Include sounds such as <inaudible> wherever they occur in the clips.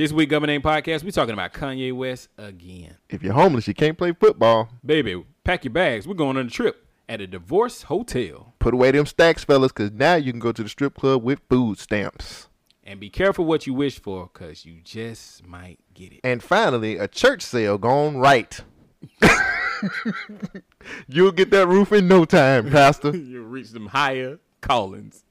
This week, Government Name Podcast, we talking about Kanye West again. If you're homeless, you can't play football. Baby, pack your bags. We're going on a trip at a divorce hotel. Put away them stacks, fellas, because now you can go to the strip club with food stamps. And be careful what you wish for, because you just might get it. And finally, a church sale gone right. <laughs> You'll get that roof in no time, Pastor. <laughs> You'll reach them higher callings.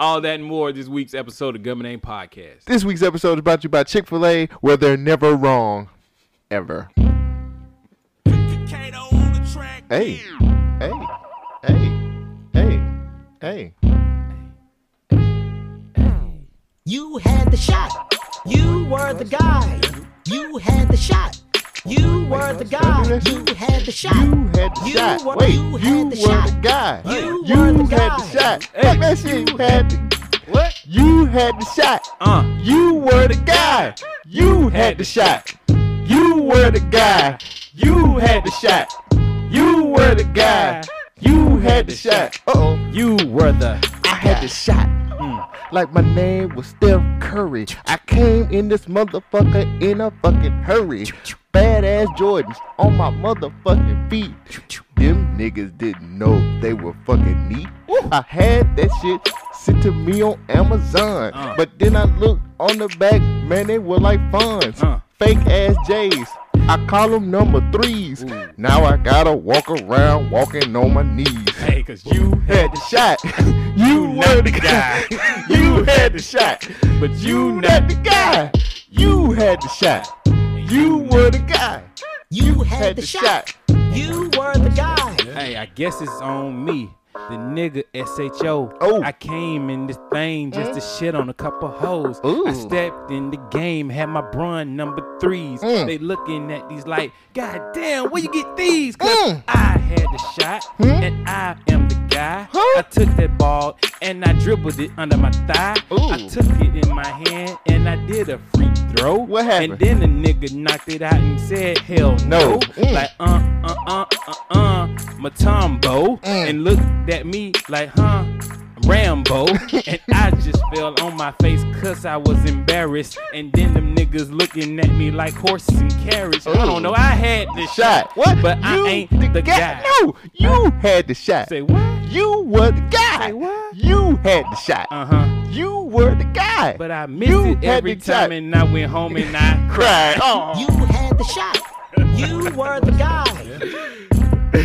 All that and more this week's episode of Government Name Podcast. This week's episode is brought to you by Chick fil A, where they're never wrong. Ever. Hey, hey, hey, hey, hey. You had the shot. You were the guy. You had the shot. You were the guy. You had the shot. You had the You shot. were- Wait, you you, had were the shot. guy. You You were the had guy. the shot. Hey. Fuck that shit. You had the, What? you had the shot. Uh, You were the guy. You had the shot. You were the guy. You had the shot. You were the guy. You had the shot. Uh oh. you were the. I had the shot. Like my name was Steph Curry. I came in this motherfucker in a fucking hurry. Badass Jordans on my motherfucking feet. Them niggas didn't know they were fucking neat. I had that shit sent to me on Amazon. Uh. But then I looked on the back, man, they were like funds. Uh. Fake ass J's. I call them number threes. Ooh. Now I gotta walk around walking on my knees Hey, because you had the shot. <laughs> you were the guy. <laughs> you had the shot. But you You not not the guy. You had the shot. You were the guy. You had the shot. You were the guy. Hey, I guess it's on me. The nigga SHO. Oh. I came in this thing just to shit on a couple hoes. Ooh. I stepped in the game, had my brun number threes. Mm. They looking at these like, God damn, where you get these? Cause Mm. I had the shot and I am the guy. Huh? I took that ball and I dribbled it under my thigh. I took it in my hand and I did a free throw. What happened? And then the nigga knocked it out and said, hell No. no. Mm. Like, uh, uh, uh, uh, uh, Mutombo. Mm. And looked at me like, huh? Rambo, <laughs> and I just fell on my face cause I was embarrassed. And then them niggas looking at me like horses and carriage. I don't know. I had the Shot. shot, What? But you I ain't the, guy. No, you had the shot. Say what? You were the guy. Say what? You had the shot. Uh huh. You were the guy. But I missed You it every time, shot. and I went home and I <laughs> cried. Oh. You had the shot. You were the guy. <laughs> Yo,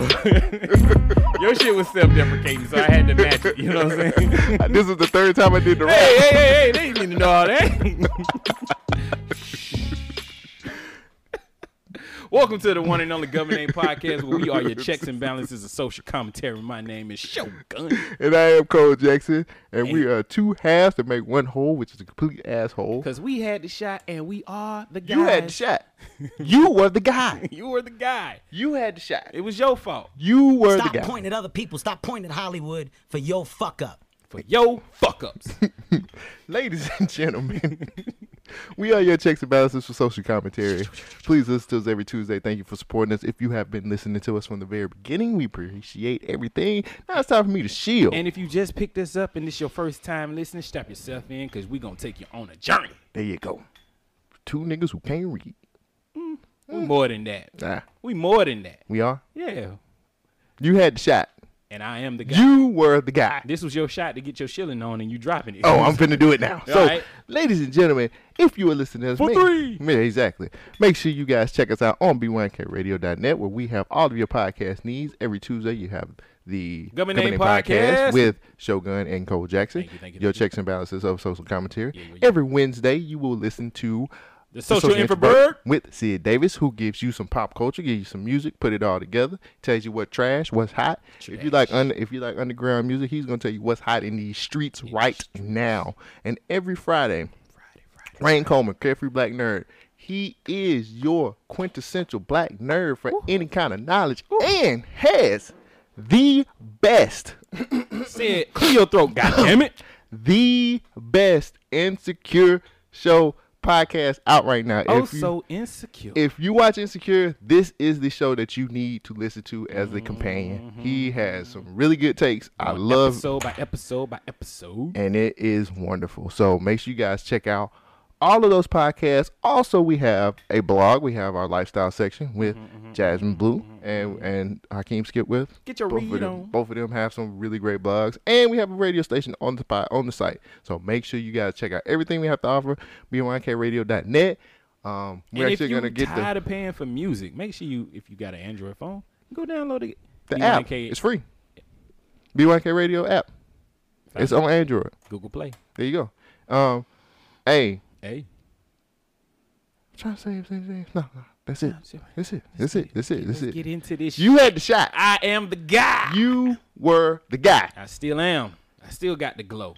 <laughs> your shit was self-deprecating, so I had to match it. You know what I'm saying? this is the third time I did the rap. hey, hey, hey, hey! They didn't need to know all that. <laughs> Welcome to the one and only Government Name Podcast, where we are your checks and <laughs> balances of social commentary. My name is Shogun. And I am Cole Jackson, and we are two halves to make one whole, which is a complete asshole. Because we had the shot and we are the guys. You had the shot. <laughs> You were the guy. <laughs> You were the guy. You had the shot. It was your fault You were Stop the guy. pointing at other people. Stop pointing at Hollywood for your fuck up. for your fuck ups. Ladies and gentlemen, we are your checks and balances for social commentary. Please listen to us every Tuesday. Thank you for supporting us. If you have been listening to us from the very beginning, we appreciate everything. Now it's time for me to shield. and if you just picked us up and this your first time listening, strap yourself in because we're going to take you on a journey. there you go. Two niggas who can't read. Mm. We more than that. Nah. We more than that. we are. Yeah. You had the shot. And I am the guy. You were the guy. This was your shot to get your shilling on, and you dropping it. Oh, I'm finna do it now. <laughs> So, Alright. ladies and gentlemen, if you are listening to us, For make, three. Yeah, exactly. Make sure you guys check us out on bynkradio.net where we have all of your podcast needs. Every Tuesday, you have the Government Name Podcast. with Shogun and Cole Jackson. Thank you, thank you, your thank you. checks and balances of social commentary. Yeah, yeah. Every Wednesday, you will listen to The Social Infobird. with Sid Davis, who gives you some pop culture, gives you some music, put it all together, tells you what trash, what's hot. If you like under, if you like underground music, he's gonna tell you what's hot in these streets right now. And every Friday, friday Rain Coleman, Carefree Black Nerd, he is your quintessential black nerd for any kind of knowledge, and has the best, <coughs> Sid, clear your throat, goddammit. <coughs> the best insecure show podcast out right now. Oh, if you, so insecure. if you watch Insecure, this is the show that you need to listen to as a companion. He mm-hmm. has some really good takes. I love episode by episode by episode. and it is wonderful. So make sure you guys check out all of those podcasts. Also, we have a blog. We have our lifestyle section with Mm-hmm, Jasmine Blue and and Hakeem Skip with. Get your both read of them, on. Both of them have some really great blogs, and we have a radio station on the pod, on the site. So make sure you guys check out everything we have to offer. BYNKRadio.net. Um, we're and if actually you're gonna get the tired of paying for music, make sure you, if you got an Android phone, go download it. the app. It's free. BYNK Radio app. It's on Android. Google Play. There you go. Um, hey, Hey, trying to save, save, save. No, no, that's it. sure. That's it. That's it. That's it. let's That's it. get into this. You had the shot. I am the guy. You were the guy. I still am. I still got the glow.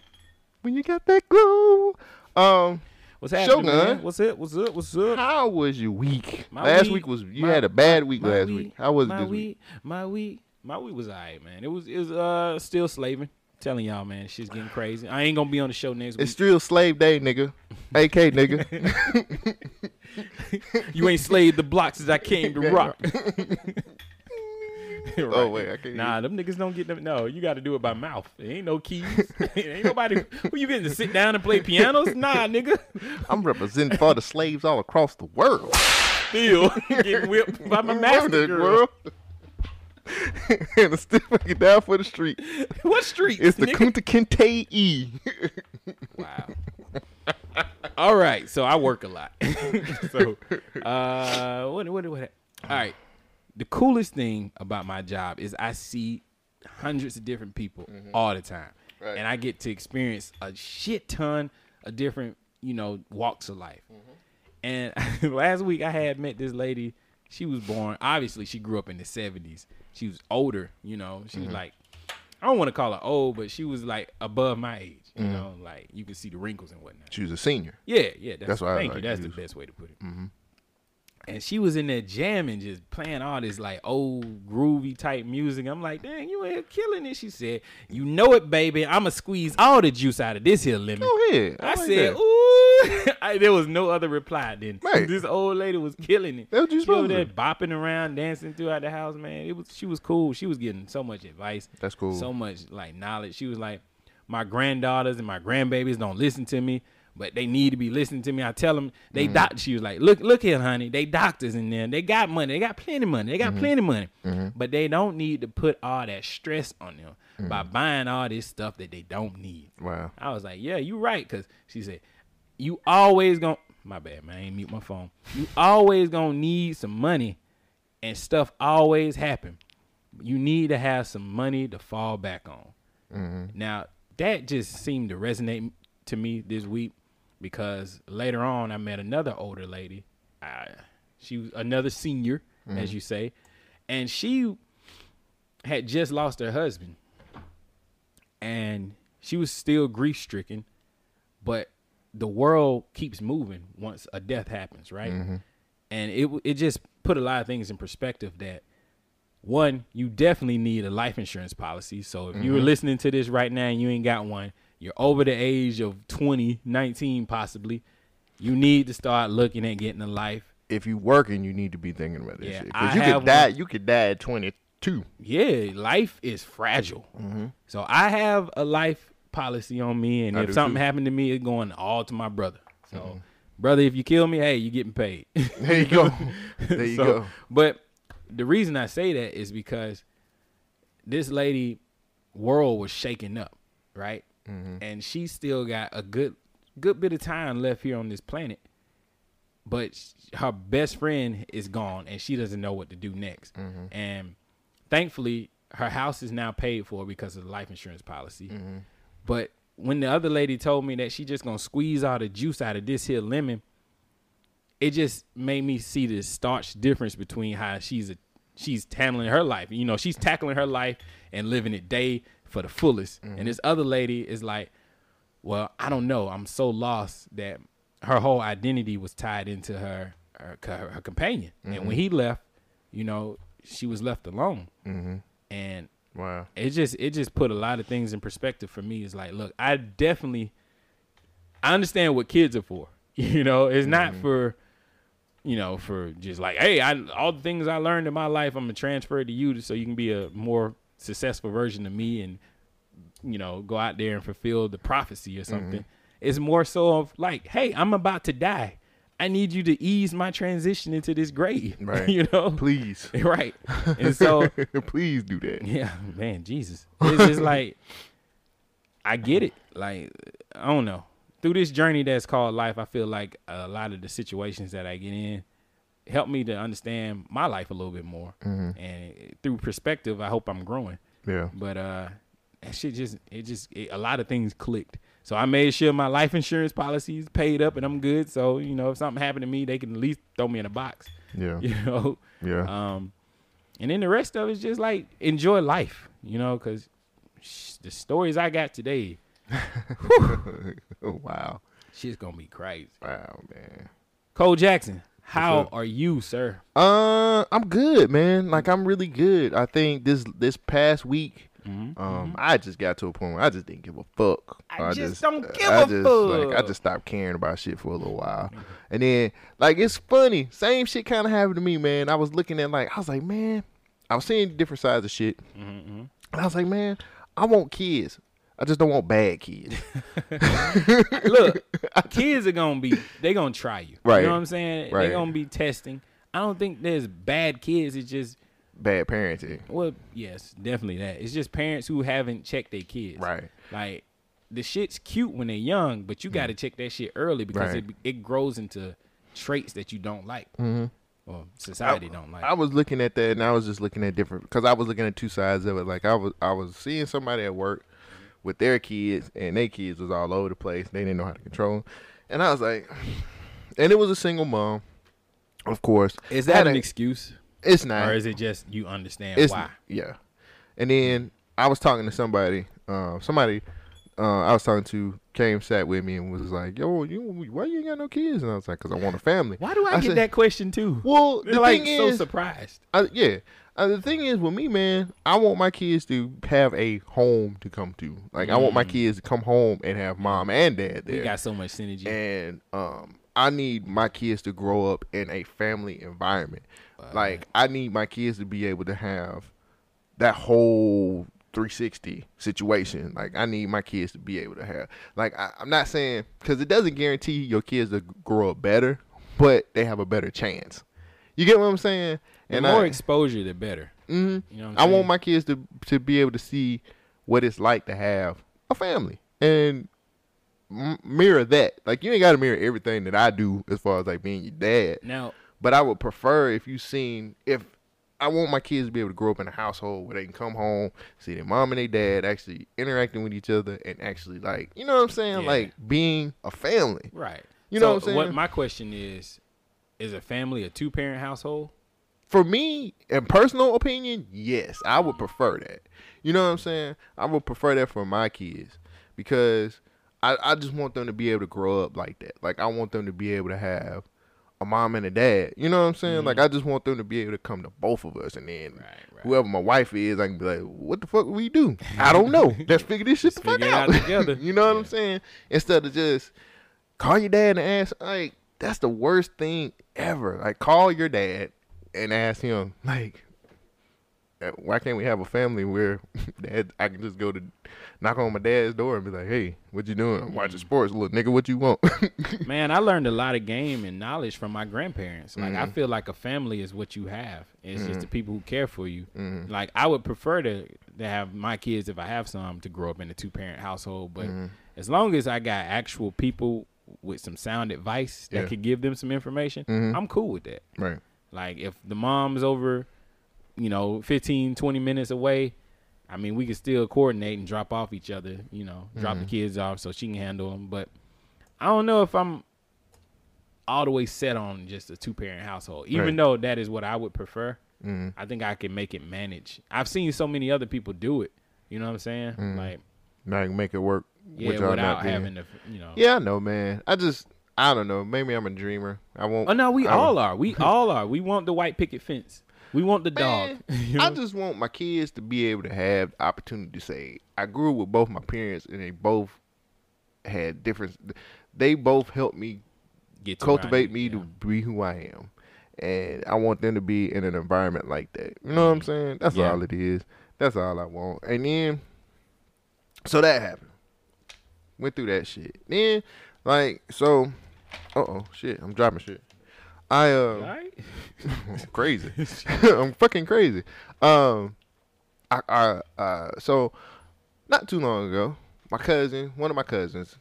When you got that glow. Um, What's happening, Shogun. man? What's up? What's up? What's up? how was your week? My last week- week was you my- had a bad week last week. How was it my this week? My week, my week was alright, man. It was, it was uh still slaving. Telling y'all, man, shit's getting crazy. I ain't gonna be on the show next week. It's still slave day, nigga. AK, nigga. <laughs> You ain't slaved the blocks as I came to rock. <laughs> Oh, wait, I can't Nah, them niggas don't get them. No, you got to do it by mouth. There ain't no keys. <laughs> ain't nobody. Who you getting to sit down and play pianos? Nah, nigga. I'm representing for the slaves all across the world. Still getting whipped by my master girl. <laughs> and I'm still fucking down for the street. <laughs> What street? It's the nigga? Kunta Kinte E. Wow. All right, so I work a lot. <laughs> so, uh, what, what, what? All right. The coolest thing about my job is I see hundreds of different people all the time, Right. and I get to experience a shit ton of different, you know, walks of life. And last week I had met this lady. She was born. Obviously, she grew up in the '70s. She was older. You know, she was mm-hmm. like I don't want to call her old, but she was like above my age. You mm-hmm. know, like you can see the wrinkles and whatnot. She was a senior. Yeah, yeah. That's, That's what I thank like you. That's the use. best way to put it. Mm-hmm. And she was in there jamming, just playing all this like old groovy type music. I'm like, dang, you ain't killing it. She said, "You know it, baby. I'ma squeeze all the juice out of this here lemon." Go ahead. I, like said, that. "Ooh!" <laughs> I, there was no other reply. Then Right. this old lady was killing it. You she over there bopping around, dancing throughout the house. Man, it was she was cool. She was getting so much advice. That's cool. So much like knowledge. She was like, my granddaughters and my grandbabies don't listen to me, but they need to be listening to me. I tell them they Mm-hmm. doc. She was like, look, look here, honey. They doctors in there. They got money. They got plenty of money. They Mm-hmm. got plenty of money. But they don't need to put all that stress on them Mm-hmm. by buying all this stuff that they don't need. Wow. I was like, yeah, you right. Cause she said, you always gonna, my bad, man. I ain't mute my phone. You always gonna need some money and stuff always happen. You need to have some money to fall back on. Now, that just seemed to resonate to me this week because later on I met another older lady. I, she was another senior, as mm-hmm. you say, and she had just lost her husband and she was still grief stricken, but the world keeps moving once a death happens, right? Mm-hmm. And it it just put a lot of things in perspective that one, you definitely need a life insurance policy. So if you were mm-hmm. listening to this right now and you ain't got one, you're over the age of 20, 19 possibly, you need to start looking at getting a life If you're working, you need to be thinking about this Yeah, shit. Because you could die. one. You could die at 22. yeah, life is fragile. Mm-hmm. So I have a life policy on me, and I if something too. happened to me, it's going all to my brother. So, mm-hmm. brother, if you kill me, hey, you're getting paid. <laughs> There you go. There you So, go. But the reason I say that is because this lady world was shaking up, right? Mm-hmm. And she still got a good good bit of time left here on this planet. But her best friend is gone and she doesn't know what to do next. Mm-hmm. And thankfully her house is now paid for because of the life insurance policy. Mm-hmm. But when the other lady told me that she just gonna squeeze all the juice out of this here lemon, it just made me see the starch difference between how she's a she's handling her life. You know, she's tackling her life and living it day for the fullest. And mm-hmm. this other lady is like, well, I don't know. I'm so lost that her whole identity was tied into her her, her, her companion. And when mm-hmm. he left, you know, she was left alone. Mm-hmm. And Wow. it just it just put a lot of things in perspective for me. It's like, look, I definitely I understand what kids are for. <laughs> You know, it's not Mm-hmm. for you know, for just like, hey, I all the things I learned in my life, I'm gonna transfer it to you so you can be a more successful version of me and you know, go out there and fulfill the prophecy or something. Mm-hmm. It's more so of like, hey, I'm about to die. I need you to ease my transition into this grave. <laughs> Right. you know? Please, <laughs> right. <laughs> And so please do that. yeah, man, Jesus. It's just like I get it. Like I don't know. Through this journey that's called life, I feel like a lot of the situations that I get in help me to understand my life a little bit more. And through perspective, I hope I'm growing. Yeah. But uh that shit just it just it, a lot of things clicked. So I made sure my life insurance policies paid up and I'm good. So, you know, if something happened to me, they can at least throw me in a box. Yeah. <laughs> You know? Yeah. Um, and then the rest of it's just like enjoy life, you know, because the stories I got today, <laughs> wow. shit's gonna be crazy. Wow, man. Cole Jackson, how up? are you, sir? Uh, I'm good, man. Like I'm really good. I think this this past week, Mm-hmm. um, I just got to a point where I just didn't give a fuck. I just don't give I a just, fuck. Like I just stopped caring about shit for a little while, and then like it's funny. Same shit kind of happened to me, man. I was looking at like I was like, man, I was seeing different sides of shit, Mm-hmm, and I was like, man, I want kids. I just don't want bad kids. <laughs> Look, kids are gonna be they gonna try you. Right. You know what I'm saying? Right. They're gonna be testing. I don't think there's bad kids. It's just bad parenting. well, yes, definitely that. It's just parents who haven't checked their kids. Right. Like the shit's cute when they're young, but you got to check that shit early because Mm. Right. it it grows into traits that you don't like, or society don't like. Mm-hmm. I was looking at that and I was just looking at different because I was looking at two sides of it. Like I was I was seeing somebody at work with their kids and their kids was all over the place. They didn't know how to control them. And I was like <sighs> and it was a single mom. Of course. is that an excuse, It's not. or is it just you understand it's why? yeah. And then I was talking to somebody, uh, somebody uh, I was talking to came sat with me and was like, "Yo, you why you ain't got no kids?" And I was like, "Cause I want a family." Why do I, get said, that question too? Well, They're the like thing so is, surprised. I, yeah. Uh, the thing is with me, man, I want my kids to have a home to come to. Like I want my kids to come home and have mom and dad We there. got so much synergy. and um, I need my kids to grow up in a family environment. Like I need my kids to be able to have that whole 360 situation. Like I need my kids to be able to have. Like I, I'm not saying because it doesn't guarantee your kids to grow up better, but they have a better chance. You get what I'm saying? The And more I, exposure, the better. Mhm. You know, I want my kids to to be able to see what it's like to have a family and m- mirror that. Like you ain't got to mirror everything that I do as far as like being your dad, now. but I would prefer if you seen if I want my kids to be able to grow up in a household where they can come home, see their mom and their dad actually interacting with each other and actually like you know what I'm saying, Yeah. like being a family. Right. You so know what I'm What my question is: Is a family a two parent household? For me, in personal opinion, yes, I would prefer that. You know what I'm saying? I would prefer that for my kids because I, I just want them to be able to grow up like that. Like I want them to be able to have a mom and a dad. You know what I'm saying? Like I just want them to be able to come to both of us, and then Mm-hmm. Right, right. whoever my wife is, I can be like, "What the fuck we do? I don't know. <laughs> Let's figure this shit the fuck out, out together. <laughs> you know what I'm saying? Instead of just call your dad and ask, like that's the worst thing ever. Like call your dad and ask him, like, uh, why can't we have a family where <laughs> dad I can just go to knock on my dad's door and be like, hey, what you doing? I'm watching sports, little nigga. What you want? <laughs> Man, I learned a lot of game and knowledge from my grandparents. Like Mm-hmm. I feel like a family is what you have. It's just the people who care for you. Mm-hmm. Like I would prefer to to have my kids if I have some to grow up in a two parent household. But Mm-hmm. as long as I got actual people with some sound advice that Yeah. Mm-hmm. could give them some information, I'm cool with that. right. Like if the mom's over, you know, 15, 20 minutes away, I mean, we could still coordinate and drop off each other, you know, drop Mm-hmm. the kids off so she can handle them. But I don't know if I'm all the way set on just a two parent household, even Right. though that is what I would prefer. Mm-hmm. I think I can make it manage. I've seen so many other people do it. You know what I'm saying? Mm-hmm. Like, Now can make it work. yeah, without having to, you know. Yeah, I know, man. I just, I don't know. Maybe I'm a dreamer. I won't. Oh no, we I don't- all are. We all are. We want the white picket fence. We want the dog. Man, <laughs> You I just want my kids to be able to have the opportunity to say, I grew up with both my parents and they both had different, they both helped me Get to cultivate me yeah. to be who I am, and I want them to be in an environment like that. You know what I'm mm. saying? That's Yeah. all it is. That's all I want. And then, so that happened. Went through that shit. Then, like, so, uh oh, shit, I'm dropping shit. I uh, All right. <laughs> crazy. <laughs> I'm fucking crazy. Um, I, I, uh, so not too long ago, my cousin, one of my cousins,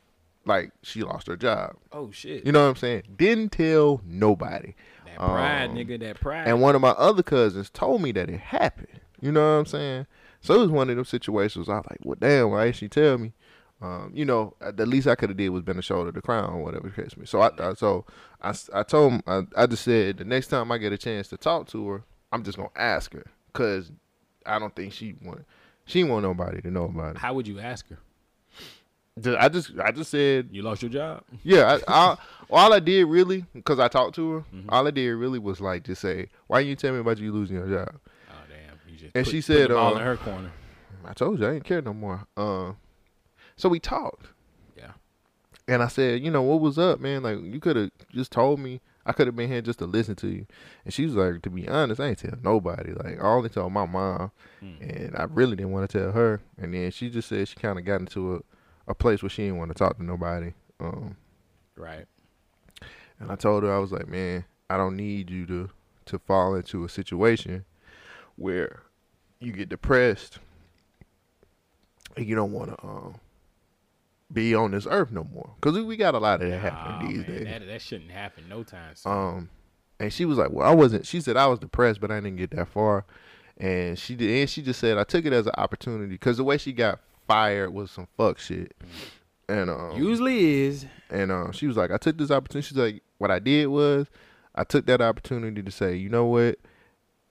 like she lost her job. Oh shit. You know what I'm saying? Didn't tell nobody. that pride, um, nigga. That pride. And one of my other cousins told me that it happened. You know what I'm saying? So it was one of them situations. I was like, well, damn, why didn't she tell me? Um, you know, the least I could have did was been a shoulder to crown or whatever the case may. So I, I so I, I told him I, I just said the next time I get a chance to talk to her, I'm just gonna ask her because I don't think she want she want nobody to know about it. How would you ask her? I just I just said You lost your job. yeah. I, I, <laughs> all I did really because I talked to her, Mm-hmm. all I did really was like just say, why you tell me about you losing your job? Oh damn. You just And put- she said, "All uh, in her corner. I told you I didn't care no more. Uh, so we talked. Yeah. And I said, you know, what was up, man? Like, you could have just told me. I could have been here just to listen to you. And she was like, to be honest, I ain't tell nobody. Like, I only told my mom. Hmm. And I really didn't want to tell her. And then she just said she kind of got into a, a place where she didn't want to talk to nobody. Um, Right. and I told her, I was like, man, I don't need you to, to fall into a situation where you get depressed and you don't want to um, be on this earth no more. Because we got a lot of that happening Aw, these man, days. That, that shouldn't happen no time soon. Um, and she was like, "Well, I wasn't." She said, "I was depressed, but I didn't get that far." And she did. And she just said, "I took it as an opportunity because the way she got fired was some fuck shit." And um, Usually is. and um, she was like, "I took this opportunity." She's like, "What I did was, I took that opportunity to say, you know what?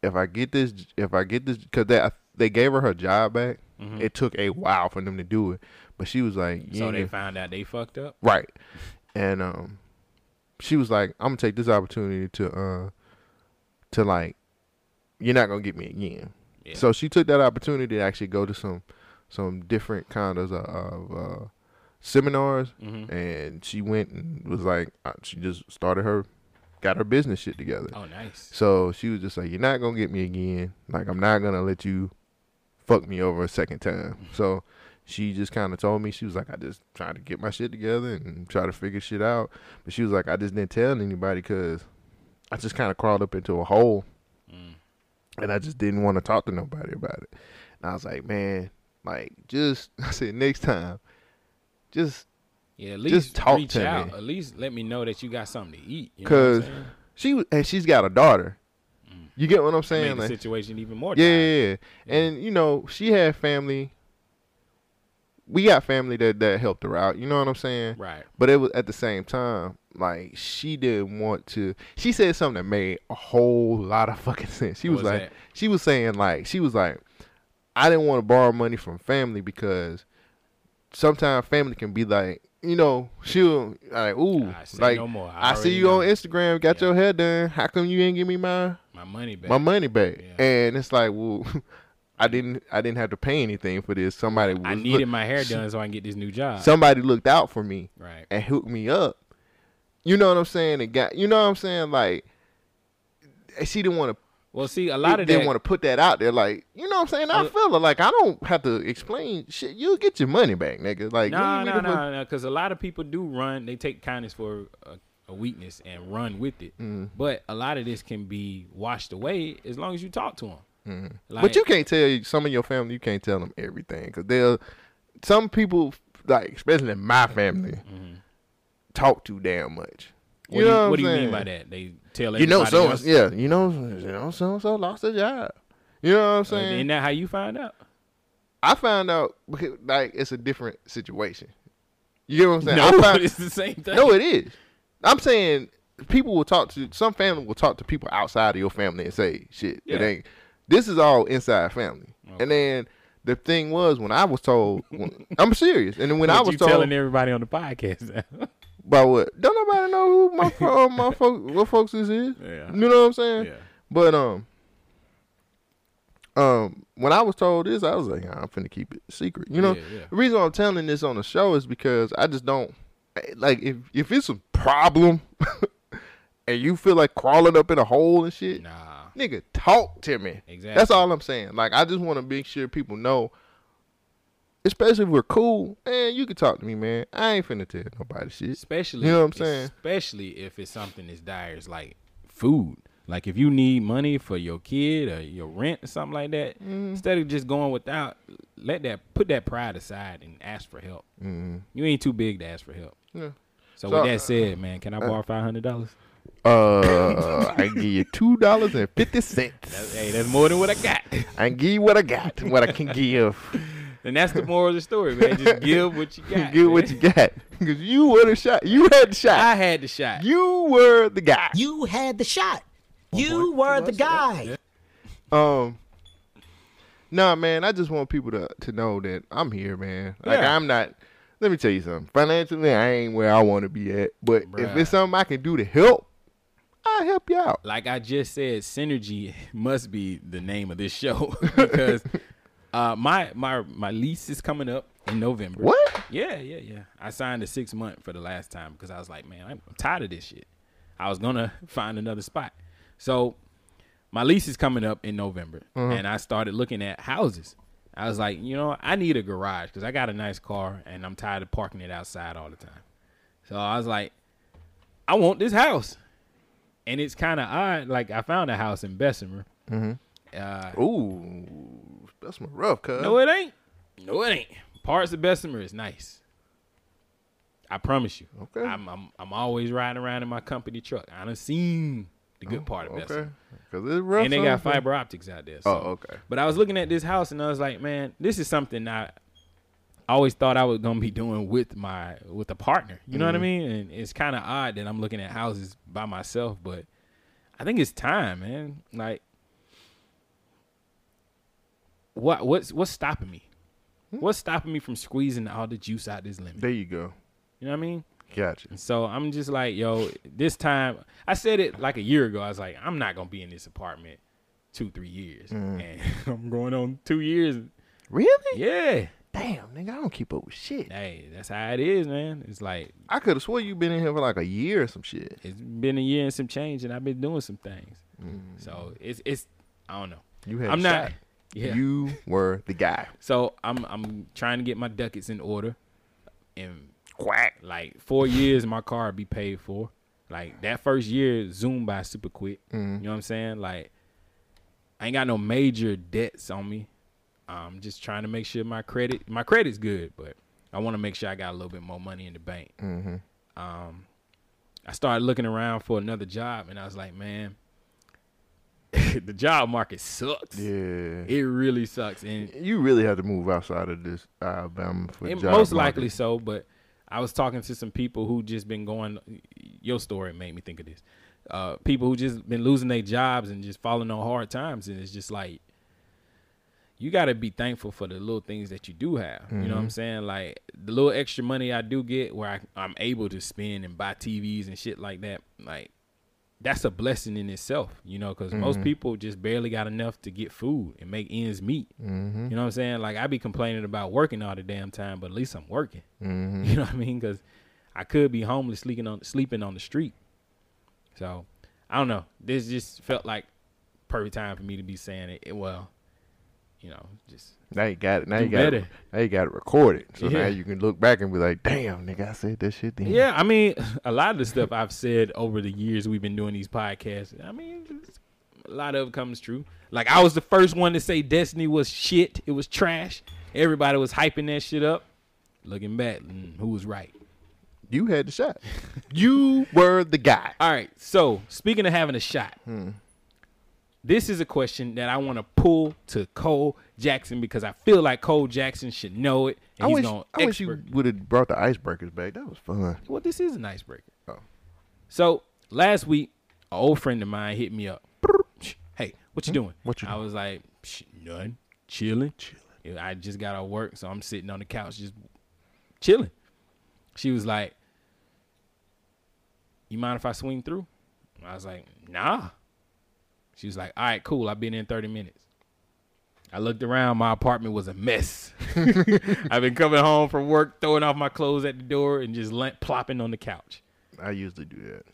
If I get this, if I get this, because they they gave her her job back. It took a while for them to do it, but she was like, Mm-hmm. So they found out they fucked up. Right. And um she was like, I'm gonna take this opportunity to uh to like you're not gonna get me again. Yeah. So she took that opportunity to actually go to some some different kind of, uh, of uh seminars Mhm. and she went and was like uh, she just started her got her business shit together. Oh, nice. So she was just like, You're not gonna get me again. Like I'm not gonna let you fuck me over a second time. So she just kind of told me she was like, I just trying to get my shit together and try to figure shit out. But she was like, I just didn't tell anybody because I just kind of crawled up into a hole Mm. and I just didn't want to talk to nobody about it. And I was like, man, like just <laughs> I said next time, just Yeah, at least talk reach to out. me. At least let me know that you got something to eat. You know cause she and she's got a daughter. You get what I'm saying? saying? the situation even more. Yeah, yeah, yeah. And you know, she had family. We got family that that helped her out. You know what I'm saying? Right. But it was at the same time, like she didn't want to. She said something that made a whole lot of fucking <laughs> sense. She was was like, that? she was saying like, she was like, I didn't want to borrow money from family because sometimes family can be like, you know, she'll like, ooh, I like no. I I, see you know. on Instagram, got Yeah. your hair done. How come you ain't give me my My money back. my money back. Yeah. And it's like, well, <laughs> I didn't I didn't have to pay anything for this. Somebody was I needed look- my hair <laughs> done so I can get this new job. somebody looked out for me right. and hooked me up. You know what I'm saying? And got you know what I'm saying? Like she didn't want to Well, see, a lot of didn't that. want to put that out there. Like, you know what I'm saying? I Uh, feel it. Like I don't have to explain shit. You'll get your money back, nigga. Like No, no, no, no. Because a lot of people do run. They take kindness for a, a weakness and run with it. Mm. But a lot of this can be washed away as long as you talk to them. Like, but you can't tell some of your family. You can't tell them everything because they'll. Some people, like especially in my family, talk too damn much. What, You do, know you, what what do you mean by that? They tell You know, so else. yeah, you know, you know, so and so lost a job. You know what I'm Uh, saying? Isn't that how you find out? I found out because, like it's a different situation. You get what I'm saying? <laughs> No, I found, it's the same thing. no, it is. I'm saying people will talk to some family will talk to people outside of your family and say shit. Yeah. It ain't. This is all inside family. Okay. And then the thing was when I was told, when, <laughs> I'm serious. And then when But I was you told telling everybody on the podcast. about <laughs> what, don't nobody know who my fo- my <laughs> folks what folks this is. Yeah. You know what I'm saying? yeah. But um, um, when I was told this, I was like, "Nah, I'm finna keep it secret. You know, Yeah, yeah. the reason I'm telling this on the show is because I just don't, Eh, like if if it's a problem <laughs> and you feel like crawling up in a hole and shit, Nah. nigga, talk to me. Exactly. That's all I'm saying. Like I just want to make sure people know, especially if we're cool, man, you can talk to me, man. I ain't finna tell nobody shit. Especially You know what I'm saying? Especially if it's something as dire as like food. Like if you need money for your kid or your rent or something like that, Mm-hmm. instead of just going without, let that put that pride aside and ask for help. You ain't too big to ask for help. Mm-hmm. Yeah. So, So, with that said, man, can I borrow five hundred dollars? Uh, I can give you two dollars and fifty cents. Hey, that's more than what I got. I can give you what I got, what I can give. and that's the moral of the story, man. Just give what you got. give what you got, because you were the shot. You had the shot. I had the shot. You were the guy. You had the shot. You were the guy. Um, nah, man. I just want people to to know that I'm here, man. Like Yeah. I'm not. Let me tell you something. Financially, I ain't where I want to be at. But if it's something I can do to help, I'll help you out. like I just said, synergy must be the name of this show <laughs> because uh, my my my lease is coming up in November. What? Yeah, yeah, yeah. I signed a six month for the last time because I was like, man, I'm tired of this shit. I was gonna <laughs> find another spot, so my lease is coming up in November, and I started looking at houses. I was like, you know, I need a garage because I got a nice car and I'm tired of parking it outside all the time. So I was like, I want this house and it's kind of odd. Like I found a house in Bessemer. Uh, Ooh, my rough, cuz. no, it ain't. No, it ain't. Parts of Bessemer is nice. I promise you. Okay. I'm I'm I'm always riding around in my company truck. I done seen the good part of Oh, okay. Because it's rough. And they got fiber optics out there. So. Oh, okay. But I was looking at this house and I was like, man, this is something I always thought I was gonna be doing with my with a partner. You know what I Mm-hmm. mean? And it's kind of odd that I'm looking at houses by myself, but I think it's time, man. Like, what what's what's stopping me? Hmm? What's stopping me from squeezing all the juice out this lemon? There you go. You know what I mean? Gotcha. And so I'm just like, yo, this time I said it like a year ago. I was like, I'm not gonna be in this apartment two, three years. Mm. And <laughs> I'm going on two years. Really? Yeah. Damn, nigga, I don't keep up with shit. Hey, that's how it is, man. It's like I could have swore you been in here for like a year or some shit. it's been a year and some change and I've been doing some things. Mm. So it's it's I don't know. You had I'm not yeah. You were the guy. so I'm I'm trying to get my ducats in order and Quack. like four years my car would be paid for. Like that first year zoomed by super quick. Mm-hmm. You know what I'm saying? Like I ain't got no major debts on me. I'm just trying to make sure my credit my credit's good, but I want to make sure I got a little bit more money in the bank. Mm-hmm. Um, I started looking around for another job, and I was like, man, <laughs> the job market sucks. Yeah. It really sucks, and you really have to move outside of this Alabama for most market. likely so. But I was talking to some people who just been going. Your story made me think of this. Uh, people who just been losing their jobs and just falling on hard times, and it's just like you got to be thankful for the little things that you do have. You know what I'm saying? Like the little extra money I do get, where I, I'm able to spend and buy TVs and shit like that. Like that's a blessing in itself, you know, because most people just barely got enough to get food and make ends meet. Mm-hmm. You know what I'm saying? Like I be complaining about working all the damn time, but at least I'm working. <laughs> You know what I mean? Because I could be homeless, sleeping on sleeping on the street. So I don't know. This just felt like perfect time for me to be saying it. it well, you know, just Now you got it. Now you got it. better. Now you got it recorded. So Yeah. now you can look back and be like, "Damn, nigga, I said that shit." Then. yeah. I mean, <laughs> a lot of the stuff I've said over the years we've been doing these podcasts. I mean, a lot of it comes true. Like I was the first one to say Destiny was shit. It was trash. Everybody was hyping that shit up. Looking back, mm, who was right? You had the shot. <laughs> you were the guy. All right. So speaking of having a shot, this is a question that I want to pull to Cole Jackson because I feel like Cole Jackson should know it. And I he's wish, I wish you would have brought the icebreakers back. That was fun. Well, this is an icebreaker. Oh. So last week, an old friend of mine hit me up. Hey, what you doing? Hmm? What you I was like, "Psh, none, chilling. Chilling. I just got out of work, so I'm sitting on the couch just chilling. She was like, "You mind if I swing through?" I was like, "Nah." She was like, "All right, cool. I've been in in 30 minutes." I looked around. My apartment was a mess. <laughs> I've been coming home from work, throwing off my clothes at the door, and just plopping on the couch. I usually do that.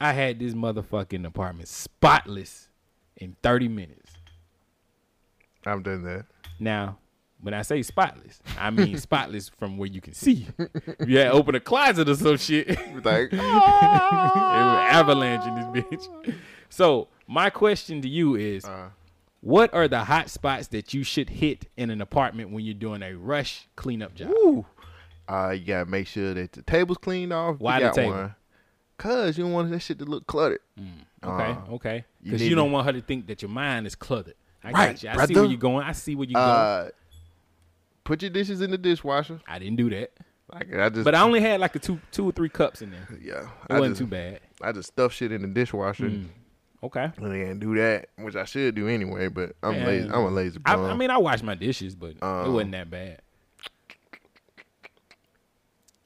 I had this motherfucking apartment spotless in 30 minutes. I've done that. Now, when I say spotless, I mean <laughs> spotless from where you can see. If you had open a closet or some shit, <laughs> it Like, was avalanche in this bitch. So my question to you is, Uh. what are the hot spots that you should hit in an apartment when you're doing a rush cleanup job? Ooh. Uh, you gotta make sure that the table's cleaned off. Why you the table? One. Cause you don't want that shit to look cluttered. Okay, Uh, okay. Because need you, don't want her to think that your mind is cluttered. I Right, got you. I see where you're going. I see where you're going. Put your dishes in the dishwasher. I didn't do that, Like I just, but I only had like a two, two or three cups in there. yeah, It I wasn't just, too bad. I just stuff shit in the dishwasher. Mm. Okay. And I can't do that, which I should do anyway. But I'm lazy. I'm a lazy I, bum. I mean, I wash my dishes, but it Um, wasn't that bad.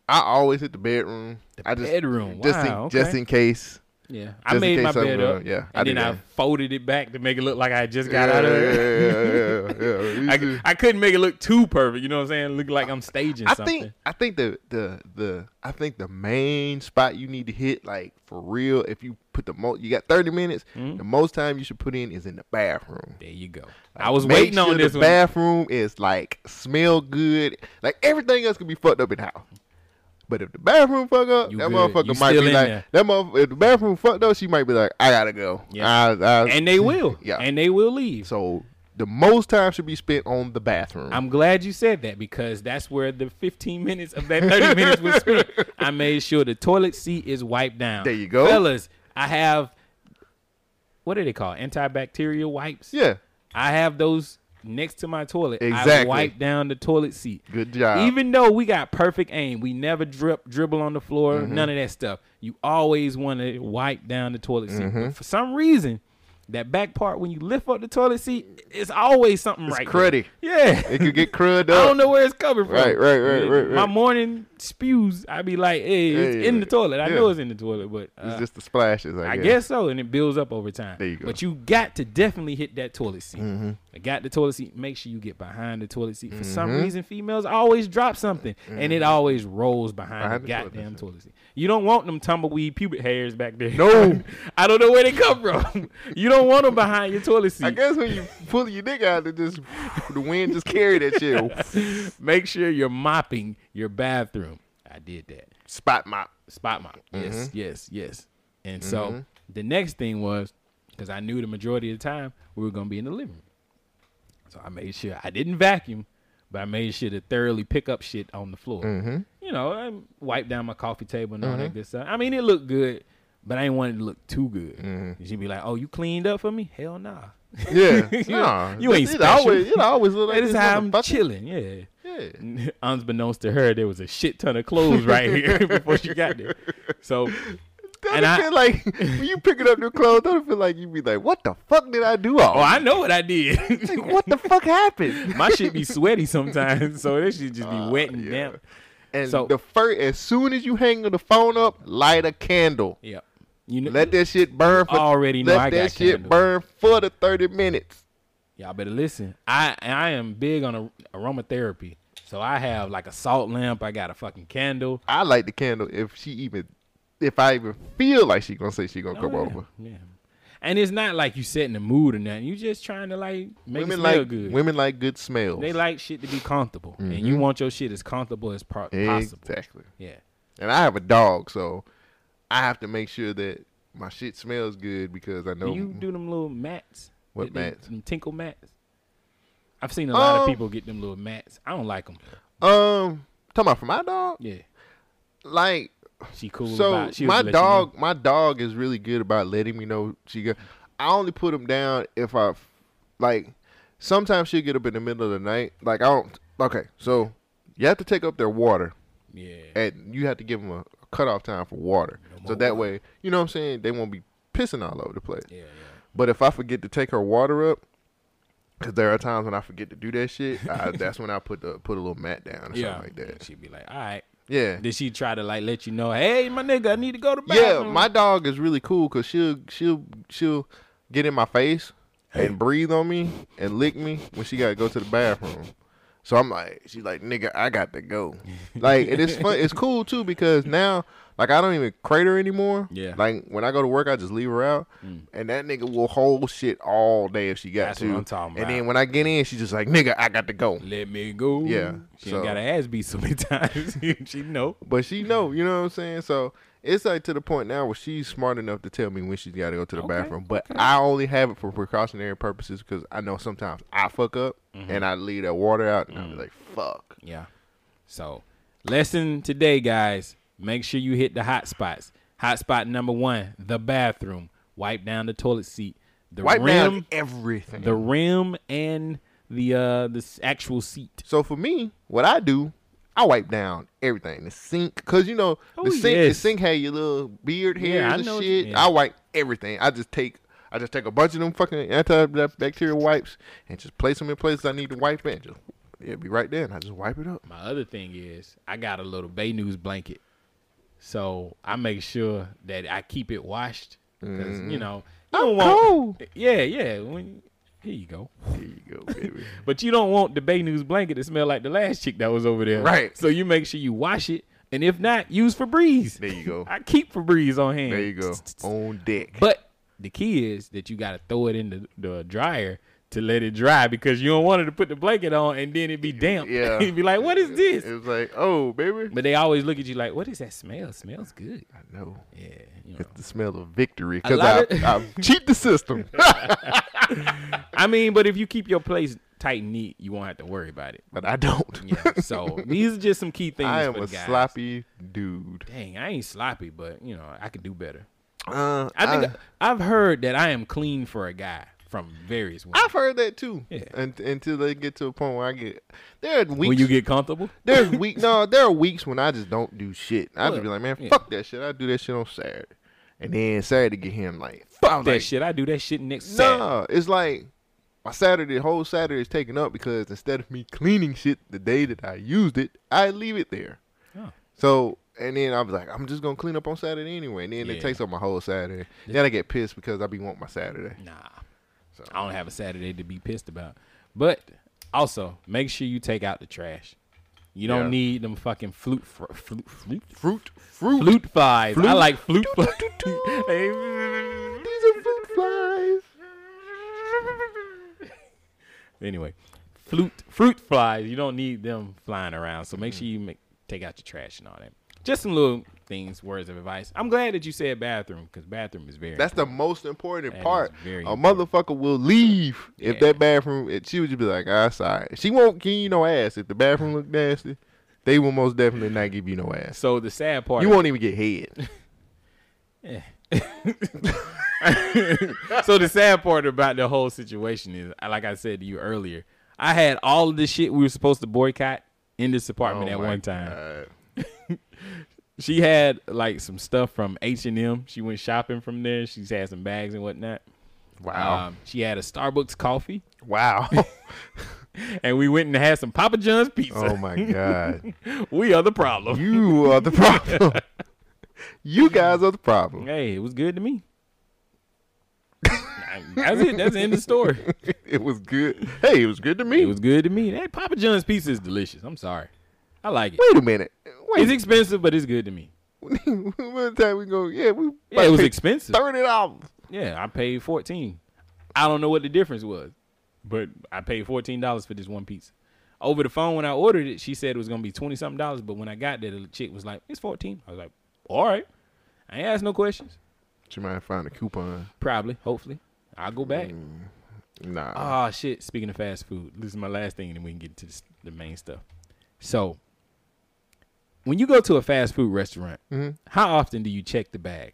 I always hit the bedroom. I just bedroom. just Wow, in, just in case. Yeah, just I made my bed up. wrong. Yeah, and did then I folded it back to make it look like I just got yeah, out of yeah, it. yeah, yeah, yeah, yeah. You? <laughs> I, I couldn't make it look too perfect. You know what I'm saying? Look like I'm staging I something. think I think the the the I think the main spot you need to hit like for real if you put the most you got 30 minutes Mm-hmm. the most time you should put in is in the bathroom. there you go. I was waiting sure on this the one. bathroom is like smell good. Like everything else can be fucked up in house. But if the bathroom fuck up, You that good. motherfucker You might be like there. that motherfucker if the bathroom fucked up, she might be like, I gotta go. Yeah. I- I- and they <laughs> will. Yeah. And they will leave. so the most time should be spent on the bathroom. I'm glad you said that because that's where the 15 minutes of that 30 <laughs> minutes was spent. I made sure the toilet seat is wiped down. There you go. Fellas, I have, what do they call it? Antibacterial wipes? yeah. I have those next to my toilet. I Exactly. wipe down the toilet seat. Good job. Even though we got perfect aim, we never drip, dribble on the floor, Mm-hmm. none of that stuff. You always want to wipe down the toilet seat. Mm-hmm. But for some reason, that back part when you lift up the toilet seat, it's always something right. there. Yeah. It could get crud <laughs> I don't know where it's coming from. Right, right, right, right, My morning spews, I be like, hey, it's Yeah, in the toilet. I yeah. know it's in the toilet, but uh, It's just the splashes. I, I guess. guess so, and it builds up over time. There you go. But you got to definitely hit that toilet seat. Mm-hmm. I got the toilet seat. Make sure you get behind the toilet seat. For some Mm-hmm. reason, females always drop something, and it always rolls behind, Behind the the toilet goddamn seat. toilet seat. You don't want them tumbleweed pubic hairs back there. No. <laughs> I don't know where they come from. <laughs> you don't want them behind your toilet seat. I guess when you pull your dick out, it just the wind just carry that shit. Make sure you're mopping your bathroom. I did that. Spot mop. spot mop. Yes, Mm-hmm. yes, yes. And so the next thing was because I knew the majority of the time we were gonna be in the living room. So I made sure I didn't vacuum, but I made sure to thoroughly pick up shit on the floor. Mm-hmm. You know, I wiped down my coffee table and all that good stuff. I mean, it looked good, but I didn't want it to look too good. Mm-hmm. She'd be like, "Oh, you cleaned up for me? Hell nah." Yeah. You- <laughs> nah, you ain't it special. Always, it always look like That is this how I'm chilling. Yeah. Yeah. <laughs> Unbeknownst to her, there was a shit ton of clothes right here <laughs> before she got there. So And I- feel like when you picking up new clothes, don't feel like you be like, what the fuck did I do all? Oh, I know what I did. like, what the fuck happened? My shit be sweaty sometimes, so this shit just be Uh, wet and yeah. damp. And So- the first, as soon as you hang the phone up, light a candle. Yep. You know, Let that shit burn for. Already know let I that got shit burn for the thirty minutes. y'all better listen. I I am big on a, aromatherapy, so I have like a salt lamp. I got a fucking candle. I light the candle if she even, if I even feel like she gonna say she gonna oh, come Oh, yeah, over. Yeah. And it's not like you setting the mood or nothing. You just trying to like make women it smell like good. women like good smells. They like shit to be comfortable, and you mm-hmm. want your shit as comfortable as pro- possible. exactly. Yeah. And I have a dog, so I have to make sure that my shit smells good because I know. Do you do them little mats? What they- mats? Them tinkle mats. I've seen a lot of Um, people get them little mats. I don't like them. Um, talking about for my dog, Yeah, like she cool so about. She my dog, my dog is really good about letting me know she got. I only put him down if I, like, sometimes she'll get up in the middle of the night. Like I don't. Okay, so you have to take up their water, Yeah, and you have to give them a, cutoff time for water, so that water. way you know what I'm saying they won't be pissing all over the place. yeah, yeah. But if I forget to take her water up, because there are times when I forget to do that shit, I, <laughs> that's when I put the put a little mat down or Yeah, something like that. she'd be like, "All right." Yeah, Did she try to like let you know, "Hey, my nigga, I need to go to bathroom? yeah. My dog is really cool because she'll she'll she'll get in my face and breathe on me and lick me when she got to go to the bathroom. So I'm like, she's like, nigga, I got to go. Like, and it's fun. It's cool too because now, like, I don't even crate her anymore. Yeah. Mm. Like when I go to work, I just leave her out, and that nigga will hold shit all day if she got That's to. what I'm talking And then when I get in, she's just like, nigga, I got to go. Let me go. Yeah, She so- ain't got her ass beat so many <laughs> times. <laughs> she know. But she know, you know what I'm saying? So it's like to the point now where she's smart enough to tell me when she's got to go to the Okay, bathroom. But I only have it for precautionary purposes because I know sometimes I fuck up Mm-hmm. and I leave that water out and I'm Mm. like, fuck. Yeah. So, lesson today, guys. Make sure you hit the hot spots. Hot spot number one: the bathroom. Wipe down the toilet seat, the Wipe rim, down everything. the rim, and the uh the actual seat. so for me, what I do, I wipe down everything. The sink, cause you know Oh, the sink. The sink had your little beard hairs Yeah, and shit. yeah. I wipe everything. I just take. I just take a bunch of them fucking antibacterial wipes and just place them in places I need to wipe it. Just it'll be right there, and I just wipe it up. My other thing is I got a little Bay News blanket, so I make sure that I keep it washed because you mm-hmm. know you don't want. cold. Yeah, yeah. When here you go. There you go, baby. <laughs> But you don't want the Bay News blanket to smell like the last chick that was over there. Right. So you make sure you wash it. And if not, use Febreze. There you go. <laughs> I keep Febreze on hand. There you go. On deck. But the key is that you got to throw it in the, the dryer to let it dry because you don't want it to put the blanket on and then it be damp. Yeah. <laughs> You'd be like, what is this? It was like, oh, baby. But they always look at you like, what is that smell? Smells good. I know. Yeah. You know. It's the smell of victory because I, of- I <laughs> cheat the system. <laughs> I mean, but if you keep your place tight and neat, you won't have to worry about it. but I don't. Yeah. So these are just some key things I am a guys. sloppy dude. Dang, I ain't sloppy, but you know, I could do better. Uh, I think I, have heard that I am clean for a guy from various women. I've heard that too. Yeah. Un- until they get to a point where I get there are weeks. when you get comfortable, there's <laughs> week no, there are weeks when I just don't do shit. I just be like, man, yeah. fuck that shit. I do that shit on Saturday, and then Saturday get him like, fuck that like, shit. I do that shit next Saturday. No, it's like my Saturday, whole Saturday is taken up because instead of me cleaning shit the day that I used it, I leave it there. Oh. So and then I was like, I'm just gonna clean up on Saturday anyway. And then Yeah. it takes up my whole Saturday. Then I get pissed because I be want my Saturday. Nah, I don't have a Saturday to be pissed about. But also, make sure you take out the trash. You don't Yeah. need them fucking flute, fr- flute, flute, Fruit, fruit. flute flies. I like flute <laughs> flies. These are fruit flies. anyway, flute fruit flies. You don't need them flying around. So make sure mm. you make, take out your trash and all that. Just some little things, words of advice. I'm glad that you said bathroom because bathroom is very. That's the most important That part. very a important. motherfucker will leave if that bathroom. If she would just be like, "Ah, sorry." She won't give you no ass if the bathroom look nasty. They will most definitely not give you no ass. so the sad part. You won't even get head. <laughs> <laughs> so the sad part about the whole situation is, like I said to you earlier, I had all of the shit we were supposed to boycott in this apartment Oh at one time. God. <laughs> She had like some stuff from H and M. She went shopping from there. She's had some bags and whatnot. Wow. Um, she had a Starbucks coffee, wow. <laughs> and we went and had some Papa John's pizza. oh my God. <laughs> we are the problem. You are the problem. you guys are the problem. hey, it was good to me. That's it. That's the end of the story. It was good. Hey, it was good to me. It was good to me. Hey, Papa John's pizza is delicious. I'm sorry. I like it. Wait a minute. It's expensive, but it's good to me. <laughs> One time we go, yeah, we Yeah, it was expensive. thirty dollars. Yeah, I paid fourteen. I don't know what the difference was, but I paid fourteen dollars for this one piece. Over the phone when I ordered it, she said it was gonna be twenty something dollars, but when I got there, the chick was like, "It's 14 I was like, "All right." I ain't asked no questions. She might find a coupon. Probably, hopefully, I'll go back. Nah. Ah, shit. Speaking of fast food, this is my last thing, and then we can get to the main stuff. So, when you go to a fast food restaurant, Mhm. how often do you check the bag?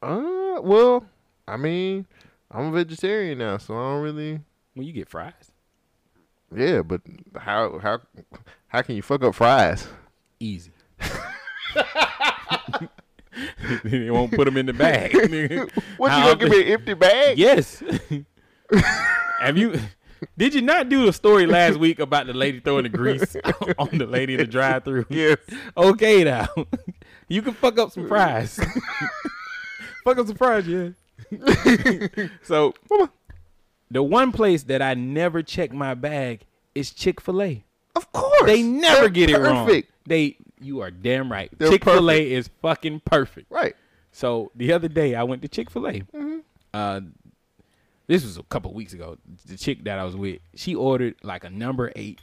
Uh, well, I mean, I'm a vegetarian now, so I don't really. When you get fries, Yeah, but how how how can you fuck up fries? easy. <laughs> they won't put them in the bag. <laughs> What How you gonna give me an empty bag? Yes. <laughs> Have you? Did you not do a story last week about the lady throwing the grease <laughs> on the lady in the drive-through? Yes. Okay, now <laughs> you can fuck up some fries. <laughs> fuck up some fries, yeah. so the one place that I never check my bag is Chick Fil A. Of course. They never They're get it wrong. They, you are damn right. Chick Fil A is fucking perfect. Right. So the other day I went to Chick Fil A. Mm-hmm. Uh, this was a couple weeks ago. The chick that I was with, she ordered like a number eight.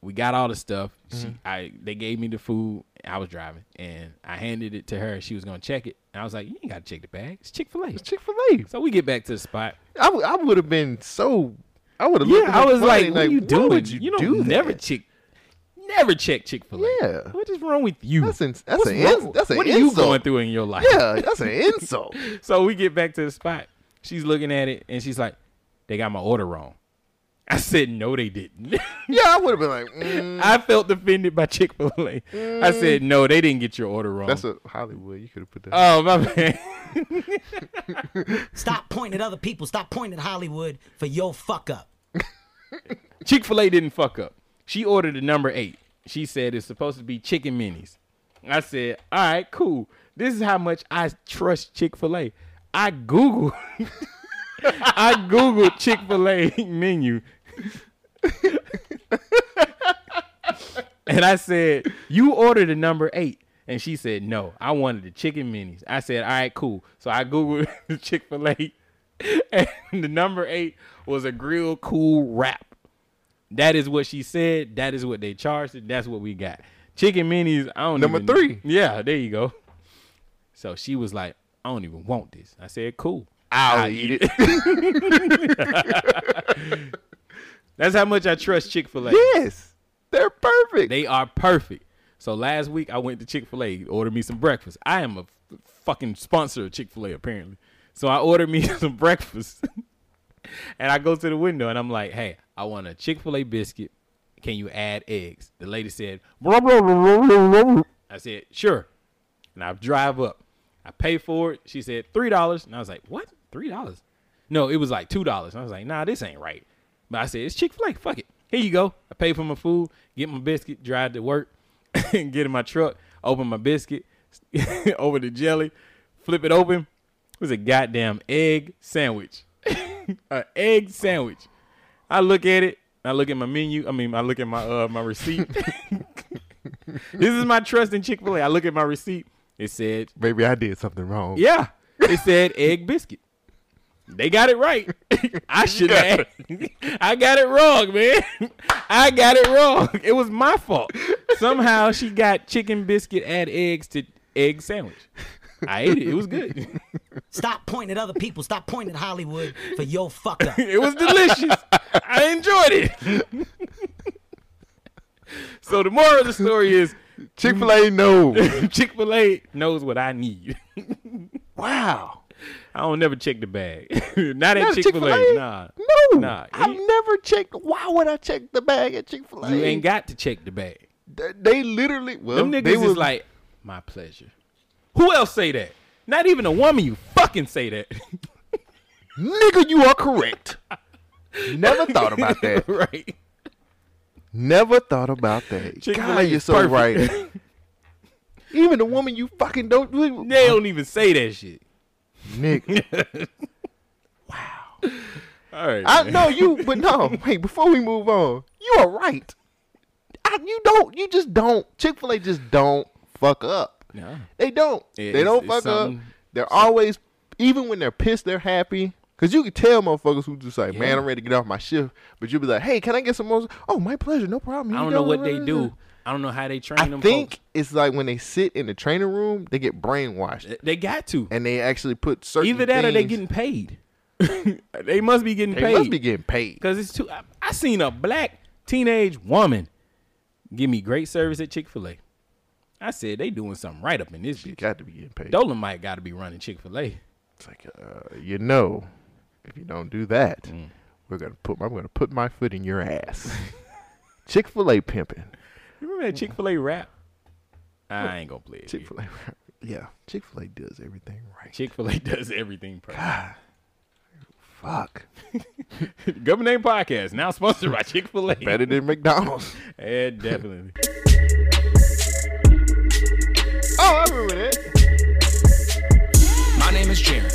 We got all the stuff. Mm-hmm. She, I, they gave me the food. I was driving, and I handed it to her. She was gonna check it, and I was like, "You ain't gotta check the bag. It's Chick Fil A." It's Chick Fil A. So we get back to the spot. I, w- I would have been so. I would have. Yeah, I was like, "What are you doing? would you, don't do never that? check, never check Chick Fil A. Yeah. what is wrong with you? That's an- that's What's an ins- that's an what are you going through in your life? Yeah, that's an insult. <laughs> So we get back to the spot. She's looking at it and she's like, "They got my order wrong." I said, "No, they didn't." <laughs> yeah, I would have been like, mm, I felt offended by Chick Fil A. I said, "No, they didn't get your order wrong." that's a Hollywood. You could have put that. oh my bad. <laughs> Stop pointing at other people. Stop pointing at Hollywood for your fuck up. <laughs> Chick Fil A didn't fuck up. She ordered the number eight. She said it's supposed to be chicken minis. I said, "All right, cool. This is how much I trust Chick Fil A." I Google. I googled Chick Fil A menu. and I said, You ordered a number eight. And she said, No, I wanted the chicken minis. I said, All right, cool. So I Googled <laughs> Chick fil A. And the number eight was a grill cool wrap. That is what she said. That is what they charged. it. That's what we got. Chicken minis, I don't Number three. Yeah, there you go. So she was like, I don't even want this. I said, Cool. I'll I eat it. <laughs> That's how much I trust Chick fil A. yes, they're perfect. They are perfect. So last week I went to Chick Fil A, ordered me some breakfast. I am a fucking sponsor of Chick Fil A apparently. So I ordered me <laughs> some breakfast, <laughs> and I go to the window and I'm like, "Hey, I want a Chick Fil A biscuit. Can you add eggs?" The lady said. I said, "Sure." And I drive up. I pay for it. She said three dollars, and I was like, "What? Three dollars?" No, it was like two dollars. I was like, "Nah, this ain't right." But I said, "It's Chick Fil A. Fuck it. Here you go." I pay for my food, get my biscuit, drive to work, <laughs> get in my truck, open my biscuit, <laughs> over the jelly, flip it open. It was a goddamn egg sandwich. <laughs> An egg sandwich. I look at it. I look at my menu. I mean, I look at my uh my receipt. this is my trust in Chick Fil A. I look at my receipt. It said Maybe I did something wrong. yeah. It said egg biscuit. They got it right. I <laughs> should have. <laughs> I got it wrong, man. <laughs> I got it wrong. It was my fault. Somehow she got chicken biscuit add eggs to egg sandwich. I ate it. It was good. Stop pointing at other people. Stop pointing at Hollywood for your fuck up. It was delicious. I enjoyed it. so the moral of the story is Chick Fil A, no. <laughs> Chick Fil A knows what I need. <laughs> wow. I don't never check the bag. <laughs> Not at Chick Fil A. Chick-fil-A? Nah. No. Nah. I've never checked. Why would I check the bag at Chick Fil A? You ain't got to check the bag. They, they literally. Well, Them they niggas was is like, my pleasure. Who else say that? Not even a woman. You fucking say that. nigga, you are correct. Never thought about that. right? Never thought about that. <laughs> Chick-fil-A God, you're so perfect. right. <laughs> Even the woman you fucking don't. They don't even say that shit. Nick. <laughs> Wow. All right. I man. know you, but no. Wait, before we move on, you are right. I, you don't. You just don't. Chick Fil A just don't fuck up. Nah. They don't. It- they don't fuck up. They're always, even when they're pissed, they're happy. Cause you can tell motherfuckers who just like, man, I'm ready to get off my shift. But you'll be like, hey, can I get some more? Oh, my pleasure, no problem. I don't know what they <laughs> do. I don't know how they train I them. think folks. it's like when they sit in the training room, they get brainwashed, They- got to. and they actually put certain. Either that or they getting paid. <laughs> they must be getting They paid. must be getting paid. Because it's too. I, I seen a black teenage woman give me great service at Chick Fil A. I said they doing something right up in this You bitch. got to be getting paid. Dolomite got to be running Chick Fil A. It's like, uh, you know, if you don't do that, Mm. we're gonna put. I'm gonna put my foot in your ass. <laughs> Chick Fil A pimping. You remember that Chick Fil A rap? I ain't gonna play it. Chick Fil A. Yeah, Chick Fil A does everything right. Chick Fil A <laughs> does everything perfect. God. Fuck. <laughs> Government Name Podcast now sponsored by Chick Fil A. Better than McDonald's. Yeah, definitely. oh, I remember that. My name is Jaron.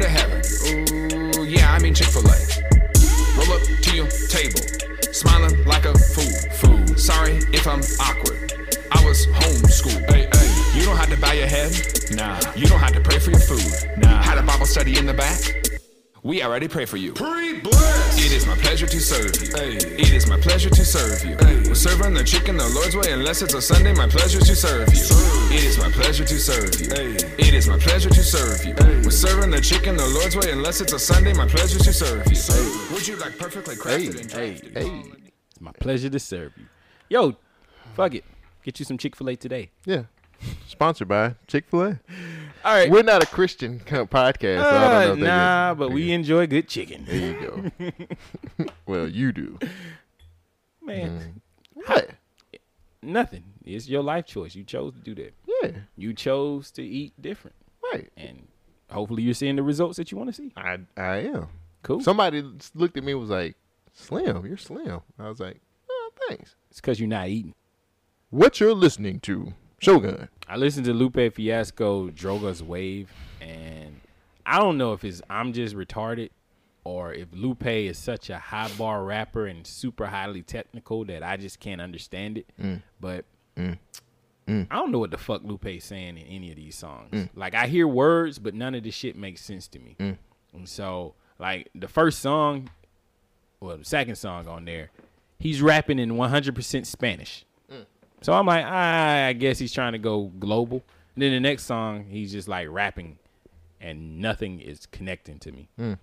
to heaven. Ooh, yeah, I mean Chick fil A. Roll up to your table, smiling like a fool. Fool. Sorry if I'm awkward. I was homeschooled. Hey, hey. You don't have to bow your head. Nah. You don't have to pray for your food. Nah. Had a Bible study in the back. We already pray for you. It is my pleasure to serve you. It is my pleasure to serve you. We're serving the chicken the Lord's way, unless it's a Sunday. My pleasure to serve you. It is my pleasure to serve you. It is my pleasure to serve you. We're serving the chicken the Lord's way, unless it's a Sunday. My pleasure to serve you. Would you like perfectly crafted and Hey, drafted? Hey, It's my pleasure to serve you. Yo, fuck it. Get you some Chick fil A today. yeah. Sponsored by Chick Fil A. All right. We're not a Christian podcast. so I don't know Uh, if they nah, get- but we enjoy good chicken. There you go. <laughs> well, you do. Man, What? nothing. It's your life choice. You chose to do that. Yeah. You chose to eat different. Right. And hopefully you're seeing the results that you want to see. I I am. Cool. Somebody looked at me and was like, "Slim, you're slim." I was like, "Oh, thanks." It's because you're not eating. What you're listening to, Shogun. I listened to Lupe Fiasco Drogas Wave, and I don't know if it's I'm just retarded or if Lupe is such a high bar rapper and super highly technical that I just can't understand it. Mm. But mm. I mm. don't know what the fuck Lupe's saying in any of these songs. Like I hear words, but none of this shit makes sense to me. And so, like the first song, well, the second song on there, he's rapping in 100% Spanish. So I'm like, ah, I guess he's trying to go global. And then the next song, he's just like rapping, and nothing is connecting to me. Hmm.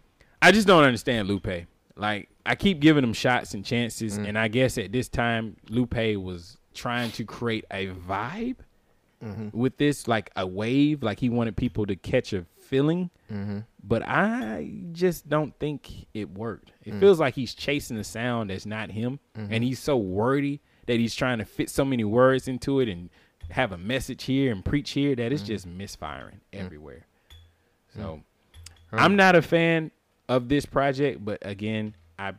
I just don't understand Lupe. Like I keep giving him shots and chances, hmm. and I guess at this time, Lupe was trying to create a vibe mm-hmm. with this, like a wave. Like he wanted people to catch a feeling. Mm-hmm. But I just don't think it worked. It hmm. feels like he's chasing a sound that's not him, and mm-hmm. he's so wordy that he's trying to fit so many words into it and have a message here and preach here that it's mm. just misfiring everywhere. Mm. So I'm not a fan of this project, but again, I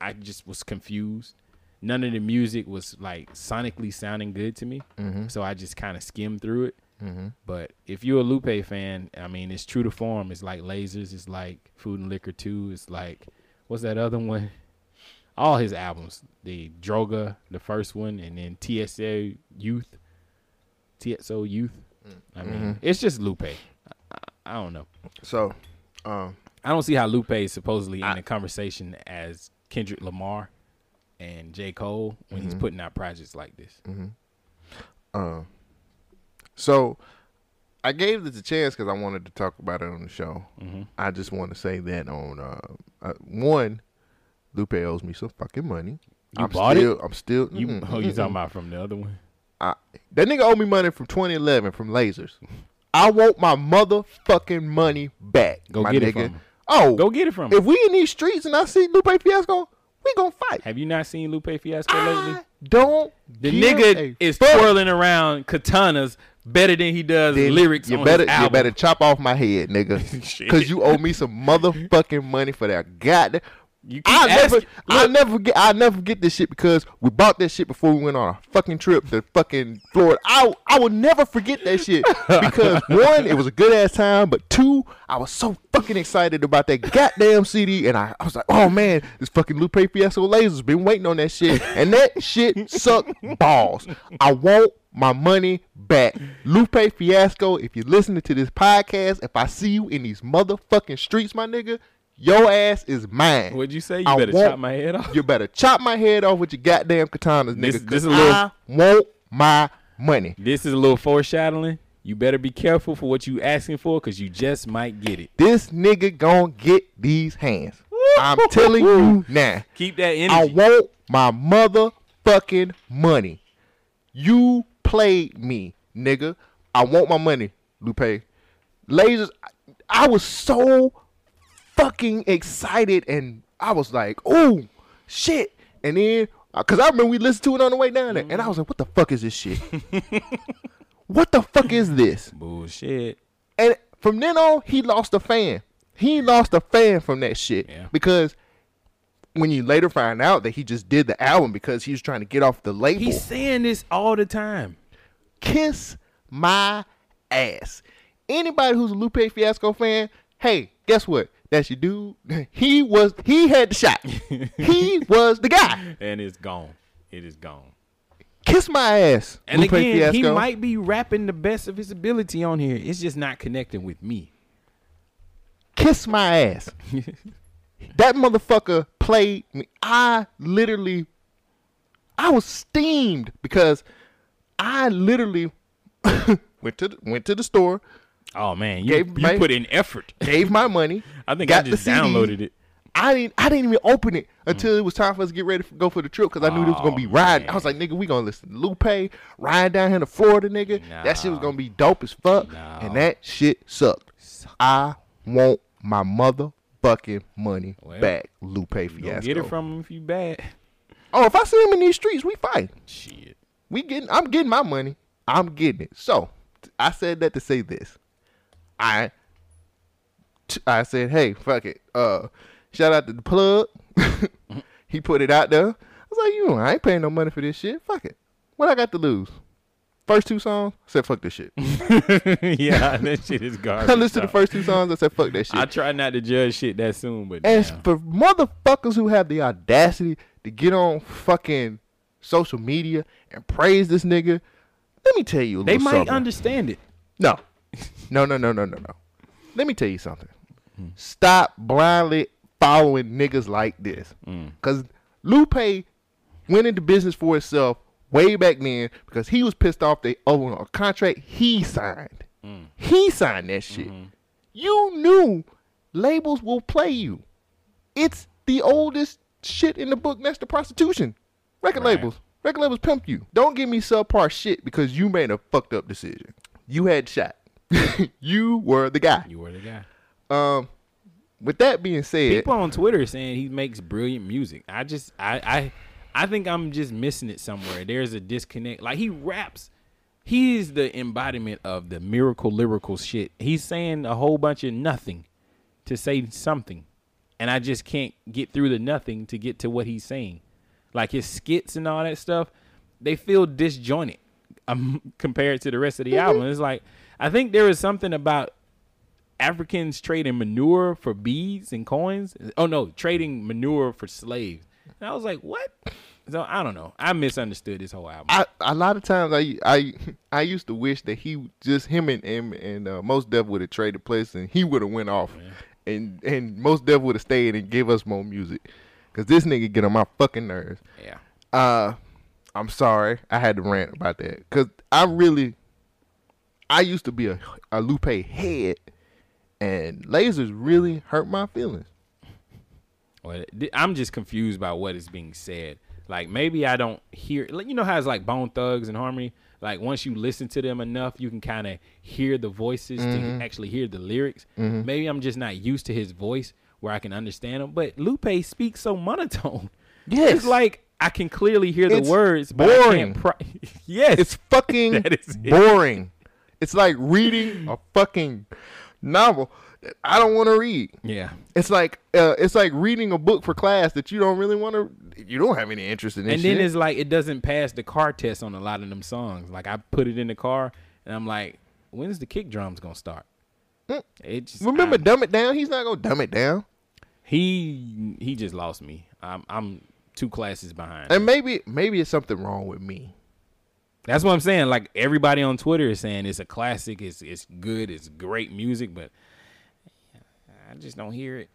I just was confused. None of the music was like sonically sounding good to me, mm-hmm. so I just kind of skimmed through it. Mm-hmm. But if you're a Lupe fan, I mean, it's true to form. It's like Lasers. It's like Food and Liquor Two. It's like what's that other one? All his albums, the Droga, the first one, and then TSA Youth, TSO Youth. I mean, it's just Lupe. I, I, I don't know. So, um, I don't see how Lupe is supposedly in the conversation as Kendrick Lamar and J. Cole when he's putting out projects like this. um, so I gave this a chance because I wanted to talk about it on the show. I just want to say that on uh, uh, one, Lupe owes me some fucking money. You I'm bought it? still, I'm still. You, mm-mm, oh, you mm-mm. talking about from the other one? I, that nigga owe me money from 2011 from Lasers. I want my motherfucking money back. Go my get it nigga. from him. Oh, Go get it from him. If him. we in these streets and I see Lupe Fiasco, we gonna fight. Have you not seen Lupe Fiasco lately? I don't. The give nigga a is fuck. twirling around katanas better than he does Then lyrics You on better, his album. you better chop off my head, nigga, <laughs> because you owe me some motherfucking money for that goddamn. You I never, asking- I never get, I never get this shit because we bought that shit before we went on a fucking trip to fucking Florida. I, I will never forget that shit <laughs> because one, it was a good ass time, but two, I was so fucking excited about that goddamn CD, and I, I was like, oh man, this fucking Lupe Fiasco lasers been waiting on that shit, and that shit sucked balls. I want my money back, Lupe Fiasco. If you're listening to this podcast, if I see you in these motherfucking streets, my nigga. Your ass is mine. What'd you say? You I better chop my head off? You better chop my head off with your goddamn katanas, nigga. This- 'cause this a little- I want my money. This is a little foreshadowing. You better be careful for what you asking for because you just might get it. This nigga gonna get these hands. I'm telling you now. Keep that in. I energy. want my motherfucking money. You played me, nigga. I want my money, Lupe. Lasers. I was so fucking excited, and I was like, "Oh shit!" And then, uh, cause I remember we listened to it on the way down there, and I mm-hmm. was like, "What the fuck is this shit? <laughs> what the fuck is this?" Bullshit. And from then on, he lost a fan. He lost a fan from that shit Yeah. because when you later find out that he just did the album because he was trying to get off the label, He's saying this all the time. kiss my ass. Anybody who's a Lupe Fiasco fan, hey, guess what? That's your dude. He was he had the shot. he <laughs> was the guy. And it's gone. It is gone. Kiss my ass. And Lupe again, he might be rapping the best of his ability on here. It's just not connecting with me. kiss my ass. <laughs> that motherfucker played me. I literally, I was steamed because I literally <laughs> went to the, went to the store, Oh man, you, Gave you my- put in effort. <laughs> gave my money. I think I just downloaded it. I didn't. I didn't even open it until mm. it was time for us to get ready to go for the trip because I knew it was gonna be Oh, riding. I was like, nigga, we gonna listen to Lupe riding down here to Florida, nigga. That shit was gonna be dope as fuck, No. and that shit sucked. I want my motherfucking money Well, back, Lupe Fiasco. get it from him if you bad. Oh, if I see him in these streets, we fight. Shit. We getting. I'm getting my money. I'm getting it. So, I said that to say this. I. t- I said, hey, fuck it. Uh, shout out to the plug. <laughs> he put it out there. I was like, you, know, I ain't paying no money for this shit. Fuck it. What I got to lose? First two songs, I said fuck this shit. <laughs> yeah, <laughs> that shit is garbage. I listened to the first two songs. I said fuck that shit. I try not to judge shit that soon, but And damn. for motherfuckers who have the audacity to get on fucking social media and praise this nigga, let me tell you a they might something. understand it. No. No, no, no, no, no, no. Let me tell you something. Stop blindly following niggas like this. Mm. Because Lupe went into business for himself way back then because he was pissed off they over a contract he signed. Mm. He signed that shit. Mm-hmm. You knew labels will play you. It's the oldest shit in the book next to prostitution. Record Right. labels. Record labels pimp you. Don't give me subpar shit because you made a fucked up decision. You had shot. <laughs> you were the guy. You were the guy. Um, with that being said, People on Twitter saying he makes brilliant music. I just I I I think I'm just missing it somewhere. There's a disconnect. Like he raps. He's the embodiment of the miracle lyrical shit. He's saying a whole bunch of nothing to say something. And I just can't get through the nothing to get to what he's saying. Like his skits and all that stuff, they feel disjointed um, <laughs> compared to the rest of the album. It's like I think there is something about Africans trading manure for beads and coins. Oh no, trading manure for slaves. And I was like, what? So I don't know. I misunderstood this whole album. I, a lot of times I I I used to wish that he just him and him and uh, Mos Def would have traded places and he would have went off, and and Mos Def would have stayed and give us more music, cause this nigga get on my fucking nerves. yeah. Uh, I'm sorry, I had to rant about that, cause I really, I used to be a a Lupe head, and lasers really hurt my feelings. Well, I'm just confused by what is being said. Like maybe I don't hear. You know how it's like Bone Thugs-n-Harmony. Like once you listen to them enough, you can kind of hear the voices to mm-hmm. actually hear the lyrics. Mm-hmm. Maybe I'm just not used to his voice where I can understand him. But Lupe speaks so monotone. Yes. it's like I can clearly hear It's the words, but I boring. can't pro- <laughs> yes, It's fucking <laughs> is it. It's like reading a fucking novel that I don't want to read. yeah. It's like uh, it's like reading a book for class that you don't really want to. You don't have any interest in. And then shit. it's like it doesn't pass the car test on a lot of them songs. Like I put it in the car and I'm like, when's the kick drums gonna start? It just Mm. remember I'm- dumb it down. He's not gonna dumb it down. he he just lost me. I'm I'm two classes behind. And maybe maybe it's something wrong with me. That's what I'm saying. Like everybody on Twitter is saying it's a classic, it's it's good, it's great music, but I just don't hear it.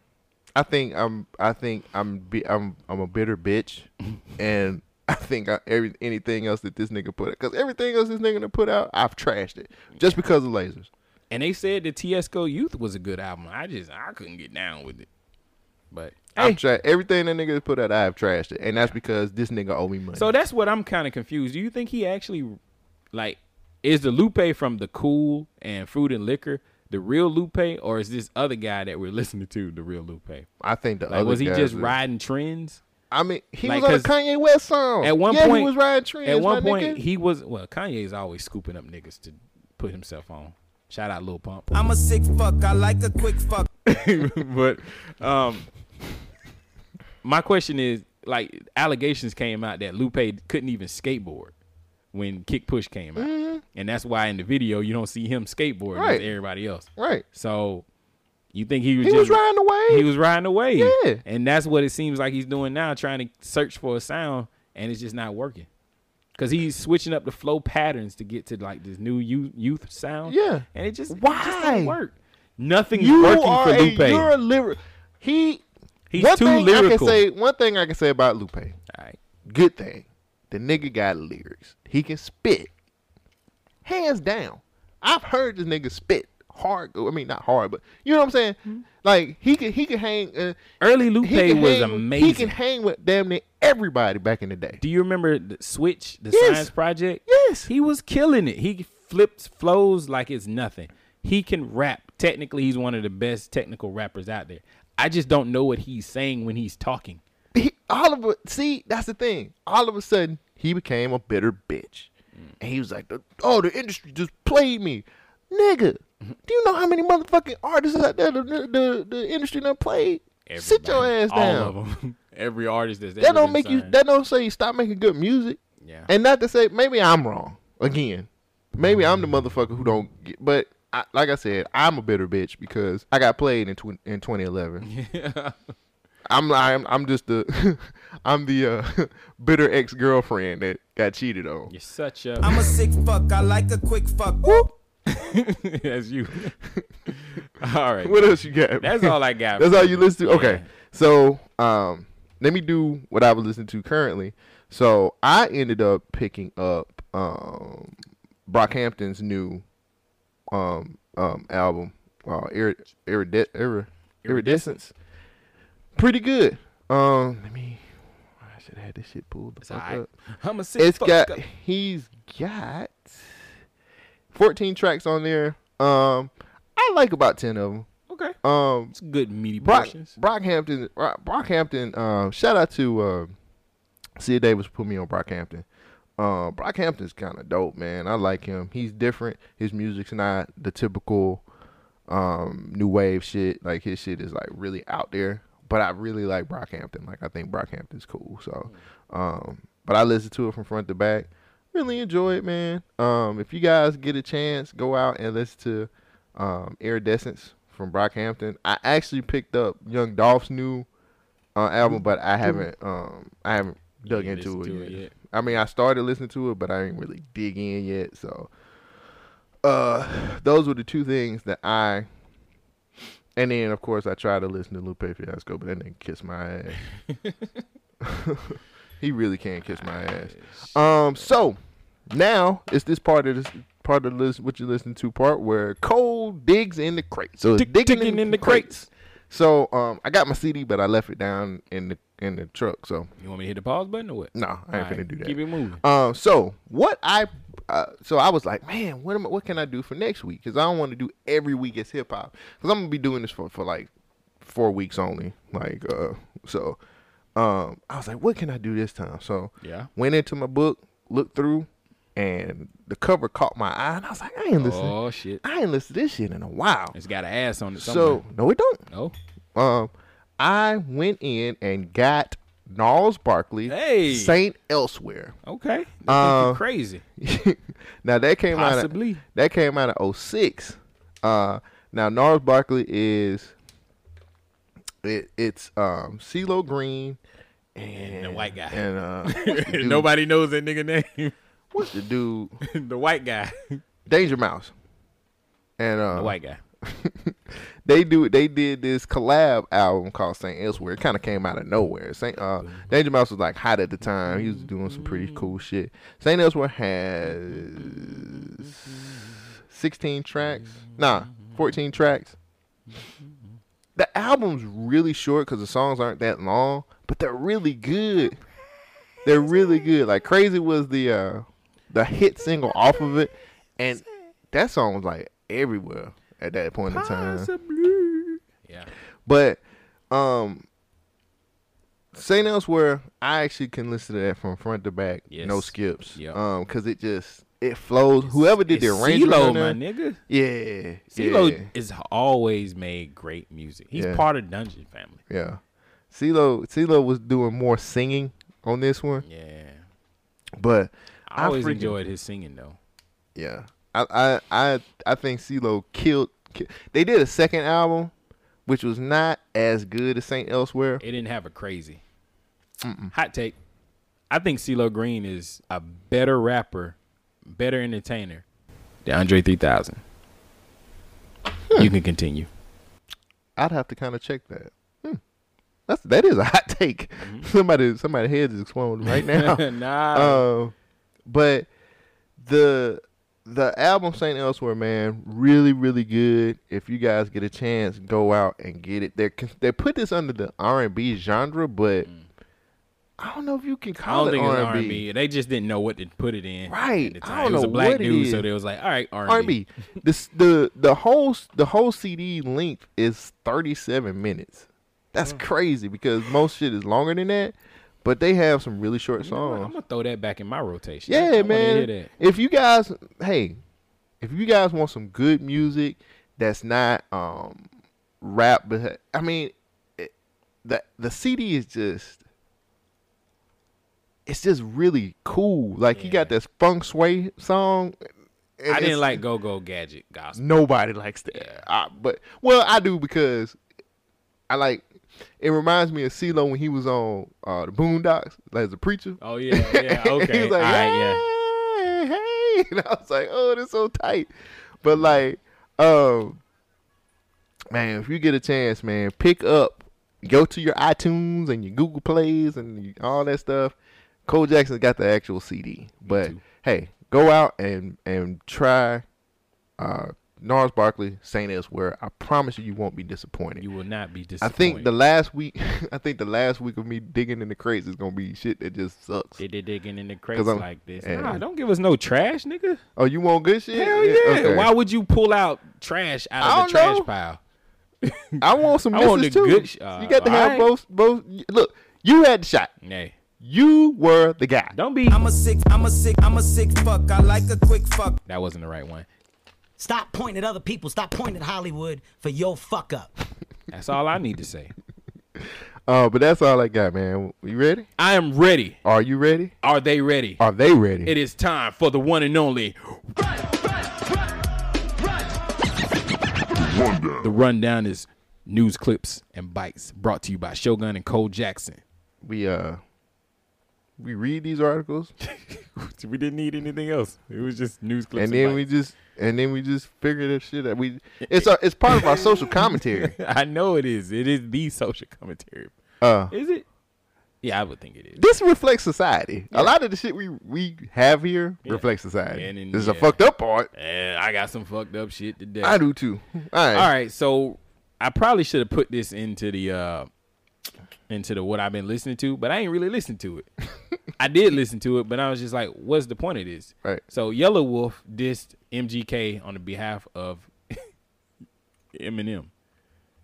I think I'm. I think I'm. Be, I'm. I'm a bitter bitch, <laughs> and I think I, every anything else that this nigga put out, because everything else this nigga put out, I've trashed it just because of lasers. And they said the Tetsuo Youth was a good album. I just I couldn't get down with it. But hey, I've tra- everything that nigga put out, I've trashed it, and that's because this nigga owe me money. So that's what I'm kind of confused. Do you think he actually like is the Lupe from the Cool and Fruit and Liquor the real Lupe, or is this other guy that we're listening to the real Lupe? I think the Like other was he guys just are- riding trends? I mean, he like, was on a Kanye West song. At one yeah, point, he was riding trends. At one point, nigga. he was well. Kanye's always scooping up niggas to put himself on. Shout out Lil Pump. I'm a sick fuck. I like a quick fuck. <laughs> but um, my question is like allegations came out that Lupe couldn't even skateboard when Kick Push came out, and that's why in the video you don't see him skateboarding Mm-hmm. Right. with everybody else. right. So you think he was He just was riding the wave. he was riding away, Yeah. and that's what it seems like he's doing now, trying to search for a sound, and it's just not working. Cause he's switching up the flow patterns to get to like this new youth, youth sound. Yeah. and it just it just Why? work. Nothing's You working for a Lupe. you're a lyric. He He's one too thing I can say one thing I can say about Lupe. All right. Good thing. The nigga got lyrics. He can spit. Hands down. I've heard this nigga spit hard. I mean not hard, but you know what I'm saying? Hmm. Like he can he can hang uh, Early Lupe was hang, amazing. He can hang with damn near everybody back in the day. Do you remember the Switch, the Yes. Science Project? Yes. He was killing it. He flips flows like it's nothing. He can rap. Technically, he's one of the best technical rappers out there. I just don't know what he's saying when he's talking. he, all of a see that's the thing. All of a sudden he became a bitter bitch. And he was like oh the industry just played me. Nigga do you know how many motherfucking artists out there the, the, the industry done played? Sit your Everybody, ass all down. of them. <laughs> Every artist that's that don't make you that don't say you stop making good music. Yeah. and not to say maybe i'm wrong again. Maybe i'm the mm-hmm. motherfucker who don't get but I, like i said i'm a bitter bitch because i got played in, tw- in 2011 <laughs> Yeah. I'm I'm I'm just the <laughs> I'm the uh, <laughs> bitter ex girlfriend that got cheated on. You're such a. I'm a sick fuck. I like a quick fuck. that's you. all right. What else you got? That's all I got. That's all you listen to. Okay, so um, let me do what I was listening to currently. So I ended up picking up um Brockhampton's new um um album, uh, Irid- Irid- Irid- Iridescence. Pretty good. Um, let me. I should have had this shit pulled the It's fuck right. up. I'm a sick it's fuck. got he's got 14 tracks on there um i like about 10 of them Okay. um It's good meaty Brock, portions. brockhampton Brock- brockhampton um shout out to uh sid davis put me on brockhampton uh brockhampton's kind of dope man. I like him. He's different. His music's not the typical um new wave shit. Like his shit is like really out there. But i really like brockhampton like i think brockhampton's cool. So um but i listen to it from front to back. Really enjoy it man. Um if you guys get a chance go out and listen to um iridescence from brockhampton i actually picked up young dolph's new uh, album but i haven't um i haven't dug into it, yet. it yet? I mean i started listening to it but i didn't really dig in yet so uh those were the two things that i and then of course i tried to listen to lupe fiasco but that nigga kissed my ass <laughs> <laughs> he really can't kiss my ass um so now it's this part of this part of this what you listen to part where Cole digs in the crates. So digging, digging in, the crates. So um I got my CD but I left it down in the in the truck. So You want me to hit the pause button or what? no, I ain't All gonna right, do that. Keep it moving. Um, so what I, uh, so I was like, man, what am I, what can I do for next week? Because I don't want to do every week as hip hop. Because I'm gonna be doing this for for like four weeks only. Like, uh, so, um, I was like, what can I do this time? So Yeah. went into my book, looked through, and the cover caught my eye, and I was like, I ain't listening. Oh shit. I ain't listened to this shit in a while. It's got an ass on it. So no, it don't. No. Um, I went in and got Gnarls Barkley, Hey. Saint Elsewhere. okay. Uh, crazy. <laughs> now that came Possibly. out of, that came out of 06. Uh now Gnarls Barkley is it, it's um CeeLo Green and the white guy. And uh <laughs> what's the dude, Nobody knows that nigga name. what's the dude? <laughs> the white guy. Danger Mouse. And uh The white guy. <laughs> they do they did this collab album called Saint Elsewhere. It kind of came out of nowhere. Saint uh, Danger Mouse was like hot at the time. He was doing some pretty cool shit. Saint Elsewhere has sixteen tracks. Nah, fourteen tracks. The album's really short because the songs aren't that long, but they're really good. They're really good. Like Crazy was the uh, the hit single off of it, and that song was like everywhere at that point in time. Yeah. But um Saint Elsewhere, I actually can listen to that from front to back, no skips. Yep. Um, cause it just it flows. Whoever did the arrangement, CeeLo, my nigga. yeah, CeeLo yeah, is always made great music. He's Yeah. part of Dungeon Family. yeah. CeeLo, CeeLo was doing more singing on this one, Yeah. but I always freaking- enjoyed his singing though. yeah, I I I, I think CeeLo killed, ki- They did a second album, which was not as good as Saint Elsewhere. It didn't have a crazy. Hot take. I think CeeLo Green is a better rapper, better entertainer than Andre 3000. You can continue. I'd have to kind of check that. Hmm. That's that is a hot take. <laughs> Somebody somebody head is exploding right now. <laughs> nah. Uh, but the the album Saint Elsewhere, man, really really good. If you guys get a chance, go out and get it. They they put this under the R and B genre, but I don't know if you can Mm. I call don't it think R R&B. and They just didn't know what to put it in. Right. At the I don't it was know a black what dude, so they was like, all right, R&B. R&B. This the the whole the whole CD length is 37 minutes. That's Mm. crazy because most shit is longer than that, but they have some really short You know what? I'm gonna throw that back in my rotation. Yeah, wanna man. If you guys, hey, if you guys want some good music that's not um rap, but I mean, it, the the CD is just. It's just really cool. Like you got this funk sway song. I didn't like Go Go Gadget gospel. Nobody likes that. I, but well, I do because I like. It reminds me of CeeLo when he was on uh, the Boondocks, like as a preacher. Oh yeah, yeah, <laughs> he okay, was like, all right, yeah. hey, hey, <laughs> and I was like, oh, that's so tight. But like, um, man, if you get a chance, man, pick up, go to your iTunes and your Google Plays and all that stuff. Cole Jackson's got the actual CD, but hey, go out and and try uh Gnarls Barkley, Saint Elsewhere. I promise you, you won't be disappointed. You will not be disappointed. I think the last week, <laughs> I think the last week of me digging in the crates is gonna be shit that just sucks. They did digging in the crates I'm- like this. yeah. Nah, don't give us no trash, nigga. Oh, you want good shit? Hell yeah. Okay. Why would you pull out trash out of the trash know. pile? I want some <laughs> I want the too. good sh- you uh, got to have alright. both. Both. Look, you had the shot. Hey, You were the guy. don't be. I'm a sick, I'm a sick, I'm a sick fuck. I like a quick fuck. That wasn't the right one. Stop pointing at other people. Stop pointing at Hollywood for your fuck up. <laughs> That's all I need to say. Uh, but that's all I got, man. You ready? I am ready. Are you ready? Are they ready? Are they ready? It is time for the one and only. The rundown is news clips and bites brought to you by Shogun and Cole Jackson. we uh, we read these articles <laughs> We didn't need anything else. It was just news clips. and then we just and then we just figured that shit out. We <laughs> it's a, it's part of our social commentary. <laughs> I know it is. It is the social commentary. Uh, Is it? Yeah, I would think it is. this reflects society. A lot of the shit we we have here reflects society. And then, this is a fucked up part. And I got some fucked up shit today. I do too. All right. All right, so I probably should have put this into the uh into the what I've been listening to, but I ain't really listened to it. <laughs> I did listen to it, but I was just like, what's the point of this? Right. So Yelawolf dissed MGK on the behalf of <laughs> Eminem.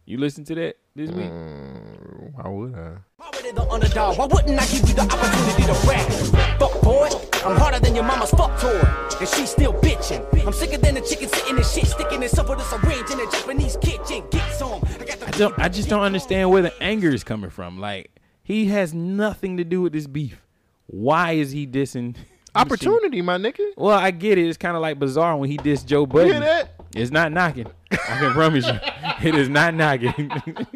You listen to that this week? Mm, Why would I? Already the underdog. Why wouldn't I give you the opportunity to rap? Fuck boy, I'm harder than your mama's fuck toy, and she's still bitching. I'm sicker than the chicken sitting in shit, sticking itself with a syringe in a Japanese kitchen. Get some. I got the I don't I just don't understand where the anger is coming from. Like he has nothing to do with this beef. Why is he dissing <laughs> Opportunity, my nigga. Well, I get it. It's kind of like bizarre when he dissed Joe You Budden. hear that? It's not knocking. I can promise you, <laughs> it is not knocking. <laughs>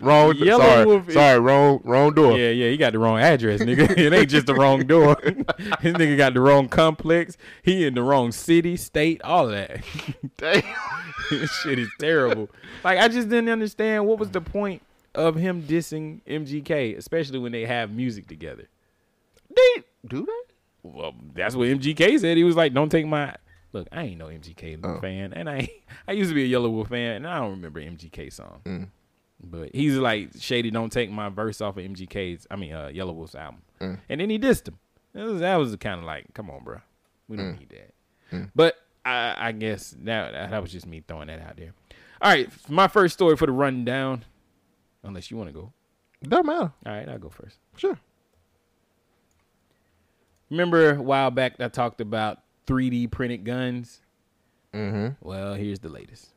Wrong. Yellow sorry, Wolf is- sorry. Wrong. Wrong door. yeah, yeah, he got the wrong address, nigga. <laughs> It ain't just the wrong door. <laughs> His nigga got the wrong complex. He in the wrong city, state, all of that. <laughs> Damn. this shit is terrible. Like I just didn't understand what was the point of him dissing MGK, especially when they have music together. They do that? Well, that's what MGK said. He was like, "Don't take my look." I ain't no MGK Oh. fan, and I I used to be a Yelawolf fan, and I don't remember MGK song. Mm. But he's like, "Shady, don't take my verse off of MGK's. I mean, uh, Yelawolf's album." Mm. And then he dissed him. That was, that was kind of like, "Come on, bro, we don't Mm. need that." But I, I guess that that was just me throwing that out there. All right, my first story for the rundown. Unless you want to go. Doesn't matter. All right, I'll go first. Sure. Remember a while back I talked about 3D printed guns? Mm-hmm. Well, here's the latest.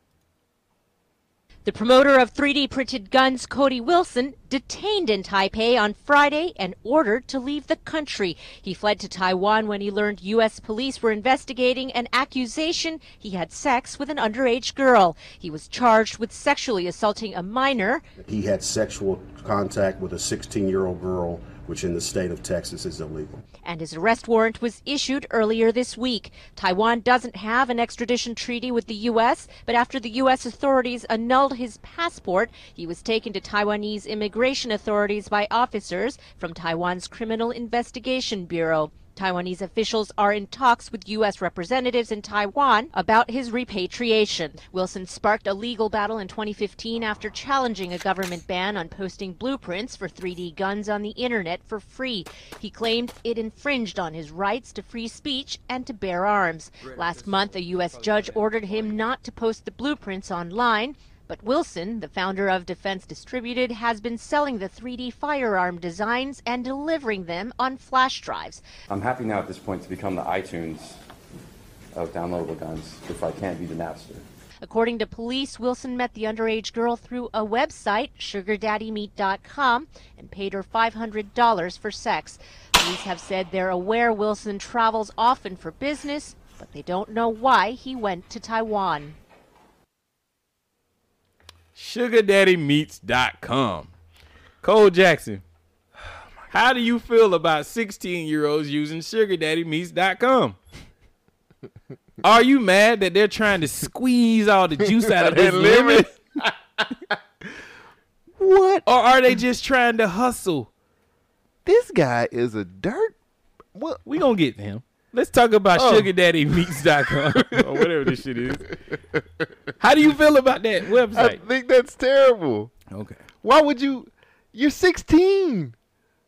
The promoter of 3D printed guns, Cody Wilson, detained in Taipei on Friday and ordered to leave the country. He fled to Taiwan when he learned U.S. police were investigating an accusation he had sex with an underage girl. He was charged with sexually assaulting a minor. He had sexual contact with a 16 year old girl which in the state of Texas is illegal. and his arrest warrant was issued earlier this week. Taiwan doesn't have an extradition treaty with the U.S., but after the U.S. authorities annulled his passport, he was taken to Taiwanese immigration authorities by officers from Taiwan's Criminal Investigation Bureau. Taiwanese officials are in talks with U.S. representatives in Taiwan about his repatriation. Wilson sparked a legal battle in 2015 after challenging a government ban on posting blueprints for 3D guns on the internet for free. He claimed it infringed on his rights to free speech and to bear arms. Last month, a U.S. judge ordered him not to post the blueprints online. But Wilson, the founder of Defense Distributed, has been selling the 3D firearm designs and delivering them on flash drives. I'm happy now at this point to become the iTunes of downloadable guns if I can't be the Napster. According to police, Wilson met the underage girl through a website, sugardaddymeet.com, and paid her $500 for sex. Police have said they're aware Wilson travels often for business, but they don't know why he went to Taiwan. SugarDaddyMeets.com. Cole Jackson, how do you feel about 16 year olds using SugarDaddyMeets.com? Are you mad that they're trying to squeeze all the juice out of <laughs> this lemon. <laughs> What? Or are they just trying to hustle? This guy is a dirt. What? We gonna get to him. Let's talk about Oh. SugarDaddyMeets.com <laughs> or whatever this shit is. <laughs> How do you feel about that website? I think that's terrible. Okay. Why would you? You're 16.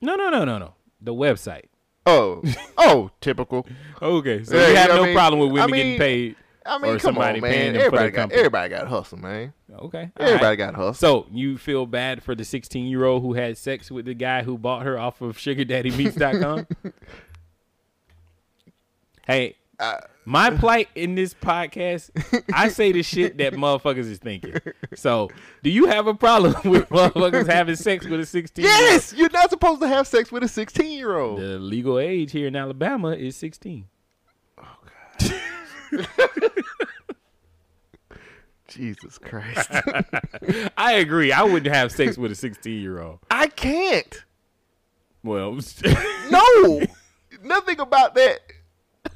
No, no, no, no, no. The website. Oh, <laughs> oh, typical. Okay, so Yeah, you have I no mean- problem with I women mean- getting paid. I mean, or come somebody on, paying man. them Everybody their got company. everybody got hustle, man. Okay, Everybody alright. got hustle. So you feel bad for the 16 year old who had sex with the guy who bought her off of SugarDaddyMeets.com? Hey, Uh, my <laughs> plight in this podcast, I say the shit that <laughs> motherfuckers is thinking. So, do you have a problem <laughs> with motherfuckers having sex with a 16 year old? Yes, you're not supposed to have sex with a 16 year old. The legal age here in Alabama is 16. Oh, God. Jesus Christ. I agree. I wouldn't have sex with a 16 year old. I can't. Well, No, nothing about that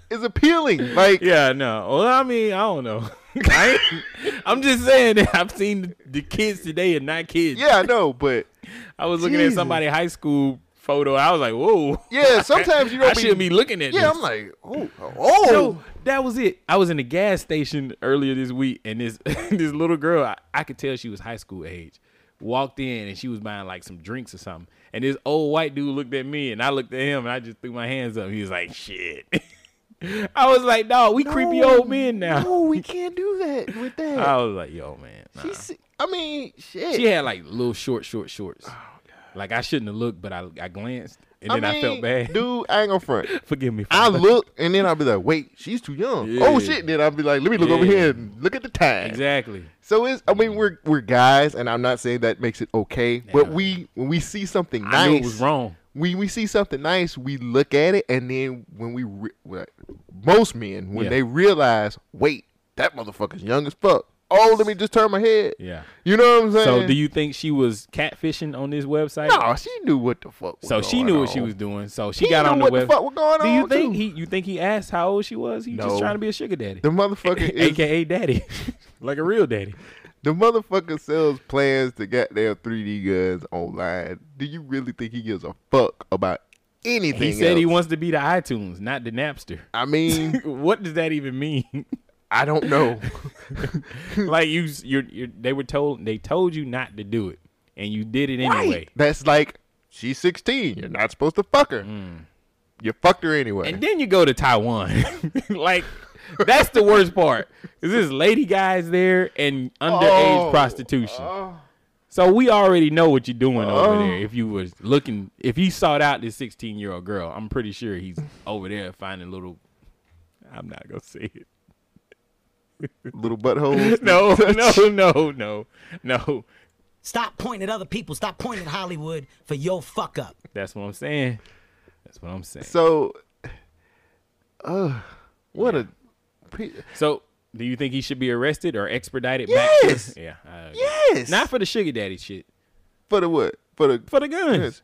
is appealing. Like, yeah, no. Well, I mean, I don't know. <laughs> I I'm just saying that I've seen the, the kids today and not kids. yeah, I know, but <laughs> I was looking Jesus. at somebody high school photo. I was like, whoa. yeah, <laughs> sometimes you don't I be, shouldn't be looking at Yeah, this. I'm like, oh, oh, So that was it. I was in a gas station earlier this week, and this this little girl, I, I could tell she was high school age, walked in and she was buying like some drinks or something. And this old white dude looked at me, and I looked at him, and I just threw my hands up. He was like, "Shit." I was like, "Dog, we creepy old men now." No, we can't do that with <laughs> that. I was like, "Yo, man." nah." She's, I mean, shit. She had like little short, short shorts. Oh, like I shouldn't have looked, but I I glanced, and then I, felt bad. Dude, I ain't gonna front. <laughs> Forgive me. For I that. look and then I'll be like, wait, she's too young. Yeah. Oh shit! Then I'll be like, let me look over here and look at the time. exactly. So it's, I mean, we're we're guys, and I'm not saying that makes it okay, but we when we see something nice, I knew it was wrong. We we see something nice, we look at it, and then when we re- well, most men when Yeah. they realize, wait, that motherfucker's young as fuck. Oh, let me just turn my head. Yeah. You know what I'm saying? So do you think she was catfishing on this website? No, she knew what the fuck. Was So she knew what she was doing. So she He got on the what the fuck was going Do you on, think too. he? You think he asked how old she was? He No. just trying to be a sugar daddy, The motherfucker <laughs> is aka daddy, <laughs> like a real daddy. The motherfucker sells plans to goddamn 3D guns online. Do you really think he gives a fuck about anything? He said he wants to be the iTunes, not the Napster. I mean, <laughs> what does that even mean? I don't know. <laughs> like you, you're, you're, they were told, they told you not to do it, and you did it anyway. That's like she's 16. You're not supposed to fuck her. You fucked her anyway. Mm. And then you go to Taiwan. <laughs> like <laughs> that's the worst part. Is this lady guys there and underage Oh, prostitution. So we already know what you're doing over Oh. there. If you was looking, if he sought out this 16 year old girl, I'm pretty sure he's over there finding little. I'm not gonna say it. Little buttholes. <laughs> No, no, no, no, no. Stop pointing at other people. Stop pointing at Hollywood for your fuck up. That's what I'm saying. That's what I'm saying. So, uh, what a. So, do you think he should be arrested or expedited Yes! back? To, yeah. Yes. Not for the sugar daddy shit. For the what? For the For the guns.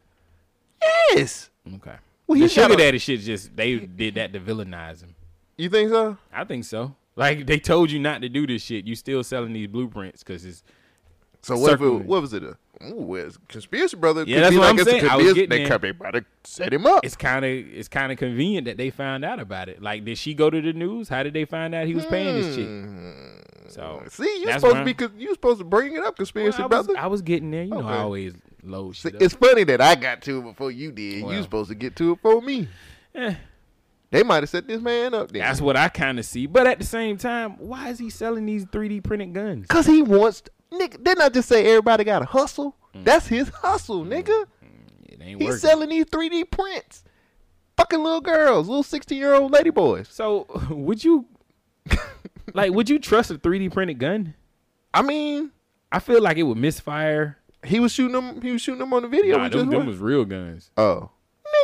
Yes. Yes. Okay. Well, the sugar daddy shit just they did that to villainize him. You think so? I think so. Like they told you not to do this shit. You still selling these blueprints because it's So what? If it, what was it? A, ooh, it's conspiracy brother. Yeah, that's what like I'm saying. I was getting They there. come, they about to set him up. it's kind of it's kind of convenient that they found out about it. Like, did she go to the news? How did they find out he was paying this chick? So Hmm. See, you supposed to be. Cons- You supposed to bring it up, Well, conspiracy I, was, brother. I was getting there. You know, I always load See, it's funny that I got to it before you did. Well. you supposed to get to it for me. Eh. They might have set this man up there. That's what I kind of see. But at the same time, why is he selling these 3D printed guns? Cause he wants, nigga. Didn't I just say everybody got to hustle? Mm. That's his hustle, nigga. It ain't He's working. selling these 3D prints. Fucking little girls, little 16 year old lady boys. So <laughs> would you like would you trust a 3D printed gun? I mean, I feel like it would misfire. he was shooting them. He was shooting them on the video. Nah, we them, them was real guns. oh,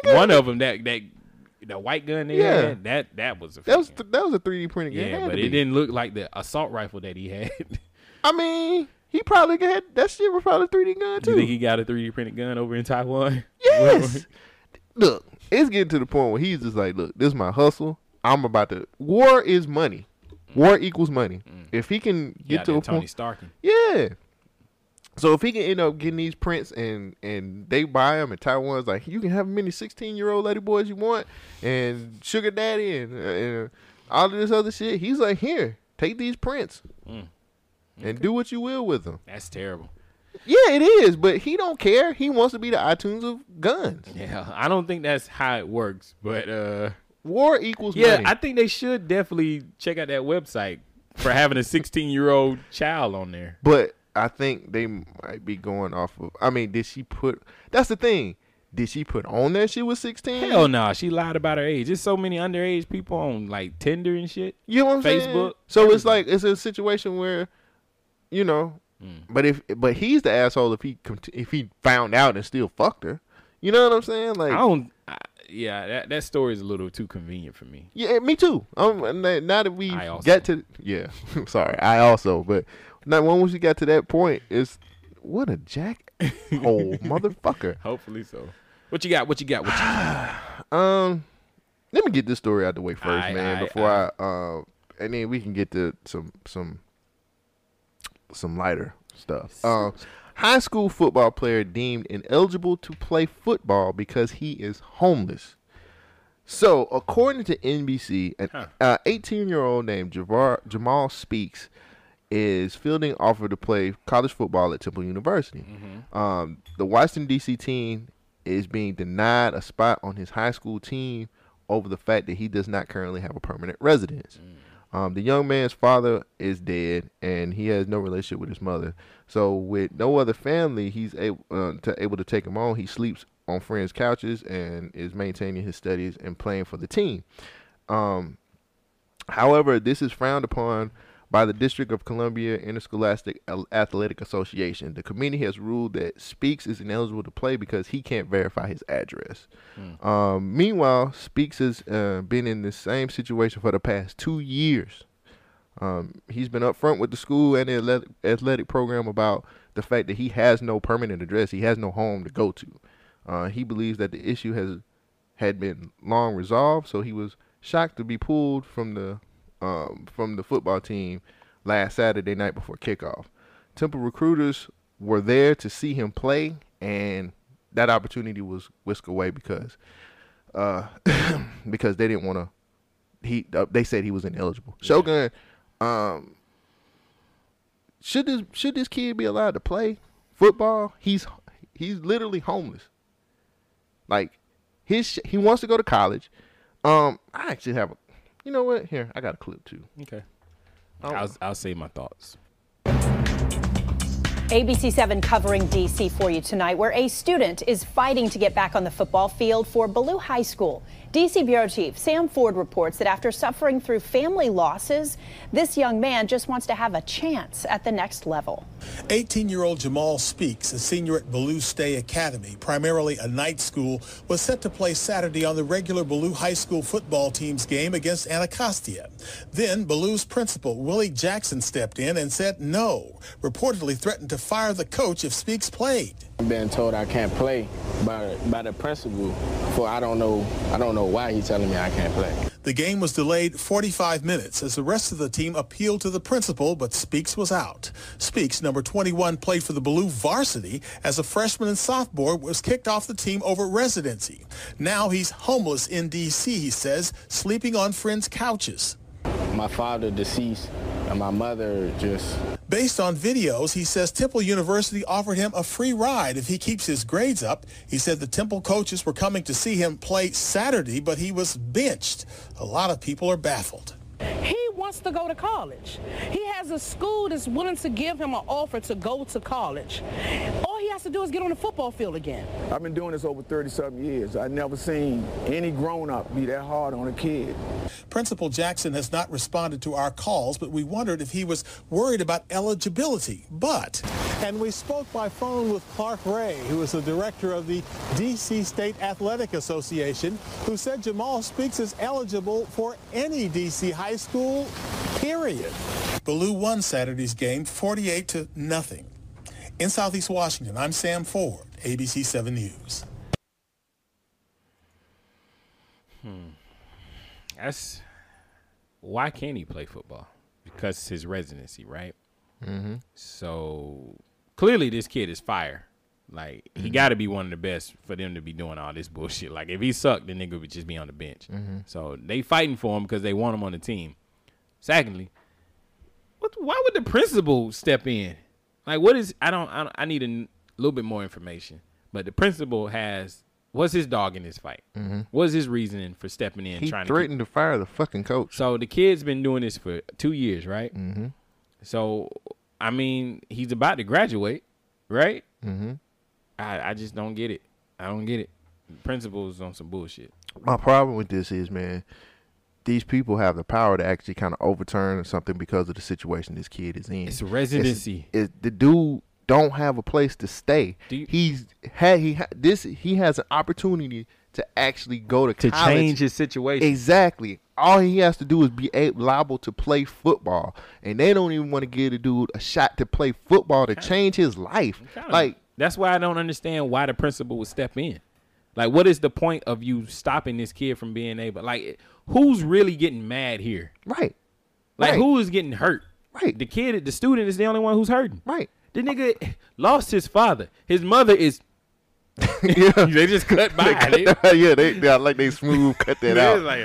One of them that that the white gun they Yeah. had that that was a that was th- that was a 3D printed gun. yeah, Had but it be. didn't look like the assault rifle that he had. I mean, he probably had that shit was probably a 3D gun too. you think he got a 3D printed gun over in Taiwan? <laughs> Yes. look, it's getting to the point where he's just like, look, this is my hustle. I'm about to. War is money. War equals money. If he can Get to a Tony point, Starkin. yeah. So if he can end up getting these prints and and they buy them and Taiwan's like, you can have as many 16 year old lady boys you want and sugar daddy and, and all of this other shit. He's like, here, take these prints Mm. And do what you will with them. That's terrible. Yeah, it is, but he don't care. He wants to be the iTunes of guns. Yeah, I don't think that's how it works, but uh War equals yeah, money. I think they should definitely check out that website for having a 16 year old child on there. But I think they might be going off of. I mean, did she put? That's the thing. Did she put on there she was sixteen? Hell no, she lied about her age. There's so many underage people on like Tinder and shit. You know what I'm saying? Facebook. So it's like it's a situation where, you know, Mm. but if but he's the asshole if he if he found out and still fucked her. You know what I'm saying? Like, I don't. I, yeah, that that story is a little too convenient for me. yeah, me too. Um, now that we I also. got to yeah, <laughs> sorry, I also, but now once we got to that point, it's what a jack <laughs> hole motherfucker. Hopefully so. What you got? What you got? What you got? <sighs> Um, let me get this story out the way first, Aight, man, aight, before I uh, and then we can get to some some some lighter stuff. Um, high school football player deemed ineligible to play football because he is homeless. So, according to NBC, an 18 year old named Javar, Jamal Speaks is fielding offer to play college football at Temple University. Um, the Washington D.C. team is being denied a spot on his high school team over the fact that he does not currently have a permanent residence. Um, the young man's father is dead, and he has no relationship with his mother. So, with no other family, he's able uh, to able to take him on. He sleeps on friends' couches and is maintaining his studies and playing for the team. Um, However, this is frowned upon by the District of Columbia Interscholastic Athletic Association. The committee has ruled that Speaks is ineligible to play because he can't verify his address. Um, meanwhile, Speaks has uh, been in the same situation for the past two years. Um, he's been upfront with the school and the athletic, athletic program about the fact that he has no permanent address. He has no home to go to. Uh, he believes that the issue has had been long resolved, so he was shocked to be pulled from the um, from the football team last Saturday night before kickoff. Temple recruiters were there to see him play, and that opportunity was whisked away because uh, <coughs> because they didn't want to. He uh, they said he was ineligible. Shogun, um, should this should this kid be allowed to play football? He's he's literally homeless. Like his he wants to go to college. Um, I actually have a. You know what? Here, I got a clip too. Okay. Oh. I'll I'll say my thoughts. ABC7 covering DC for you tonight, where a student is fighting to get back on the football field for Ballou High School. DC Bureau Chief Sam Ford reports that after suffering through family losses, this young man just wants to have a chance at the next level. 18-year-old Jamal Speaks, a senior at Ballou Stay Academy, primarily a night school, was set to play Saturday on the regular Ballou High School football team's game against Anacostia. Then Ballou's principal, Willie Jackson, stepped in and said no, reportedly threatened to fire the coach if Speaks played. Being told I can't play by by the principal for I don't know I don't know why he's telling me I can't play. The game was delayed 45 minutes as the rest of the team appealed to the principal, but Speaks was out. Speaks, number 21, played for the Ballou varsity as a freshman and sophomore, was kicked off the team over residency. Now he's homeless in D.C., he says, sleeping on friends' couches. My father deceased and my mother just Based on videos, he says Temple University offered him a free ride if he keeps his grades up. He said the Temple coaches were coming to see him play Saturday, but he was benched. A lot of people are baffled. He wants to go to college. He has a school that's willing to give him an offer to go to college. All he has to do is get on the football field again. I've been doing this over 30-something years. I've never seen any grown-up be that hard on a kid. Principal Jackson has not responded to our calls, but we wondered if he was worried about eligibility. But... And we spoke by phone with Clark Ray, who is the director of the D.C. State Athletic Association, who said Jamal Speaks is eligible for any D.C. high school, period. Ballou won Saturday's game 48 to nothing. In Southeast Washington, I'm Sam Ford, ABC 7 News. Hmm. That's why can't he play football? Because it's his residency, right? Mm-hmm. So clearly, this kid is fire. Like he Mhm. got to be one of the best for them to be doing all this bullshit. Like if he sucked, the nigga would just be on the bench. Mhm. So they fighting for him because they want him on the team. Secondly, what? Why would the principal step in? Like what is? I don't. I, don't, I need a n- little bit more information. But the principal has. What's his dog in this fight? Mhm. What's his reasoning for stepping in? He trying threatened to fire the fucking coach. So the kid's been doing this for two years, right? Mm-hmm. So I mean, he's about to graduate, right? I, I just don't get it. I don't get it. Principles on some bullshit. My problem with this is, man, these people have the power to actually kind of overturn something because of the situation this kid is in. It's residency. It's, the dude don't have a place to stay. Do you- He's had he ha, this he has an opportunity to actually go to To college. change his situation. Exactly. All he has to do is be able, liable to play football, and they don't even want to give the dude a shot to play football to change his life. Like That's why I don't understand why the principal would step in. Like, what is the point of you stopping this kid from being able? Like, who's really getting mad here? Right. Like, Right. who is getting hurt? Right. The kid, the student is the only one who's hurting. Right. The nigga lost his father. His mother is. <laughs> yeah, <laughs> they just cut by. They cut that- yeah, they, they like they smooth cut that out. it's like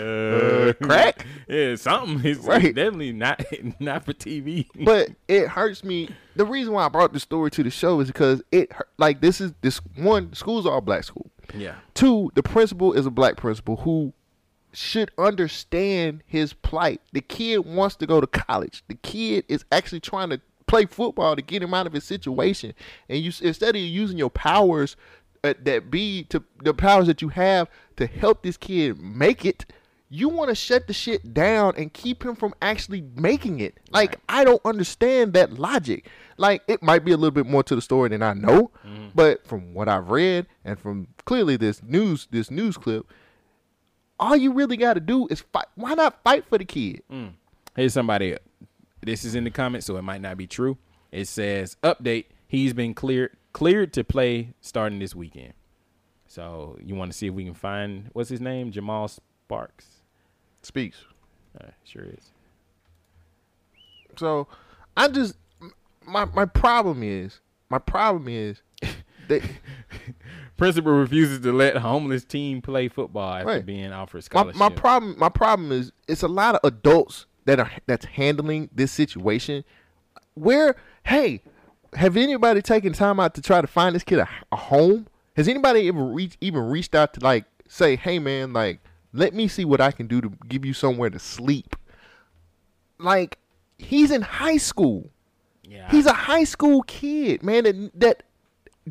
uh, crack. <laughs> Yeah, something. It's Right. definitely not not for TV. but it hurts me. The reason why I brought the story to the show is because it like this is this one school's all black school. Yeah. Two, the principal is a black principal who should understand his plight. The kid wants to go to college. The kid is actually trying to play football to get him out of his situation. And you instead of using your powers uh, that be to the powers that you have to help this kid make it, you want to shut the shit down and keep him from actually making it. Like I don't understand that logic. Like it might be a little bit more to the story than I know, mm-hmm. but from what I've read and from clearly this news this news clip, all you really got to do is fight. Why not fight for the kid? Mm. Here's somebody. This is in the comments, so it might not be true. It says update. He's been cleared cleared to play starting this weekend. So you want to see if we can find what's his name? Jamal Sparks. Speaks. Uh, sure is. So I just my my problem is my problem is <laughs> that <laughs> Principal refuses to let homeless team play football after Right. being offered my, scholarship. my problem my problem is it's a lot of adults that are that's handling this situation where hey have anybody taken time out to try to find this kid a, a home has anybody ever reach, even reached out to like say hey man like let me see what i can do to give you somewhere to sleep. Like he's in high school. Yeah. He's a high school kid man that, that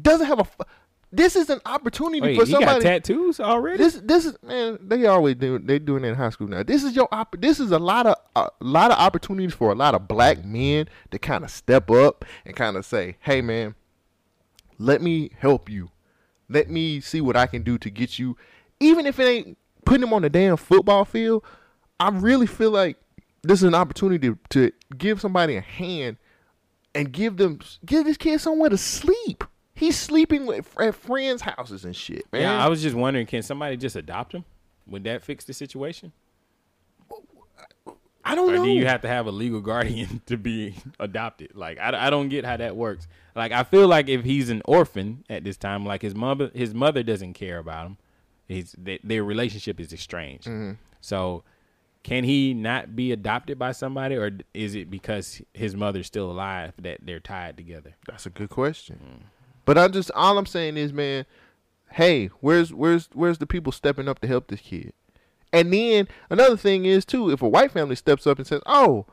doesn't have a f- this is an opportunity Wait, for he got somebody tattoos already? this this is man they always do they doing it in high school now. This is your op- this is a lot of a lot of opportunities for a lot of black men to kind of step up and kind of say hey man let me help you. Let me see what i can do to get you. Even if it ain't putting him on the damn football field i really feel like this is an opportunity to, to give somebody a hand and give them give this kid somewhere to sleep He's sleeping with, at friends' houses and shit, man. Yeah, I was just wondering, can somebody just adopt him? Would that fix the situation? I don't or know. do you have to have a legal guardian <laughs> to be adopted? Like, I, I don't get how that works. Like, I feel like if he's an orphan at this time, like his mother, his mother doesn't care about him. His they, their relationship is estranged. Mhm. So, can he not be adopted by somebody, or is it because his mother's still alive that they're tied together? That's a good question. But I just all I'm saying is, man, hey, where's where's where's the people stepping up to help this kid? And then another thing is too, if a white family steps up and says, "Oh,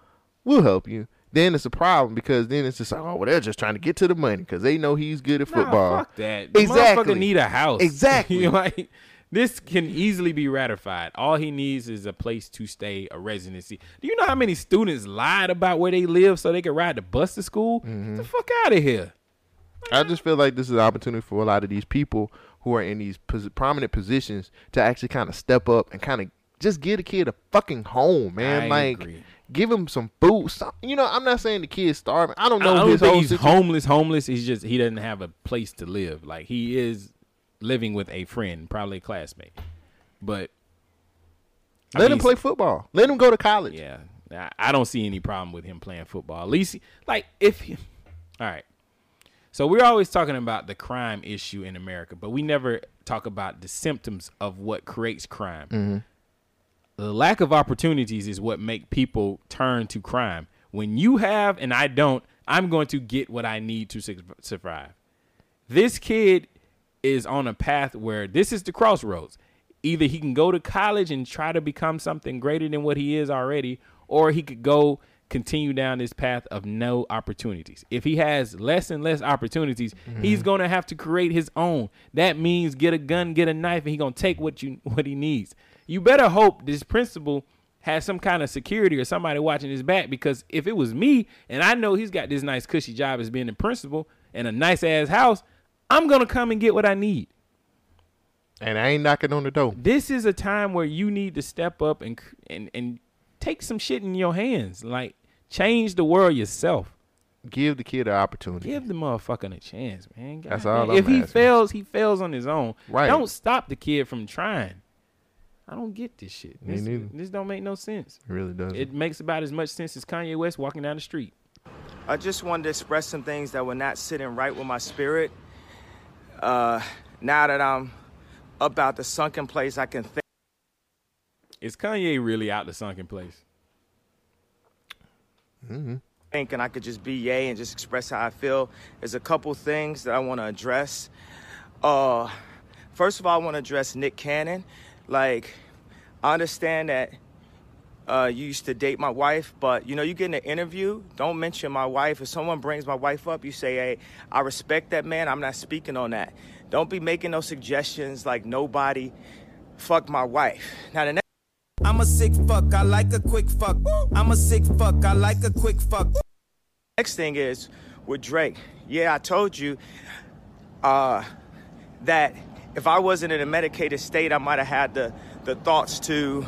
we'll help you," then it's a problem because then it's just like, "Oh, well, they're just trying to get to the money because they know he's good at Nah, football." fuck that. The Exactly. motherfucker need a house. <laughs> Exactly. like this can easily be ratified. All he needs is a place to stay, a residency. Do you know how many students lied about where they live so they could ride the bus to school? Mm-hmm. Get the fuck out of here. I just feel like this is an opportunity for a lot of these people who are in these pos- prominent positions to actually kind of step up and kind of just give the kid a fucking home, man. I like, agree. give him some food. Some, you know, I'm not saying the kid's starving. I don't I know don't his think he's situ- homeless. Homeless. He's just he doesn't have a place to live. Like he is living with a friend, probably a classmate. But I Let mean, him play football. Let him go to college. Yeah, I- I don't see any problem with him playing football. At least, like, if he, all right. So we're always talking about the crime issue in America, but we never talk about the symptoms of what creates crime. Mhm. The lack of opportunities is what make people turn to crime. When you have and I don't, I'm going to get what I need to su- survive. This kid is on a path where this is the crossroads. Either he can go to college and try to become something greater than what he is already, or he could go continue down this path of no opportunities. If he has less and less opportunities, mm-hmm. he's going to have to create his own. That means get a gun, get a knife, and he's going to take what you what he needs. You better hope this principal has some kind of security or somebody watching his back because if it was me and I know he's got this nice cushy job as being a principal and a nice ass house, I'm going to come and get what I need. And I ain't knocking on the door. This is a time where you need to step up and and and take some shit in your hands. Like change the world yourself. Give the kid an opportunity. Give the motherfucker a chance, man. That's Goddamn. all I'm If he asking. fails, he fails on his own. Right. Don't stop the kid from trying. I don't get this shit. Me This, neither. this don't make no sense. It really does. It makes about as much sense as Kanye West walking down the street. I just wanted to express some things that were not sitting right with my spirit. Uh, now that I'm up out the sunken place, I can think. Is Kanye really out the sunken place? Mm-hmm. think and I could just be yay and just express how I feel. There's a couple things that I want to address. Uh, first of all, I want to address Nick Cannon. Like, I understand that uh, you used to date my wife, but you know, you get in an interview, don't mention my wife. If someone brings my wife up, you say, hey, I respect that man. I'm not speaking on that. Don't be making no suggestions like nobody fuck my wife. Now, the next I'm a sick fuck, I like a quick fuck. I'm a sick fuck, I like a quick fuck. Next thing is with Drake. Yeah, I told you uh, that if I wasn't in a medicated state, I might have had the, the thoughts to.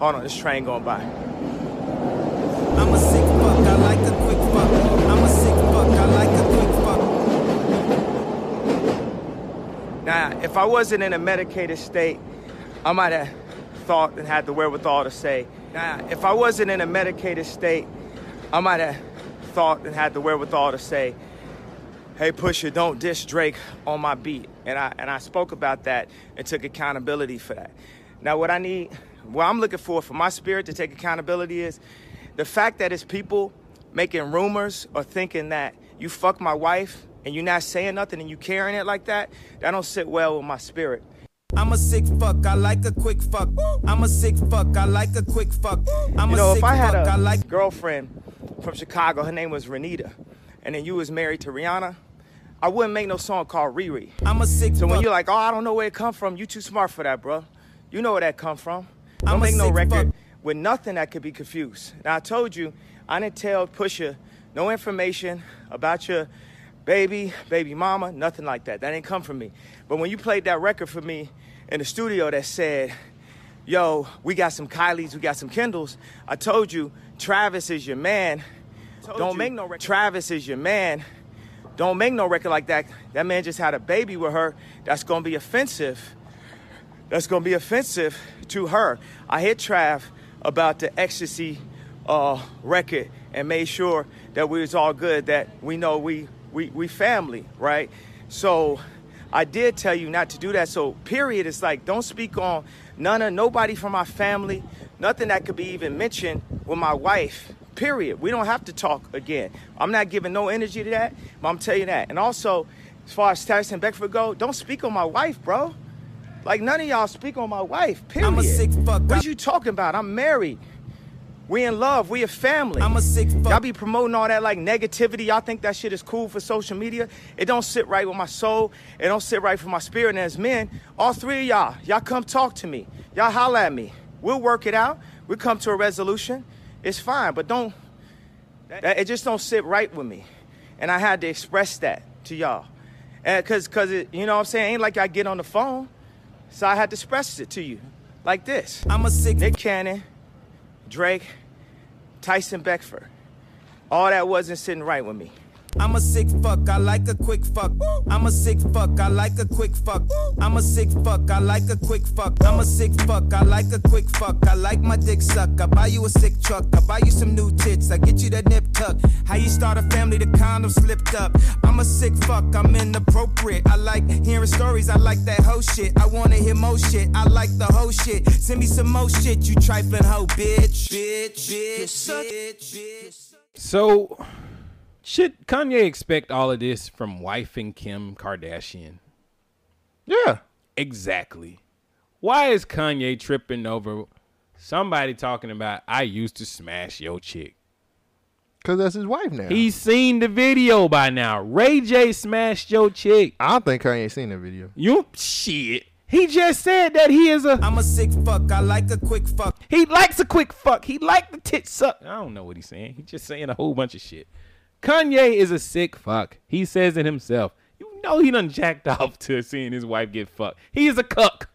Hold on, this train going by. I'm a sick fuck, I like a quick fuck. I'm a sick fuck, I like a quick fuck. Now, if I wasn't in a medicated state, I might have thought and had the wherewithal to say. Now, if I wasn't in a medicated state, I might have thought and had the wherewithal to say, "Hey, Pusha, don't diss Drake on my beat." And I and I spoke about that and took accountability for that. Now, what I need, what I'm looking for for my spirit to take accountability is the fact that it's people making rumors or thinking that you fuck my wife and you're not saying nothing and you carrying it like that. That don't sit well with my spirit. I'm a sick fuck, I like a quick fuck. I'm a sick fuck, I like a quick fuck. I'm you a know, sick if I had fuck, a like girlfriend from Chicago, her name was Renita, and then you was married to Rihanna, I wouldn't make no song called Riri. I'm a sick So when you're like, oh, I don't know where it come from, you too smart for that, bro. You know where that come from. I'm Don't a make no record fuck. with nothing that could be confused. Now I told you, I didn't tell Pusha no information about your baby, baby mama, nothing like that. That didn't come from me. But when you played that record for me in the studio that said, yo, we got some Kylies, we got some Kendalls, I told you, Travis is your man. Don't make no record. Travis is your man. don't make no record like that. That man just had a baby with her. That's gonna be offensive. That's gonna be offensive to her. I hit Trav about the ecstasy uh, record and made sure that we was all good. That we know we we we family, right? So I did tell you not to do that. So period. It's like don't speak on none of nobody from my family, nothing that could be even mentioned with my wife. Period. We don't have to talk again. I'm not giving no energy to that, but I'm telling you that. And also, as far as Tyson Beckford go, don't speak on my wife, bro. Like none of y'all speak on my wife. Period. I'm a sick fuck. What are you talking about? I'm married. We in love. We a family. I'm a sick fuck. Y'all be promoting all that like negativity. Y'all think that shit is cool for social media. It don't sit right with my soul. It don't sit right for my spirit. And as men, all three of y'all, y'all come talk to me. Y'all holla at me. We'll work it out. We'll come to a resolution. It's fine, but don't. That, it just don't sit right with me, and I had to express that to y'all, and cause cause it, you know what I'm saying. Ain't like I get on the phone, so I had to express it to you, like this. I'm a sick Nick Cannon, Drake, Tyson Beckford. All that wasn't sitting right with me. I'm a sick fuck, I like a quick fuck. I'm a sick fuck, I like a quick fuck. I'm a sick fuck, I like a quick fuck. I'm a sick fuck, I like a quick fuck. I like my dick suck. I buy you a sick truck, I buy you some new tits. I get you that nip tuck. How you start a family, the condom slipped up. I'm a sick fuck, I'm inappropriate. I like hearing stories, I like that whole shit. I wanna hear more shit, I like the whole shit. Send me some more shit, you trifling hoe, bitch. Bitch, bitch, bitch, bitch. So, should Kanye expect all of this from wife and Kim Kardashian? Yeah. Exactly. Why is Kanye tripping over somebody talking about I used to smash your chick? Cause that's his wife now. He's seen the video by now. Ray J smashed your chick. I don't think Kanye seen the video. You shit. He just said that he is a. I'm a sick fuck, I like a quick fuck. He likes a quick fuck. He like the tit suck. I don't know what he's saying. He's just saying a whole bunch of shit. Kanye is a sick fuck. He says it himself. You know he done jacked <laughs> off to seeing his wife get fucked. He is a cuck.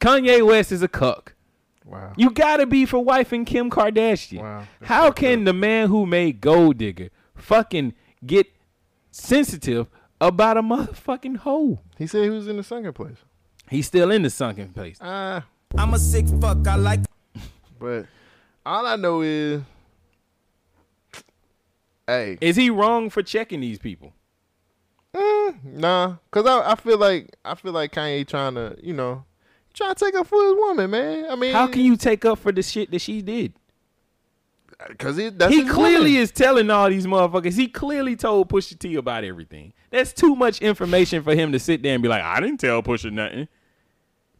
Kanye West is a cuck. Wow. You gotta be for wife and Kim Kardashian. Wow. How can the man who made Gold Digger fucking get sensitive about a motherfucking hoe? He said he was in the sunken place. He's still in the sunken place. Uh, I'm a sick fuck, I like. <laughs> but all I know is, hey, Is he wrong for checking these people? mm, nah, cause I, I feel like I feel like Kanye trying to, you know, trying to take up for his woman, man. I mean, How can you take up for the shit that she did? Cause it, that's he clearly woman. is telling all these motherfuckers. He clearly told Pusha T about everything. That's too much information for him to sit there and be like, I didn't tell Pusha nothing.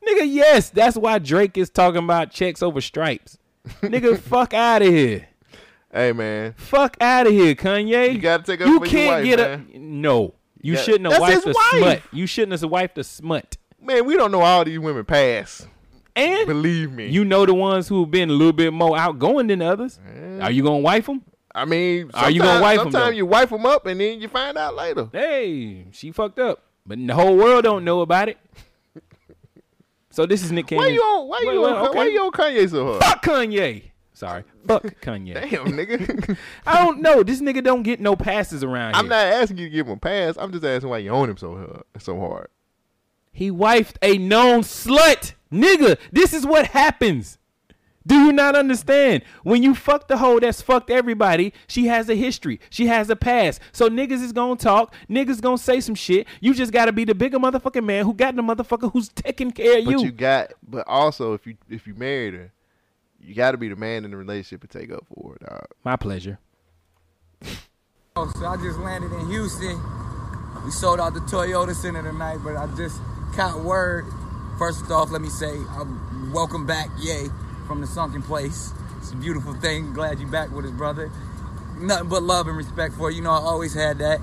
Nigga, yes, that's why Drake is talking about checks over stripes. <laughs> Nigga, fuck out of here. Hey man, Fuck out of here, Kanye. You gotta take up You for your can't wife, get man. a no. You Yeah, shouldn't have that's wiped the smut. You shouldn't have wiped the smut. Man, we don't know all these women pass. And Believe me, you know the ones who've been a little bit more outgoing than others. Are you gonna wife them? I mean, Are you gonna wife 'em, though? Sometimes you wife them up and then you find out later. Hey, she fucked up, but the whole world don't know about it. <laughs> So this is Nick Cannon. Why you on? Why Wait, you wait, on? okay. Why you on Kanye so hard? Fuck Kanye. Sorry, fuck <laughs> Kanye. Damn, nigga. <laughs> I don't know. This nigga don't get no passes around here. I'm not asking you to give him a pass. I'm just asking why you own him so hard. So hard. He wifed a known slut. Nigga, this is what happens. Do you not understand? When you fuck the hoe that's fucked everybody, she has a history. She has a past. So niggas is gonna talk. Niggas gonna say some shit. You just gotta be the bigger motherfucking man who got the motherfucker who's taking care of But you. you got. But also, if you if you married her, you got to be the man in the relationship to take up for her, dog. My pleasure. Oh, so I just landed in Houston. We sold out the Toyota Center tonight, but I just caught word. First off, let me say, um, welcome back, yay, from the sunken place. It's a beautiful thing. Glad you back with us, brother. Nothing but love and respect for you. You know, I always had that.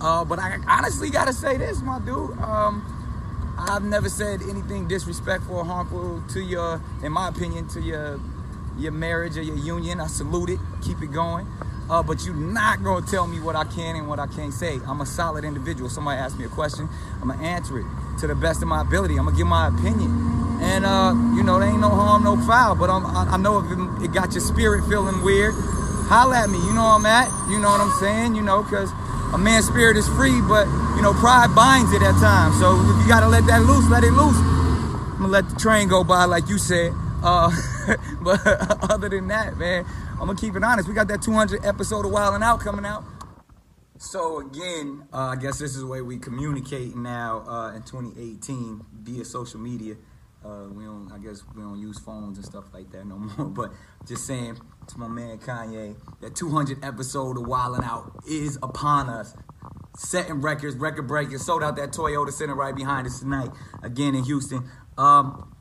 Uh, but I honestly gotta say this, my dude. Um, I've never said anything disrespectful or harmful to your, in my opinion, to your your marriage or your union. I salute it. Keep it going. Uh, but you're not gonna tell me what I can and what I can't say. I'm a solid individual. Somebody asks me a question, I'm gonna answer it to the best of my ability. I'm gonna give my opinion. And uh, you know, there ain't no harm, no foul. But I'm, I, I know if it, got your spirit feeling weird, holla at me. You know I'm at. You know what I'm saying? You know, cause a man's spirit is free, but you know, pride binds it at times. So if you gotta let that loose, let it loose. I'm gonna let the train go by, like you said. Uh, <laughs> but other than that, man, I'm gonna keep it honest. We got that 200 episode of Wild 'N Out coming out. So again, uh, I guess this is the way we communicate now uh, in 2018 via social media. Uh, we don't, I guess, we don't use phones and stuff like that no <laughs> more. But just saying to my man Kanye, that 200 episode of Wild 'N Out is upon us. Setting records, record breakers, sold out that Toyota Center right behind us tonight, again in Houston. Um,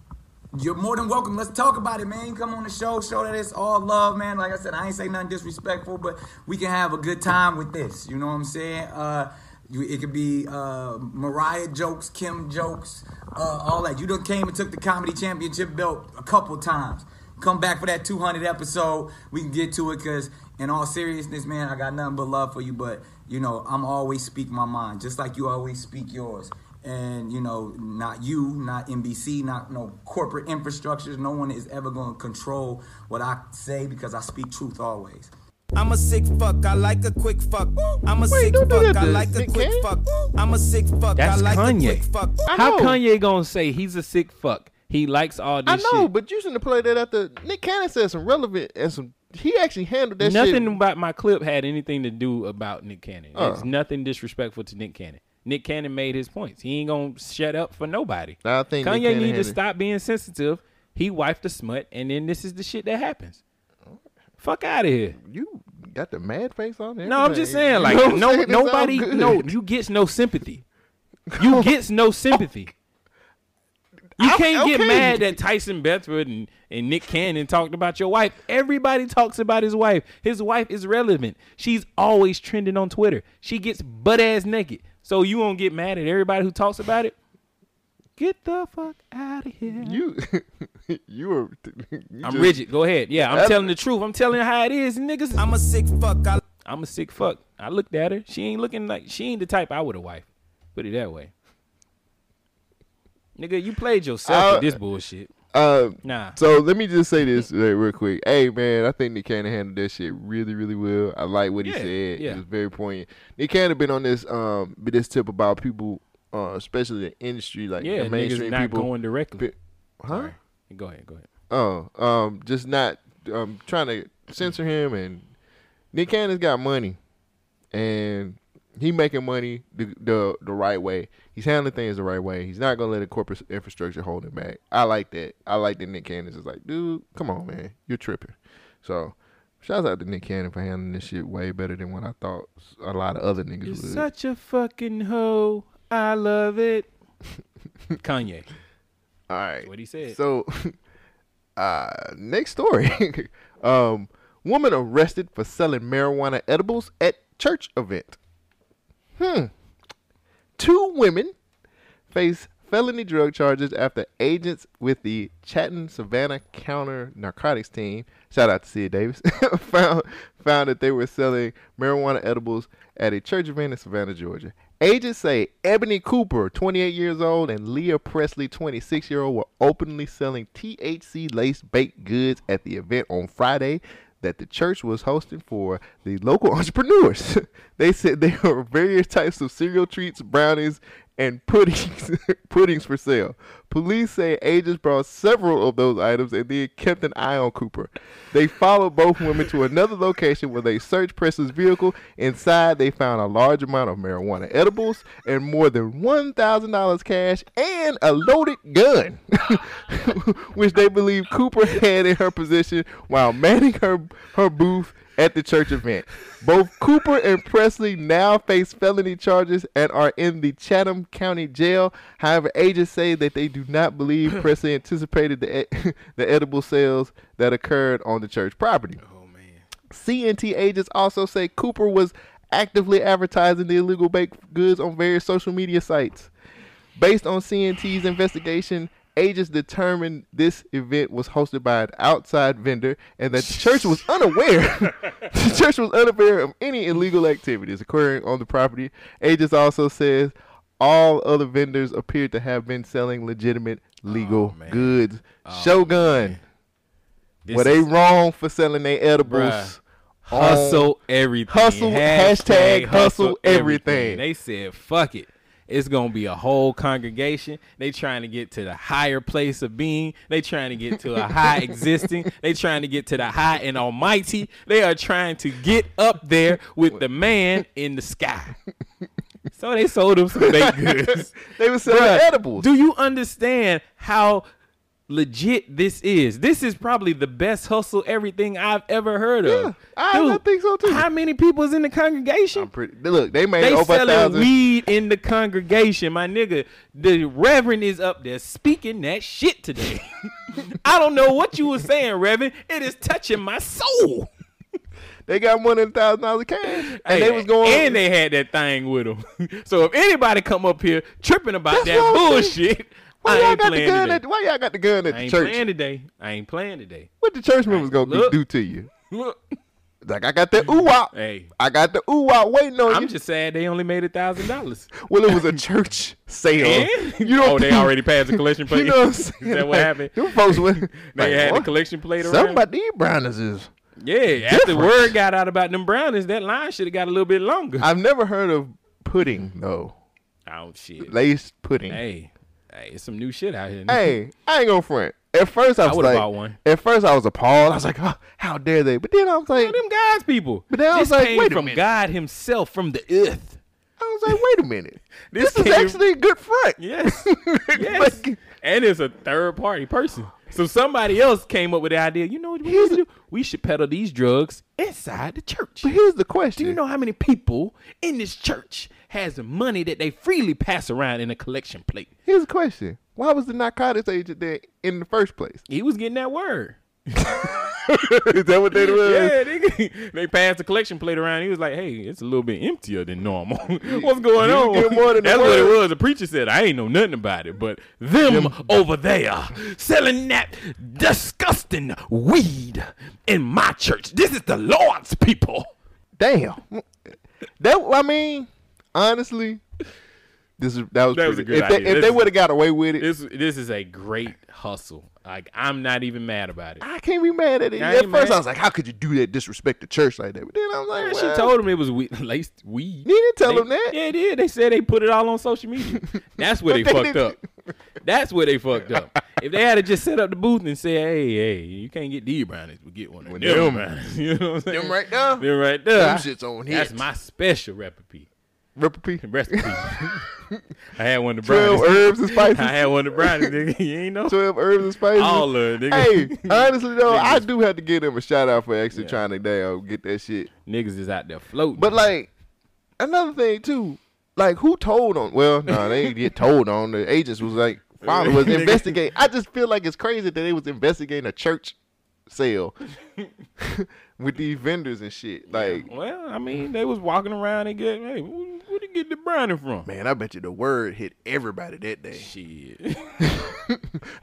you're more than welcome. Let's talk about it, man. Come on the show, show that it's all love, man. Like I said, I ain't say nothing disrespectful, but we can have a good time with this. You know what I'm saying? Uh, you, it could be uh, Mariah jokes, Kim jokes, uh, all that. You done came and took the comedy championship belt a couple times. Come back for that 200 episode. We can get to it because, in all seriousness, man, I got nothing but love for you. But you know, I'm always speak my mind, just like you always speak yours and you know not you not nbc not no corporate infrastructures no one is ever going to control what i say because i speak truth always I'm a sick fuck, I like a quick fuck. I'm a sick fuck, that I like a Nick quick Cannon. fuck. I'm a sick fuck, That's I like a quick fuck. How. Kanye gonna say he's a sick fuck? He likes all this. I know, shit. but you shouldn't have played that after Nick Cannon said some relevant and some. He actually handled that shit. nothing shit. about my clip had anything to do about Nick Cannon. Uh. It's nothing disrespectful to Nick Cannon. Nick Cannon made his points. He ain't gonna shut up for nobody. I think Kanye need to stop being sensitive. He wifed the smut, and then this is the shit that happens. Fuck out of here. You got the mad face on there. No, I'm just saying, like, no, saying? Nobody, no, you gets no sympathy. You <laughs> gets no sympathy. You can't get mad that Tyson Beckford and, and Nick Cannon talked about your wife. Everybody talks about his wife. His wife is relevant. She's always trending on Twitter. She gets butt ass naked. So you won't get mad at everybody who talks about it? Get the fuck out of here. You, <laughs> you were. <laughs> you I'm just- rigid. Go ahead. Yeah, I'm telling the truth. I'm telling how it is, niggas. I'm a sick fuck, I I'm a sick fuck. I looked at her. She ain't looking like she ain't the type I would have wife. Put it that way. Nigga, you played yourself Uh, with this <laughs> bullshit. Uh, Nah. So let me just say this real quick. Hey man, I think Nick Cannon handled that shit really, really well. I like what he Yeah, said. yeah. It was very poignant. Nick Cannon been on this um this tip about people, uh, especially the industry, like Yeah, the mainstream not people. going directly. Bi- huh? Go ahead, go ahead. Oh, um, just not um trying to censor him. And Nick Cannon's got money, and he making money the, the the right way. He's handling things the right way. He's not gonna let the corporate infrastructure hold him back. I like that. I like that Nick Cannon is like, dude, come on, man, you're tripping. So. Shouts out to Nick Cannon for handling this shit way better than what I thought a lot of other niggas You're would. such a fucking hoe. I love it. <laughs> Kanye. All right. what he said. So, <laughs> uh, next story. <laughs> um, woman arrested for selling marijuana edibles at church event. Hmm. Two women face felony drug charges after agents with the Chatham Savannah Counter Narcotics Team, shout out to Sid Davis, <laughs> found found that they were selling marijuana edibles at a church event in Savannah, Georgia. Agents say Ebony Cooper, 28 years old, and Leah Presley, 26 year old, were openly selling THC laced baked goods at the event on Friday that the church was hosting for the local <laughs> entrepreneurs. <laughs> they said there were various types of cereal treats, brownies, and puddings <laughs> puddings for sale. Police say agents brought several of those items and then kept an eye on Cooper. They followed both women to another location where they searched Presley's vehicle. Inside, they found a large amount of marijuana edibles and more than $1,000 cash and a loaded gun, <laughs> which they believe Cooper had in her possession while manning her, her booth at the church event. Both Cooper and Presley now face felony charges and are in the Chatham County Jail. However, agents say that they do not believe <clears throat> Presley anticipated the ed- <laughs> the edible sales that occurred on the church property. Oh man. CNT agents also say Cooper was actively advertising the illegal baked goods on various social media sites. Based on CNT's investigation, agents determined this event was hosted by an outside vendor and that the church was unaware <laughs> the church was unaware of any illegal activities occurring on the property. Agents also says all other vendors appeared to have been selling legitimate legal oh, goods. Oh, Shogun. Were they wrong for selling their edibles? Bruh. Hustle everything. Hustle, hashtag hustle everything. They said, fuck it. It's gonna be a whole congregation. They trying to get to the higher place of being. They trying to get to a high <laughs> existing. They trying to get to the high and almighty. They are trying to get up there with the man in the sky. So they sold them some baked goods. <laughs> They were selling Bruh, edibles. Do you understand how legit this is? This is probably the best hustle everything I've ever heard of. I, I think so too. How many people is in the congregation? Pretty, look, they made They over a selling thousand. weed in the congregation, my nigga. The reverend is up there speaking that shit today. <laughs> I don't know what you were saying, Reverend. It is touching my soul. They got more than thousand dollars cash, and Hey, they was going. and they had that thing with them. <laughs> so if anybody come up here tripping about That's that bullshit, why I y'all got the gun? today. At, why y'all got the gun at I the ain't church? playing today. I ain't playing today. What the church members gonna Look. do to you? <laughs> Look, Like I got that ooh wop. hey, I got the ooh wop waiting on I'm you. just sad they only made a thousand dollars. <laughs> well, it was a church sale. And? You don't oh, they already passed the collection plate. <laughs> You know what I'm Is that what Like, happened? Them folks went. They like, had what? the collection plate around. Something about these browners is. yeah, after different. word got out about them brownies, that line should have got a little bit longer. I've never heard of pudding though. oh shit. Laced pudding. Hey, hey, it's some new shit out here. Hey, I ain't gonna front. At first I I was would've like, bought one. at first I was appalled. I was like, oh, how dare they? But then I was like, them guys, people. But then I this was like, came wait a from minute. God Himself, from the earth. I was like, wait a minute. <laughs> This, This is came- actually a good front. Yes. <laughs> yes. and it's a third party person. So somebody else came up with the idea. You know what we should do? We should peddle these drugs inside the church. But here's the question. Do you know how many people in this church has money that they freely pass around in a collection plate? Here's a question. Why was the narcotics agent there in the first place? He was getting that word. <laughs> is that what they was? Yeah, they, <laughs> they passed the collection plate around. He was like, "Hey, it's a little bit emptier than normal. <laughs> What's going You on?" more than That's what it was. The preacher said, "I ain't know nothing about it, but them, over there selling that disgusting weed in my church. This is the Lord's people." Damn. That I mean, honestly, this is that was, That was pretty- good if they, idea. if This they would have got away with it, This this is a great hustle. Like I'm not even mad about it. I can't be mad at it. I At first, mad. I was like, how could you do that? Disrespect the church like that? But then I was like, well, she told him it was we- laced weed. You didn't tell They- him that. Yeah, it did. They said they put it all on social media. <laughs> That's where they <laughs> they fucked didn't- up. That's where they fucked up. If they had to just set up the booth and say, "Hey, hey, you can't get these brownies, but get one of them them. brownies," <laughs> you know what I'm saying? Them right there? Them right there. Them shits on here. That's my special recipe. Recipe. <laughs> Recipe. <laughs> I had one of the 12 brownies. herbs and <laughs> spices. I had one of the brownies, nigga. You ain't know. Twelve herbs and spices. All of it, nigga. Hey, honestly though, I do have to give them a shout out for actually trying to damn get that shit. Niggas is out there floating. But like another thing too, like who told on? Well, no, they didn't get told on. The agents was like, finally was Nigga. investigating. I just feel like it's crazy that they was investigating a church sale <laughs> with these vendors and shit. Like, well, I mean, they was walking around and get, hey, where where you get the brownie from? man, I bet you the word hit everybody that day. Shit. <laughs>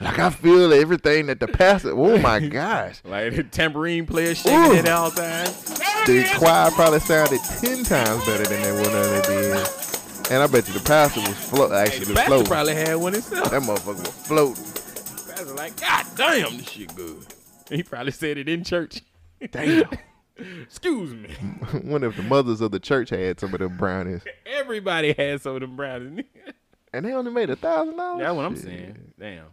Like I feel everything that the pastor. Oh my <laughs> gosh, Like the tambourine player shaking Ooh. it all the time. the choir probably sounded ten times better than that one other did. And I bet you the pastor was float actually The pastor floating. probably had one himself. That motherfucker was floating. Pastor like, God damn, this shit good. <laughs> He probably said it in church. Damn. <laughs> Excuse me. <laughs> Wonder if the mothers of the church had some of them brownies. Everybody had some of them brownies. And they only made a thousand dollars. That's what I'm saying. Damn.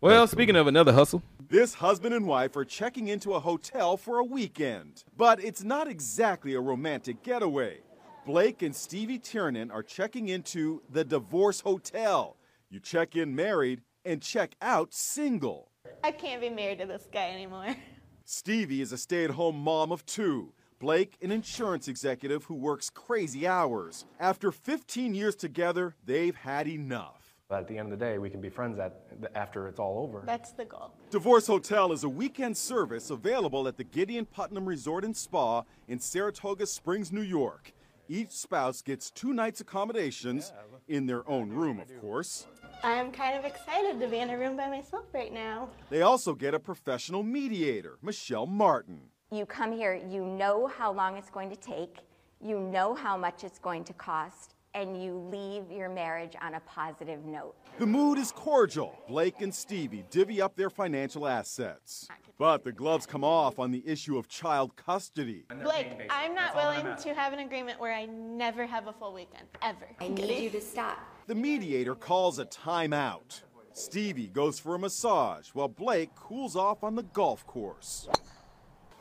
Well, speaking of another hustle, This husband and wife are checking into a hotel for a weekend. But it's not exactly a romantic getaway. Blake and Stevie Tiernan are checking into the Divorce Hotel. You check in married and check out single. I can't be married to this guy anymore. Stevie is a stay at home mom of two. Blake, an insurance executive who works crazy hours. After 15 years together, they've had enough. But at the end of the day, we can be friends at, after it's all over. That's the goal. Divorce Hotel is a weekend service available at the Gideon Putnam Resort and Spa in Saratoga Springs, New York. Each spouse gets two nights accommodations in their own room, of course. I'm kind of excited to be in a room by myself right now. They also get a professional mediator, Michelle Martin. You come here, you know how long it's going to take, you know how much it's going to cost, and you leave your marriage on a positive note. The mood is cordial. Blake and Stevie divvy up their financial assets. But the gloves come off on the issue of child custody. Blake, I'm not willing to have an agreement where I never have a full weekend, ever. I need you to stop. The mediator calls a timeout. Stevie goes for a massage while Blake cools off on the golf course.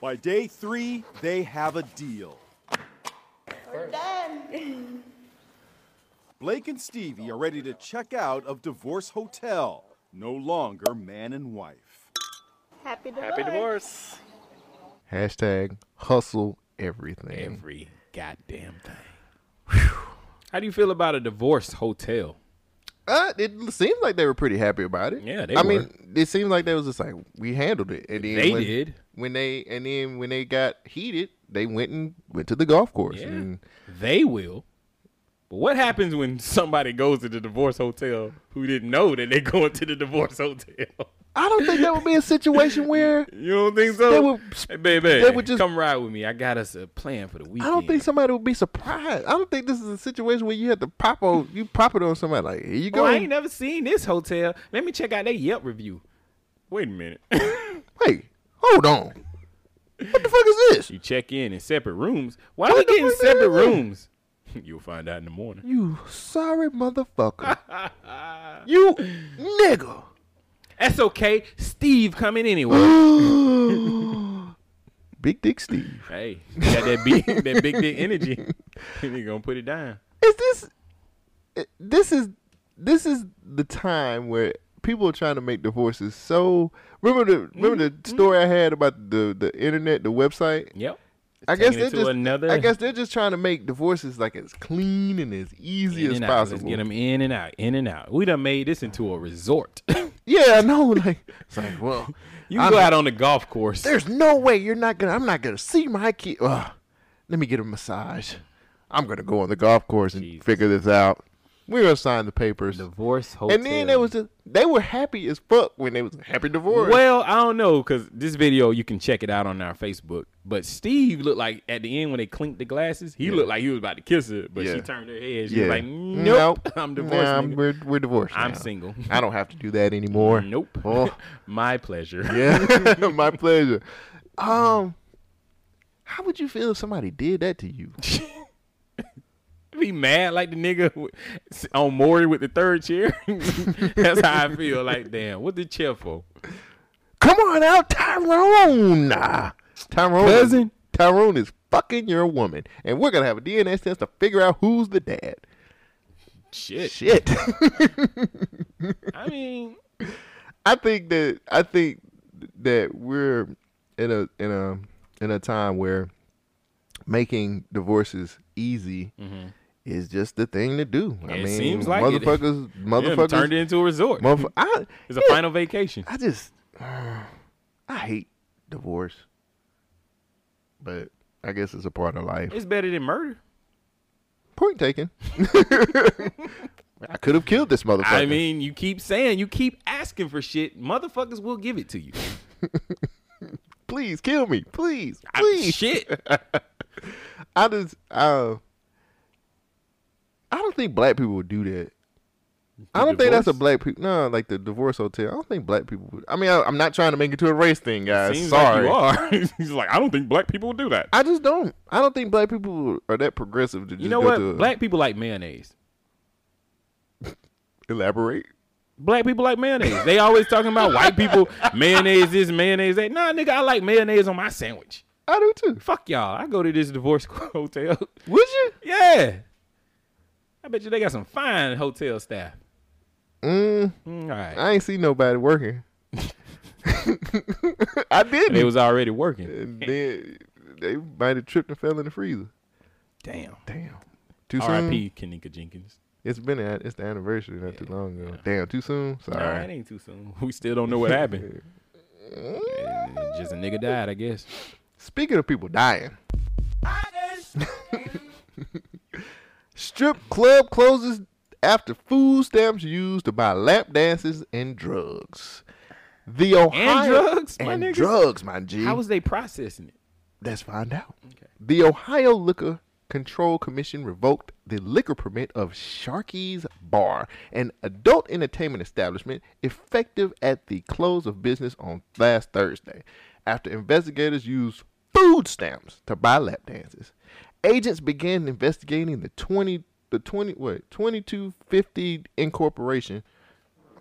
By day three, they have a deal. We're done. <laughs> Blake and Stevie are ready to check out of Divorce Hotel. No longer man and wife. Happy divorce. Happy divorce. Hashtag hustle everything. Every goddamn thing. How do you feel about a divorce hotel? Uh, it seems like they were pretty happy about it. Yeah, they I were. mean, it seems like they was just like we handled it, and then They when, did. when they and then when they got heated, they went and went to the golf course. Yeah. And They will. But what happens when somebody goes to the divorce hotel who didn't know that they're <laughs> going to the divorce hotel? I don't think that would be a situation <laughs> where You don't think so? They would- hey, baby, they would just- come ride with me. I got us a plan for the weekend. I don't think somebody would be surprised. I don't think this is a situation where you have to pop on you pop it on somebody like here you Oh, go. I ain't never seen this hotel. Let me check out their Yelp review. Wait a minute. <laughs> Wait, hold on. What the fuck is this? You check in in separate rooms. Why are we getting separate rooms? <laughs> You'll find out in the morning. You sorry motherfucker. <laughs> you nigga. That's okay. Steve coming anyway. <gasps> <laughs> Big Dick Steve. hey, got that big that big dick energy. he gonna put it down. Is this eh, this is this is the time where people are trying to make divorces so remember the remember the mm-hmm. story I had about the the internet, the website? Yep. I guess they're just another- I guess they're just trying to make divorces like as clean and as easy In as out. Let's possible. get them in and out, in and out. We done made this into a resort. <laughs> Yeah, I know. Like it's like, well, <laughs> you can go out on the golf course. There's no way you're not gonna. I'm not gonna see my kid. Ugh. let me get a massage. I'm gonna go on the golf course and figure this out. We're gonna sign the papers. Divorce And then there was just they were happy as fuck when they was happy divorce. Well, I don't know because this video you can check it out on our Facebook. But Steve looked like at the end when they clinked the glasses, he Yeah. looked like he was about to kiss her, but Yeah. she turned her head. She yeah, was like, "Nope, <laughs> I'm divorced. Nah, nigga. we're we're divorced. I'm now. single. I don't have to do that anymore. Nope. Oh, <laughs> My pleasure. <laughs> yeah, my pleasure. Um, how would you feel if somebody did that to you? Be mad like the nigga on Maury with the third chair. <laughs> That's how I feel. Like, damn, what the chair for? Come on out, Tyrone. Nah. Tyrone, Cousin? Tyrone is fucking your woman, and we're gonna have a DNA test to figure out who's the dad. Shit. Shit. <laughs> I mean, I think that I think that we're in a in a in a time where making divorces easy Mhm. Is just the thing to do. I It mean, seems like it. motherfuckers, <laughs> Yeah, motherfuckers turned it into a resort. motherf- <laughs> I, It's a yeah, final vacation. I just I hate divorce, but I guess it's a part of life. It's better than murder. Point taken. <laughs> I could have killed this motherfucker. I mean, you keep saying, you keep asking for shit. Motherfuckers will give it to you. please kill me, please, I- please. shit. I just, uh, I don't think black people would do that. I don't think that's a black people. No, like the divorce hotel. I don't think black people would. I mean, I, I'm not trying to make it to a race thing, guys. Seems Sorry. like you are. <laughs> He's like, I don't think black people would do that. I just don't. I don't think black people are that progressive to just You know go what? to Black people like mayonnaise. <laughs> elaborate. Black people like mayonnaise. They always talking about white people <laughs> mayonnaise this, mayonnaise that. Nah, nigga, I like mayonnaise on my sandwich. I do too. Fuck y'all. I go to this divorce hotel. Would you? Yeah. I bet you they got some fine hotel staff. Mm, Mm, all right. I ain't see nobody working. <laughs> I didn't. They was already working. And then they might have tripped and fell in the freezer. Damn. Damn. Too soon. R.I.P. Kenneka Jenkins. It's been a, it's the anniversary not too long ago. Damn, too soon. Nah, Sorry. it ain't too soon. <laughs> We still don't know what happened. <laughs> Eh, Just a nigga died, I guess. Speaking of people dying, strip club closes after food stamps used to buy lap dances and drugs. The Ohio drugs, my and drugs, my G. How was they processing it? Let's find out. The Ohio Liquor Control Commission revoked the liquor permit of Sharky's Bar, an adult entertainment establishment effective at the close of business on last Thursday, after investigators used food stamps to buy lap dances. Agents began investigating the 20 the 20 what 2250 incorporation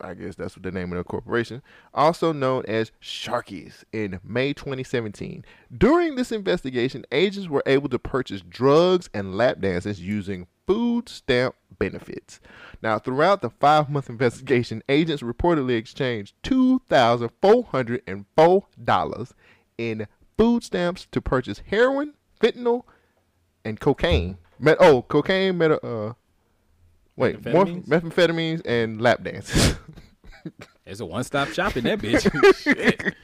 I guess that's what the name of the corporation, also known as Sharkies, in May 2017. During this investigation, agents were able to purchase drugs and lap dances using food stamp benefits. Now, throughout the five month <laughs> investigation, agents reportedly exchanged $2,404 in food stamps to purchase heroin, fentanyl, and cocaine. Met- oh, cocaine, meta, uh, wait, Methamphetamines? methamphetamines and lap dances. <laughs> it's a one stop shop in that <laughs> bitch. Shit.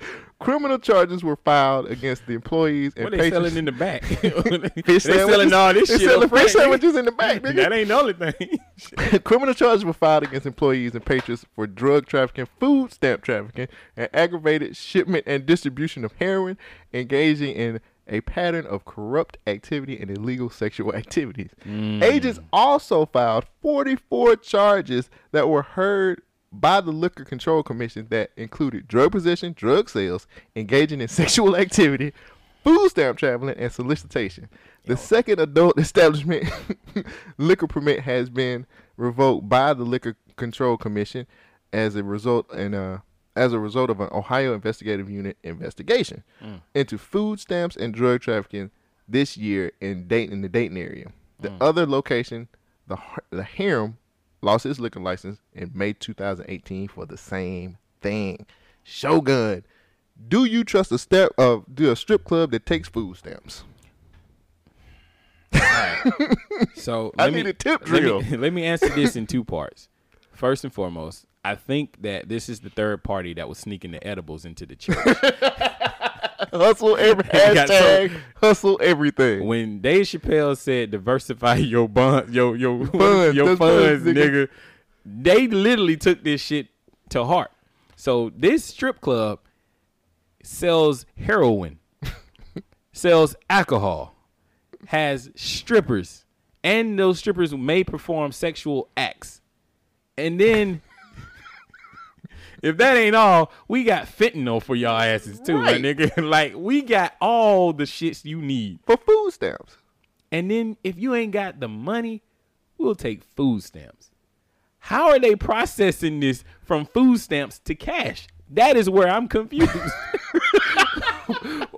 Criminal charges were filed against the employees and What they patrons. selling in the back? <laughs> They selling all this shit. selling fish sandwiches in the back, nigga. that ain't the only thing. Criminal charges were filed against employees and patrons for drug trafficking, food stamp trafficking, and aggravated shipment and distribution of heroin, engaging in a pattern of corrupt activity and illegal sexual <laughs> activities. Mm. Agents also filed 44 charges that were heard by the Liquor Control Commission that included drug possession, drug sales, engaging in <laughs> sexual activity, food stamp traveling, and solicitation. The second adult <laughs> establishment liquor permit has been revoked by the Liquor Control Commission as a result and uh as a result of an Ohio investigative unit investigation Mm. into food stamps and drug trafficking this year in Dayton in the Dayton area. The Mm. other location, the the Harem, lost its liquor license in May 2018 for the same thing. Shogun, do you trust a step of do a strip club that takes food stamps? <laughs> So I let need a tip let me- drill. <laughs> Let me, answer this in two parts. First and foremost, I think that this is the third party that was sneaking the edibles into the church. <laughs> hustle every <laughs> so- hashtag hustle everything. when Dave Chappelle said diversify <laughs> your bond, your your Funds, your funds, nigga. nigga, they literally took this shit to heart. So this strip club sells heroin, sells alcohol, has strippers, and those strippers may perform sexual acts. And then, if that ain't all, we got fentanyl for y'all asses too, Right. my nigga. <laughs> like we got all the shits you need for food stamps. And then if you ain't got the money, we'll take food stamps. How are they processing this from food stamps to cash? That is where I'm confused. <laughs>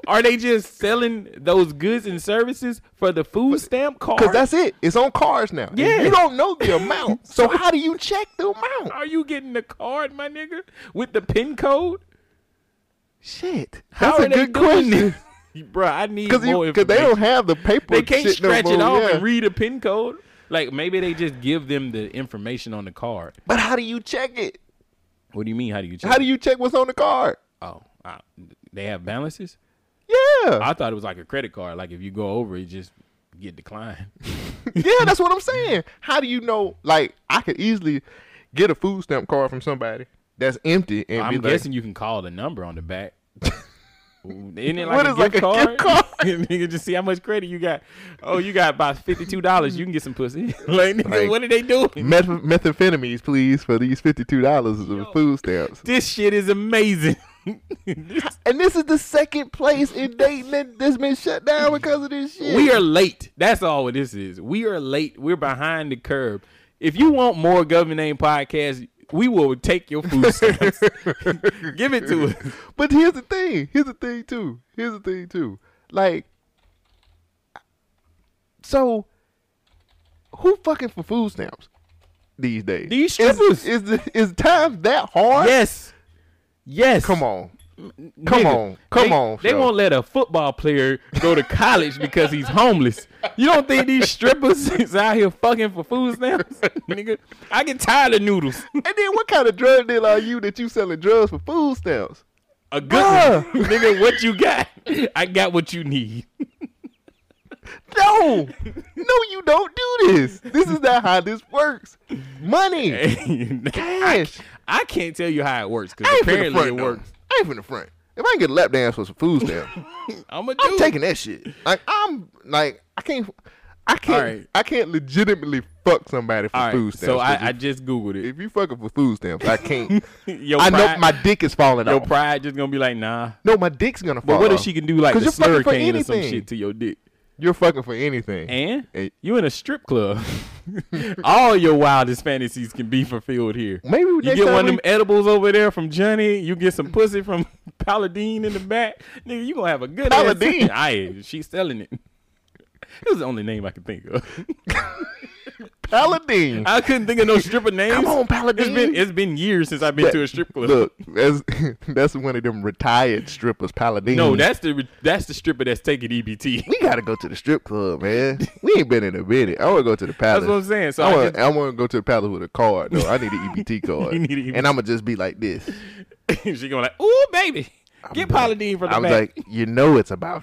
are they just selling those goods and services for the food stamp card? Because that's it. It's on cards now. Yeah. You don't know the amount. So how do you check the amount? Are you getting the card, my nigga, with the pin code? Shit. How That's are a good question. <laughs> Bro, I need Because more they don't have the paper. They can't shit no it off yeah. and read a pin code. Like maybe they just give them the information on the card. But how do you check it? What do you mean? How do you check? How do you check what's on the card? Oh, uh, they have balances. Yeah. I thought it was like a credit card. Like if you go over, it just get declined. <laughs> yeah, that's what I'm <laughs> saying. How do you know? Like, I could easily get a food stamp card from somebody that's empty and I'm be like, guessing you can call the number on the back. Isn't it What like a is like gift a card? gift card? <laughs> nigga, just see how much credit you got. Oh, you got about fifty two dollars. You can get some pussy. like, nigga, Like, what are they doing? Meth- methamphetamines, please, for these fifty-two dollars of food stamps. This shit is amazing. And this is the second place in Dayton that- that's been shut down because of this shit. We are late. That's all what this is. We are late. We're behind the curve. If you want more government name podcasts, we will take your food stamps. <laughs> Give it to us. But here's the thing. Here's the thing too. Here's the thing too. Like, so who fucking for food stamps these days? These is, strippers. is the is times that hard? Yes. Yes. Come on. Come Nigga, on. Come they- on. They Sho. won't let a football player go to college because he's homeless. You don't think these strippers <laughs> is out here fucking for food stamps? <laughs> Nigga, I get tired of noodles. <laughs> And then what kind of drug dealer are you that you selling drugs for food stamps? A good one. Nigga, what you got? I got what you need. No, no, you don't do this. This is not how this works. Money, cash. I can't tell you how it works because apparently front, it though. works. I ain't from the front. If I can get a lap dance for some food stamps, <laughs> I'm I'm taking that shit. Like I'm like I can't. I can't. Right. I can't legitimately fuck somebody for right, food stamps. so I if, just googled it. if you fucking for food stamps, I can't. <laughs> Your I know my dick is falling Your off. Your pride just gonna be like, nah. No, my dick's gonna fall But what if she can do like the slurricane or some shit to your dick? You're fucking for anything. And you in a strip club. <laughs> All your wildest fantasies can be fulfilled here. Maybe You get one of we- them edibles over there from Johnny. You get some pussy from <laughs> Paladine in the back. Nigga, you gonna have a good ass- Paladine? <laughs> Aye, she's selling it. It was the only name I could think of. <laughs> Paladin. I couldn't think of no stripper names. Come on, It's Paladine. been it's been years since I've been That- to a strip club. Look, that's <laughs> that's one of them retired strippers, Paladin. no, that's the that's the stripper that's taking EBT. we gotta go to the strip club, man. We ain't been in a minute. I want to go to the palace. That's what I'm saying. So I I want I want to go to the palace with a card though. I need an EBT <laughs> card, You need an and I'm gonna just be like this. she going like, ooh, baby, get Paladine from the I was back. like, you know, it's about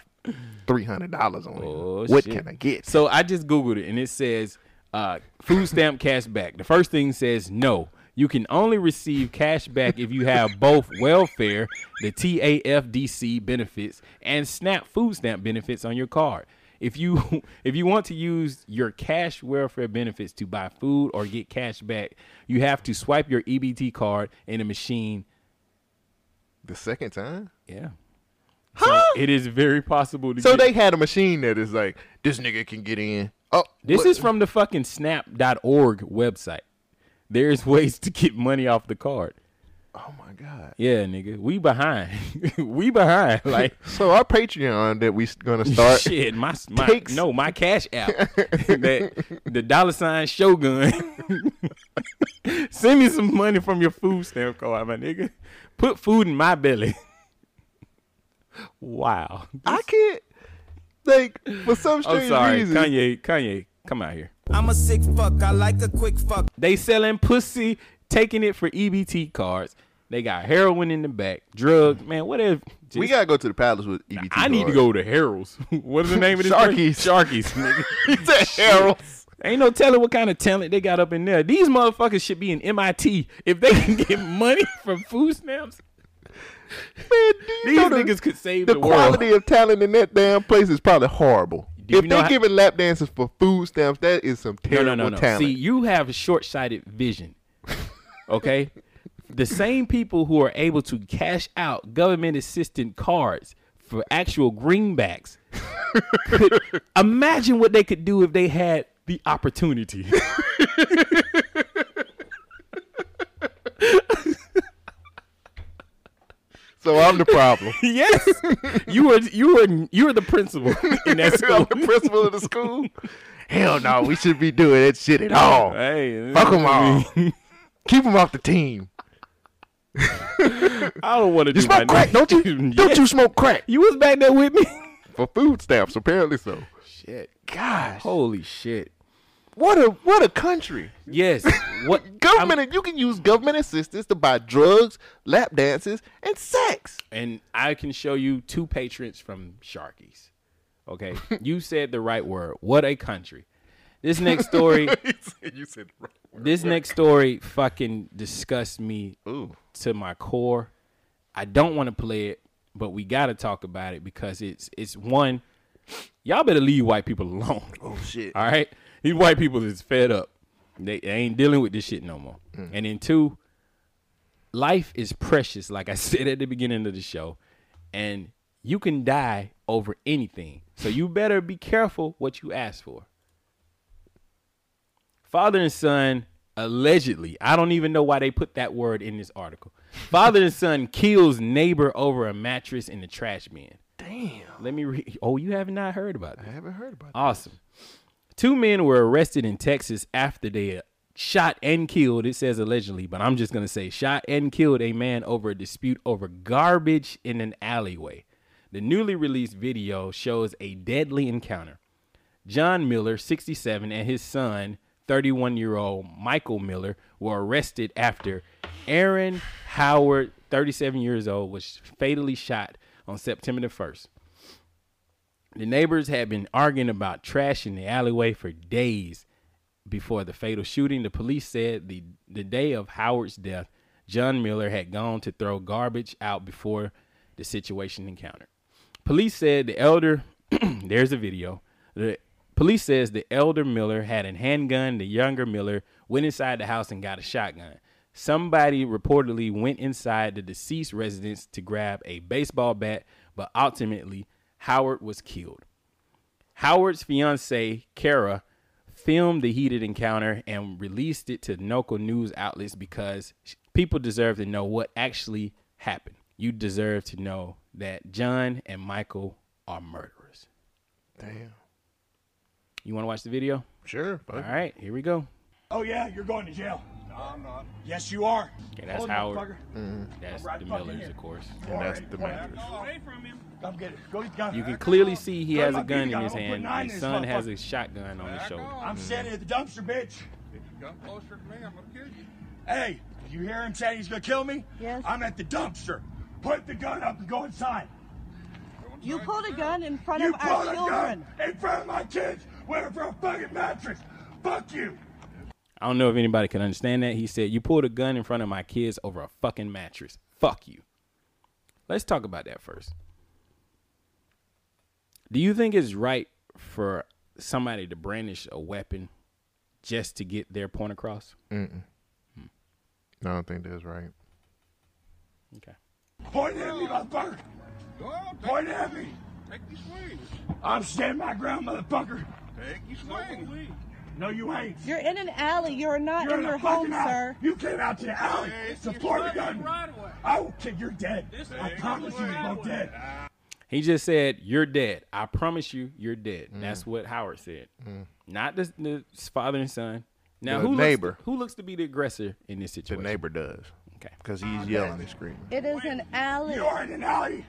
three hundred dollars on Oh, it. What shit. can I get? So I just googled it and it says uh, food stamp cash back. The first thing says no. You can only receive cash back if you have both welfare, the TAFDC benefits, and SNAP food stamp benefits on your card. If you <laughs> if you want to use your cash welfare benefits to buy food or get cash back, you have to swipe your EBT card in a machine. The second time. Yeah. So it is very possible to So get they had a machine that is like, this nigga can get in. Oh, This look. is from the fucking snap.org website. There's <laughs> ways to get money off the card. Oh my god. Yeah, nigga. We behind. <laughs> we behind. <laughs> Like So our Patreon that we gonna start. shit, my, my takes- no, my cash app. that the dollar sign shogun. Send me some money from your food stamp card, my nigga. Put food in my belly. Wow. I can't. Like for some strange I'm sorry. reason. Kanye, Kanye, come out here. I'm a sick fuck, I like a quick fuck. They selling pussy, taking it for EBT cards. They got heroin in the back, drugs, man. Whatever. we gotta go to the palace with EBT. I need to go to Harold's. <laughs> what is the name of this? Sharky's. Sharky's. <laughs> nigga. He Harold's. Ain't no telling what kind of talent they got up in there. These motherfuckers should be in MIT if they can get money <laughs> from food stamps. Man, These niggas could save the world. the, world. quality of talent in that damn place is probably horrible. Do if they're how- giving lap dances for food stamps, that is some No, terrible no, no, no. talent. See, you have a short-sighted vision. Okay, <laughs> the same people who are able to cash out government assistant cards for actual greenbacks could <laughs> imagine what they could do if they had the opportunity. <laughs> so I'm the problem. <laughs> yes, you were you were you were the principal in that <laughs> school. I'm the principal of the school. Hell no, we should be doing that shit at all. Hey, Fuck them all. Keep them off the team. <laughs> I don't want to You do my smoke crack, don't you? Don't you smoke crack? You was back there with me. For food stamps, apparently so. Shit. Gosh. Holy shit. What a what a country. Yes. <laughs> What Government you can use government assistance to buy drugs, lap dances, and sex. and I can show you two patrons from Sharkies. Okay, <laughs> you said the right word. What a country! This next story, <laughs> you said right this next story, fucking disgusts me to my core. I don't want to play it, but we got to talk about it because it's it's one. Y'all better leave white people alone. Oh shit. All right, these white people is fed up. They, they ain't dealing with this shit no more. Mm. And then two, life is precious, like I <laughs> said at the beginning of the show, and you can die over anything. So you better be careful what you ask for. Father and son allegedly, I don't even know why they put that word in this article. Father and son kills neighbor over a mattress in the trash bin. Damn. Let me read. Oh, you have not heard about this? I haven't heard about that. Awesome. Two men were arrested in Texas after they shot and killed, it says allegedly, but I'm just going to say shot and killed a man over a dispute over garbage in an alleyway. The newly released video shows a deadly encounter. John Miller, 67, and his son, 31 year old Michael Miller, were arrested after Aaron Howard, 37 years old, was fatally shot on September the 1st. The neighbors had been arguing about trash in the alleyway for days before the fatal shooting. The police said the, the day of Howard's death, John Miller had gone to throw garbage out before the situation encountered. Police said the elder, <clears throat> there's a video. The Police says the elder Miller had a handgun. The younger Miller went inside the house and got a shotgun. Somebody reportedly went inside the deceased residence to grab a baseball bat, but ultimately Howard was killed. Howard's fiancee, Kara, filmed the heated encounter and released it to local news outlets because people deserve to know what actually happened. You deserve to know that John and Michael are murderers. Damn. You want to watch the video? Sure. All right, here we go. Oh yeah, you're going to jail. No, I'm not. Yes, you are. Okay, that's Hold Howard. Mm-hmm. That's Right the Millers, of course. And that's the Millers. Away from him. Come get it. Go get gun. You can clearly see he has a gun in his I'm gonna put hand. nine His son has a shotgun on his shoulder. I'm standing at the dumpster, bitch. If you come closer to me, I'm gonna kill you. Hey, did you hear him saying he's gonna kill me? Yes. I'm at the dumpster. Put the gun up and go inside. You pulled a gun in front You of our pulled a children. gun in front of my kids. Waiting for a fucking mattress. Fuck you. I don't know if anybody can understand that. He said, You pulled a gun in front of my kids over a fucking mattress. Fuck you. Let's talk about that first. Do you think it's right for somebody to brandish a weapon just to get their point across? Mm-mm. I don't think that's right. Okay. Point at me, motherfucker. Point at me. Take your swing. I'm standing my ground, motherfucker. Take your swing. No, you ain't. You're in an alley. You're not You're in in your home, alley. sir. You came out to the alley. Hey, Support you're the gun. fucking right away. I will kill. You're dead. This I ain't promise you, you're both dead. He just said, You're dead. I promise you, you're dead. Mm. That's what Howard said. Not the, the father and son. Now, The who neighbor. Looks to, who looks to be the aggressor in this situation? The neighbor does. Okay. Because he's yelling and screaming. It is an alley. You're in an alley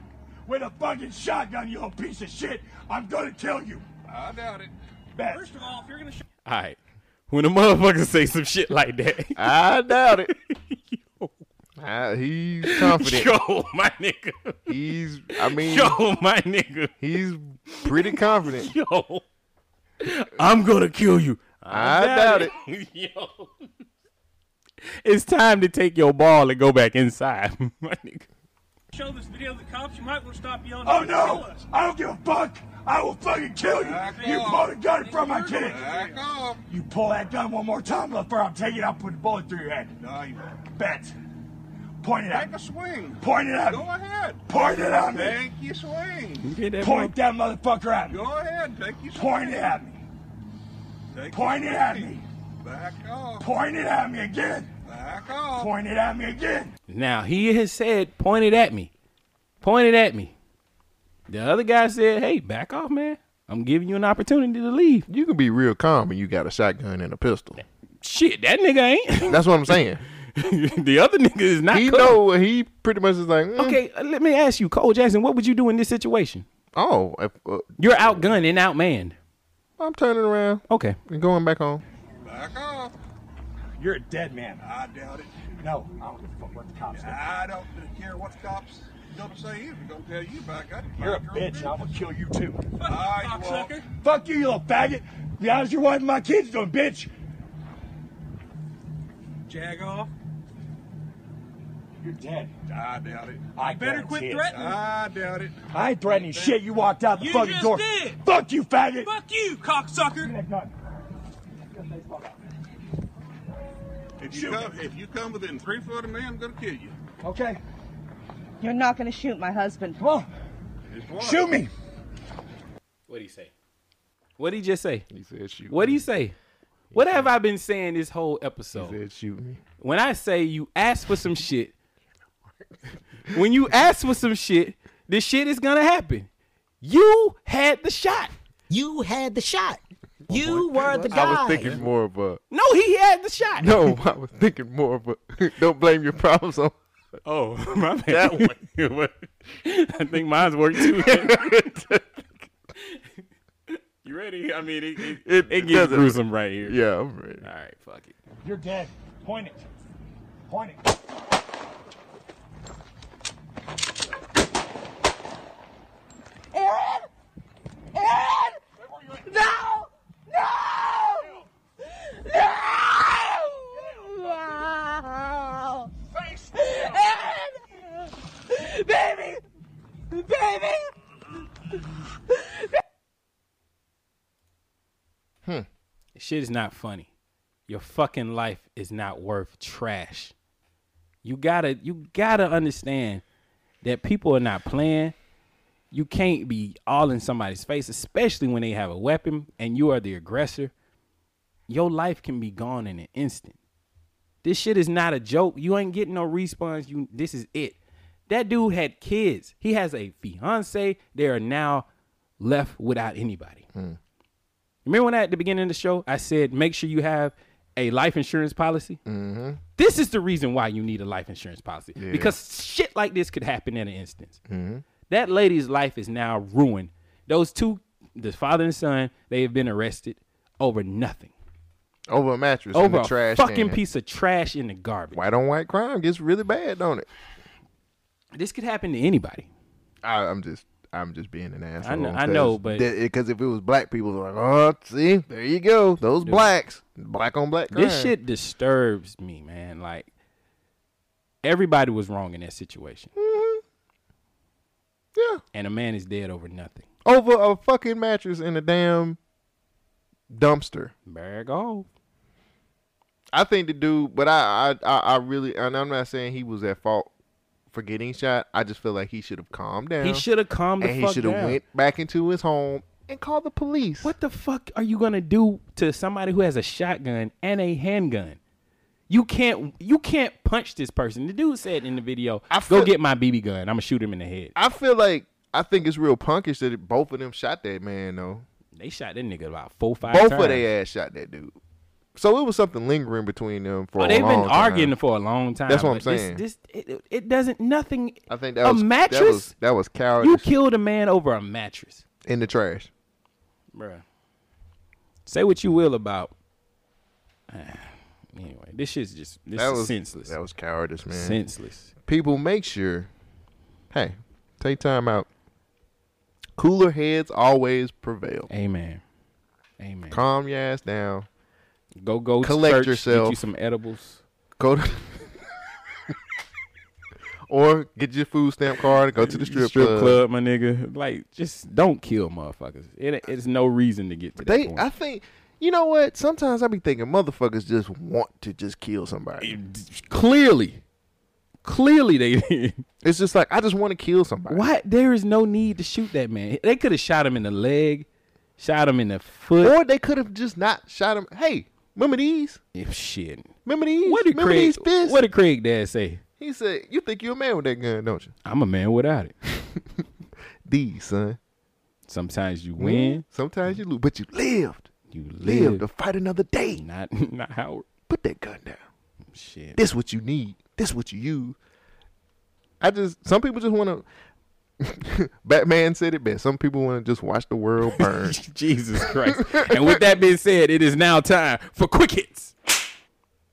with a fucking shotgun, you little piece of shit. I'm gonna kill you. I doubt it. Bet. First of all, if you're gonna. Sh- All right. When a motherfucker say some shit like that, I doubt it. <laughs> Ah, he's confident. Yo, my nigga. He's, I mean, Yo, my nigga. he's pretty confident. Yo. I'm gonna kill you. I doubt it. <laughs> Yo. It's time to take your ball and go back inside, <laughs> my nigga. Show this video to the cops. You might want to stop yelling. Oh and kill no! us. I don't give a fuck. I will fucking kill you. Back You off. pull the gun from my kid. Back off. You pull that gun one more time, LaFleur, I'm taking it out, put a bullet through your head. No, you won't. Bet. Point it at Take me. a swing. Point it at Go me. ahead. Point it at me. Take your swing. You get that Point that motherfucker at me. Go ahead. Take your swing. Point it at me. Take Point your it at me. Back off. Point it at me again. Back off. Point it at me again. Now he has said, point it at me. Point it at me. The other guy said, Hey, back off, man. I'm giving you an opportunity to leave. You can be real calm when you got a shotgun and a pistol. Shit, that nigga ain't. <laughs> That's what I'm saying. <laughs> the other nigga is not. he cool. know he pretty much is like, mm, Okay, uh, let me ask you, Cole Jackson, what would you do in this situation? oh, if, uh, You're outgunned and outmanned. I'm turning around Okay. and going back home. Back off. You're a dead man. I doubt it. No, I don't give a fuck what the cops say. I don't care what the cops gonna say. If they're gonna tell you back, I You're a bitch, I'm gonna kill you too. Ah, you won't. Fuck, Fuck you, you little faggot. Be honest, your wife and my kids doing, bitch. Jag off. You're dead. I doubt it. I better quit it. threatening. I doubt it. I ain't threatening shit. You walked out the You fucking just door. did. Fuck you, faggot. Fuck you, cocksucker. If you come, if you come within three foot of me, I'm gonna kill you. Okay. You're not going to shoot my husband. Come on. Shoot me. What do you say? What did he just say? He said, shoot. What do you say? What have I been saying this whole episode? He said, shoot me. When I say you ask for some shit, <laughs> when you ask for some shit, this shit is gonna happen. You had the shot. You had the shot. You were the guy. I was thinking more of a. No, he had the shot. No, I was thinking more of a. <laughs> Don't blame your problems on. Oh, <laughs> my bad. That one. <laughs> I think mine's worked too. you ready? I mean, it, it, It- it, it gets doesn't- gruesome right here. Yeah, I'm ready. All right, fuck it. You're dead. Point it. Point it. Aaron! Aaron! No! No! No! Baby! Baby! Hmm. Shit is not funny. Your fucking life is not worth trash. You gotta you gotta understand that people are not playing. You can't be all in somebody's face, especially when they have a weapon and you are the aggressor. Your life can be gone in an instant. This shit is not a joke. You ain't getting no response. You this is it. That dude had kids. He has a fiance. They are now left without anybody. Remember when at the beginning of the show I said make sure you have a life insurance policy? Mm-hmm. This is the reason why you need a life insurance policy. Yeah. Because shit like this could happen in an instance. Mm-hmm. That lady's life is now ruined. Those two, the father and son, they have been arrested over nothing. Over a mattress in Over the a trash fucking can. piece of trash in the garbage. White on white crime gets really bad, don't it? This could happen to anybody. I, I'm just, I'm just being an asshole. know- I know, but- because eh, if it was black people, they're like, oh, see, there you go, those Dude. blacks, black on black. Crime. This shit disturbs me, man. Like everybody was wrong in that situation. Mm-hmm. Yeah. And a man is dead over nothing. over a fucking mattress in a damn dumpster. Bag off. I think the dude, but I, I, I, I really, and I'm not saying he was at fault for getting shot. I just feel like he should have calmed down. He should have calmed the and fuck he should have went back into his home and called the police. What the fuck are you gonna do to somebody who has a shotgun and a handgun? You can't you can't punch this person. The dude said in the video, feel- "Go get my BB gun. I'm gonna shoot him in the head." I feel like I think it's real punkish that both of them shot that man though. They shot that nigga about four, five. Both times. of their ass shot that dude. So it was something lingering between them for Oh, a they've been arguing time. for a long time. That's what I'm but this- saying. This, it, it doesn't nothing. I think that a was mattress. That was, that was cowardice you killed a man over a mattress, in the trash. bruh. Say what you will about. <sighs> anyway, this shit's just this that is was senseless. That was cowardice, man. Senseless. People, make sure. Hey, take time out. Cooler heads always prevail. Amen. Amen. Calm your ass down. Go go collect church, yourself. Get you some edibles. Go to or get your food stamp card and go to the strip, club. my nigga. Like, just don't kill motherfuckers. It, it's no reason to get to that point. I think, you know what? Sometimes I be thinking motherfuckers just want to just kill somebody. Clearly, clearly they <laughs> did. It's just like I just want to kill somebody. What? There is no need to shoot that man. They could have shot him in the leg, shot him in the foot. Or they could have just not shot him. Hey, remember these? If shit. Remember these? What did remember Craig? these fists? What did Craig Dad say? He said, "You think you're a man with that gun, don't you?" I'm a man without it. <laughs> These, son. Sometimes you Mhm. win. Sometimes you lose, but you lived. You Lived live. to fight another day. Not <laughs> not Howard. Put that gun down. Shit. This what you need. This what you use. I just some people just want to. <laughs> Batman said it best. Some people want to just watch the world <laughs> burn. Jesus Christ. and with that being said, it is now time for quick hits.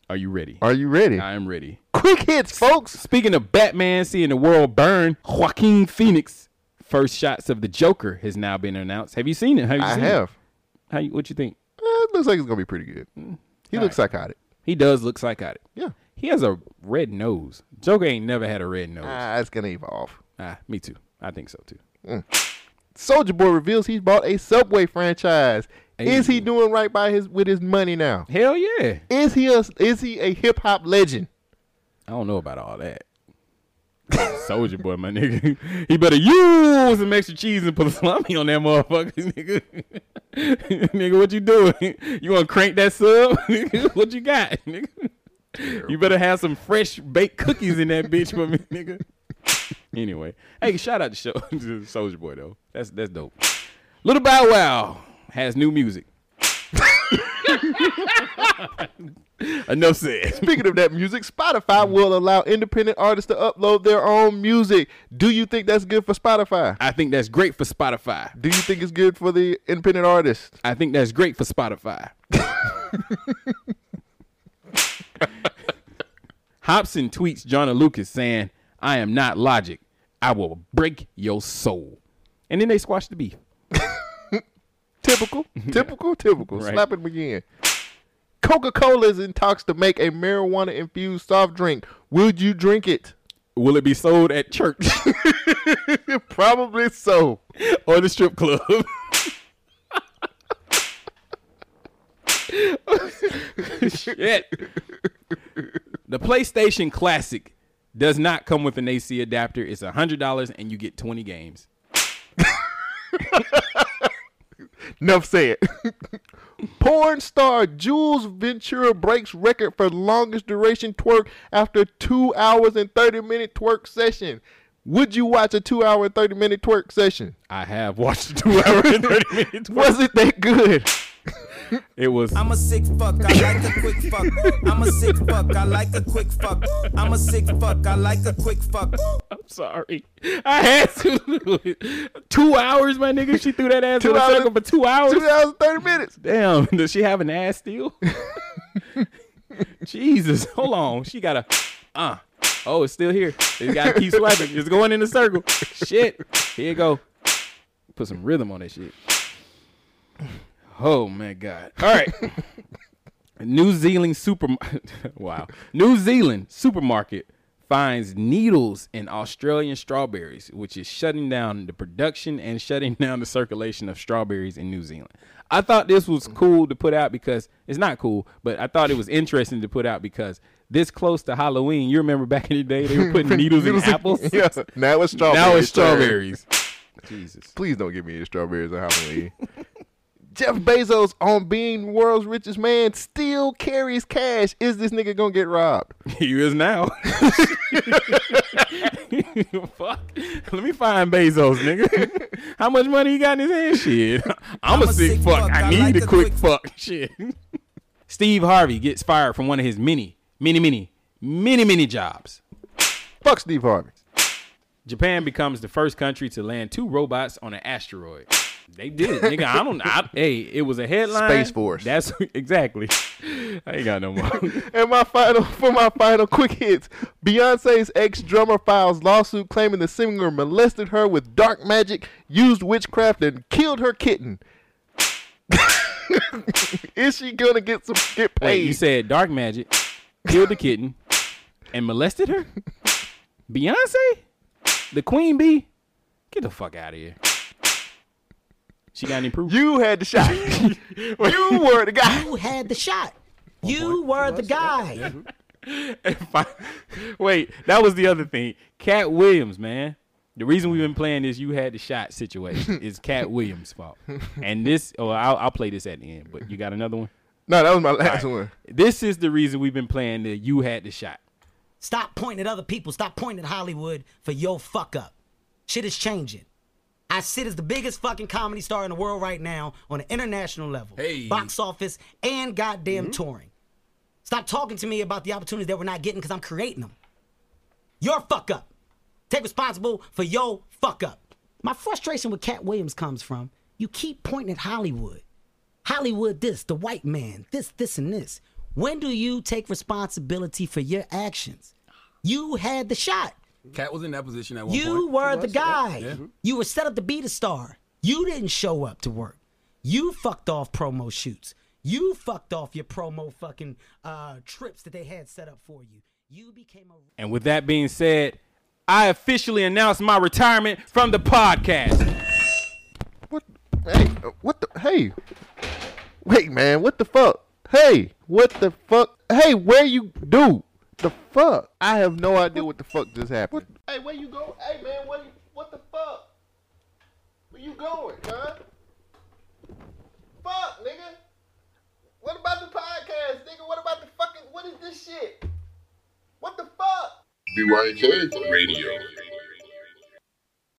Are you ready? Are you ready? I am ready. Quick hits, folks. Speaking of Batman seeing the world burn, Joaquin Phoenix first shots of the Joker has now been announced. Have you seen it? Have you I seen have. It? How you, what you think? Eh, it looks like it's gonna be pretty good. He All looks psychotic. He does look psychotic. Yeah. He has a red nose. Joker ain't never had a red nose. Ah, it's gonna evolve. Ah, me too. I think so too. Mm. Soulja Boy reveals he's bought a Subway franchise. Hey. Is he doing right by his with his money now? Hell yeah. Is he a is he a hip hop legend? I don't know about all that. <laughs> Soulja Boy, my nigga. He better use some extra cheese and put a salami on that motherfucker, <laughs> nigga. <laughs> nigga, what you doing? You want to crank that sub? What you got, nigga? You better have some fresh baked cookies in that bitch for me, nigga. <laughs> Anyway, hey, shout out to show <laughs> Soulja Boy though. That's that's dope. Little Bow Wow has new music. <laughs> Enough said. Speaking of that music, Spotify will allow independent artists to upload their own music. Do you think that's good for Spotify? I think that's great for Spotify. Do you think it's good for the independent artists? I think that's great for Spotify. Hopsin tweets Joyner Lucas saying, I am not logic. I will break your soul. And then they squash the beef. <laughs> Typical, <laughs> typical, typical. Right. Slap it again. Coca Cola is in talks to make a marijuana infused soft drink. Would you drink it? Will it be sold at church <laughs> Probably so. or the strip club? Shit. The PlayStation Classic does not come with an AC adapter. It's hundred dollars and you get twenty games. <laughs> Enough said. <laughs> Porn star Jules Ventura breaks record for longest duration twerk after two hours and 30 minute twerk session. Would you watch a two hour and 30 minute twerk session? I have watched a two hour and 30 minute <laughs> twerk. Was it that good? It was. I'm a sick fuck, I like a quick fuck. I'm a sick fuck, I like a quick fuck. I'm a sick fuck, I like a quick fuck. I'm sorry. I had to do it. Two hours, my nigga. She threw that ass Two in a hours- circle for two hours. Two hours and 30 minutes. Damn. Does she have an ass still? <laughs> Jesus. Hold on. She got a. Uh. Oh, it's still here. You gotta keep swiping. It's going in a circle. Shit. Here you go. Put some rhythm on that shit. Oh my god. All right. <laughs> New Zealand super <laughs> wow. New Zealand supermarket finds needles in Australian strawberries, which is shutting down the production and shutting <laughs> down the circulation of strawberries in New Zealand. I thought this was cool to put out because it's not cool, but I thought it was interesting to put out because this close to Halloween, you remember back in the day they were putting needles in apples. yeah. Now it's strawberries. Now it's strawberries. Jesus. Please don't give me any strawberries on Halloween. Jeff Bezos, on being world's richest man, still carries cash. Is this nigga gonna get robbed? <laughs> He is now. <laughs> Fuck. Let me find Bezos, nigga. <laughs> How much money he got in his hand? Shit. I'm, a, sick, fuck. I, need a quick, fuck. Shit. Steve Harvey gets fired from one of his many, many, many, many, many jobs. Fuck Steve Harvey. Japan becomes the first country to land two robots on an asteroid. They did it, nigga. I don't. I, <laughs> hey, it was a headline. Space Force. That's <laughs> exactly. I ain't got no more. <laughs> And my final for my final quick hits, Beyonce's ex drummer files lawsuit claiming the singer molested her with dark magic, used witchcraft, and killed her kitten. Is she gonna get some get paid? Wait, you said dark magic killed the kitten and molested her? Beyonce, the queen bee. Get the fuck out of here. She got any proof? You had the shot. <laughs> you were the guy. You had the shot. Oh, you were the guy. <laughs> Wait, that was the other thing. Katt Williams, man. The reason we've been playing this "you had the shot" situation is Katt Williams' fault. <laughs> And this, oh, I'll, I'll play this at the end. But you got another one? No, that was my last All right. one. This is the reason we've been playing the "you had the shot." Stop pointing at other people. Stop pointing at Hollywood for your fuck up. Shit is changing. I sit as the biggest fucking comedy star in the world right now on an international level. Hey. Box office and goddamn mm-hmm. touring. Stop talking to me about the opportunities that we're not getting because I'm creating them. Your fuck up. Take responsible for your fuck up. My frustration with Katt Williams comes from you keep pointing at Hollywood. Hollywood this, the white man, this, this, and this. When do you take responsibility for your actions? You had the shot. Katt was in that position at one You point. were the guy. Yeah. You were set up to be the star. You didn't show up to work. You fucked off promo shoots. You fucked off your promo fucking uh, trips that they had set up for you. You became a And with that being said, I officially announce my retirement from the podcast. What? Hey, uh, what the? Hey, wait, man, what the fuck? Hey, what the fuck? Hey, where you do the fuck? I have no idea what the fuck just happened. Hey, where you go? Hey, man, where you? What the fuck? Where you going, huh? Fuck, nigga. What about the podcast, nigga? What about the fucking? What is this shit? What the fuck? BYNK Radio.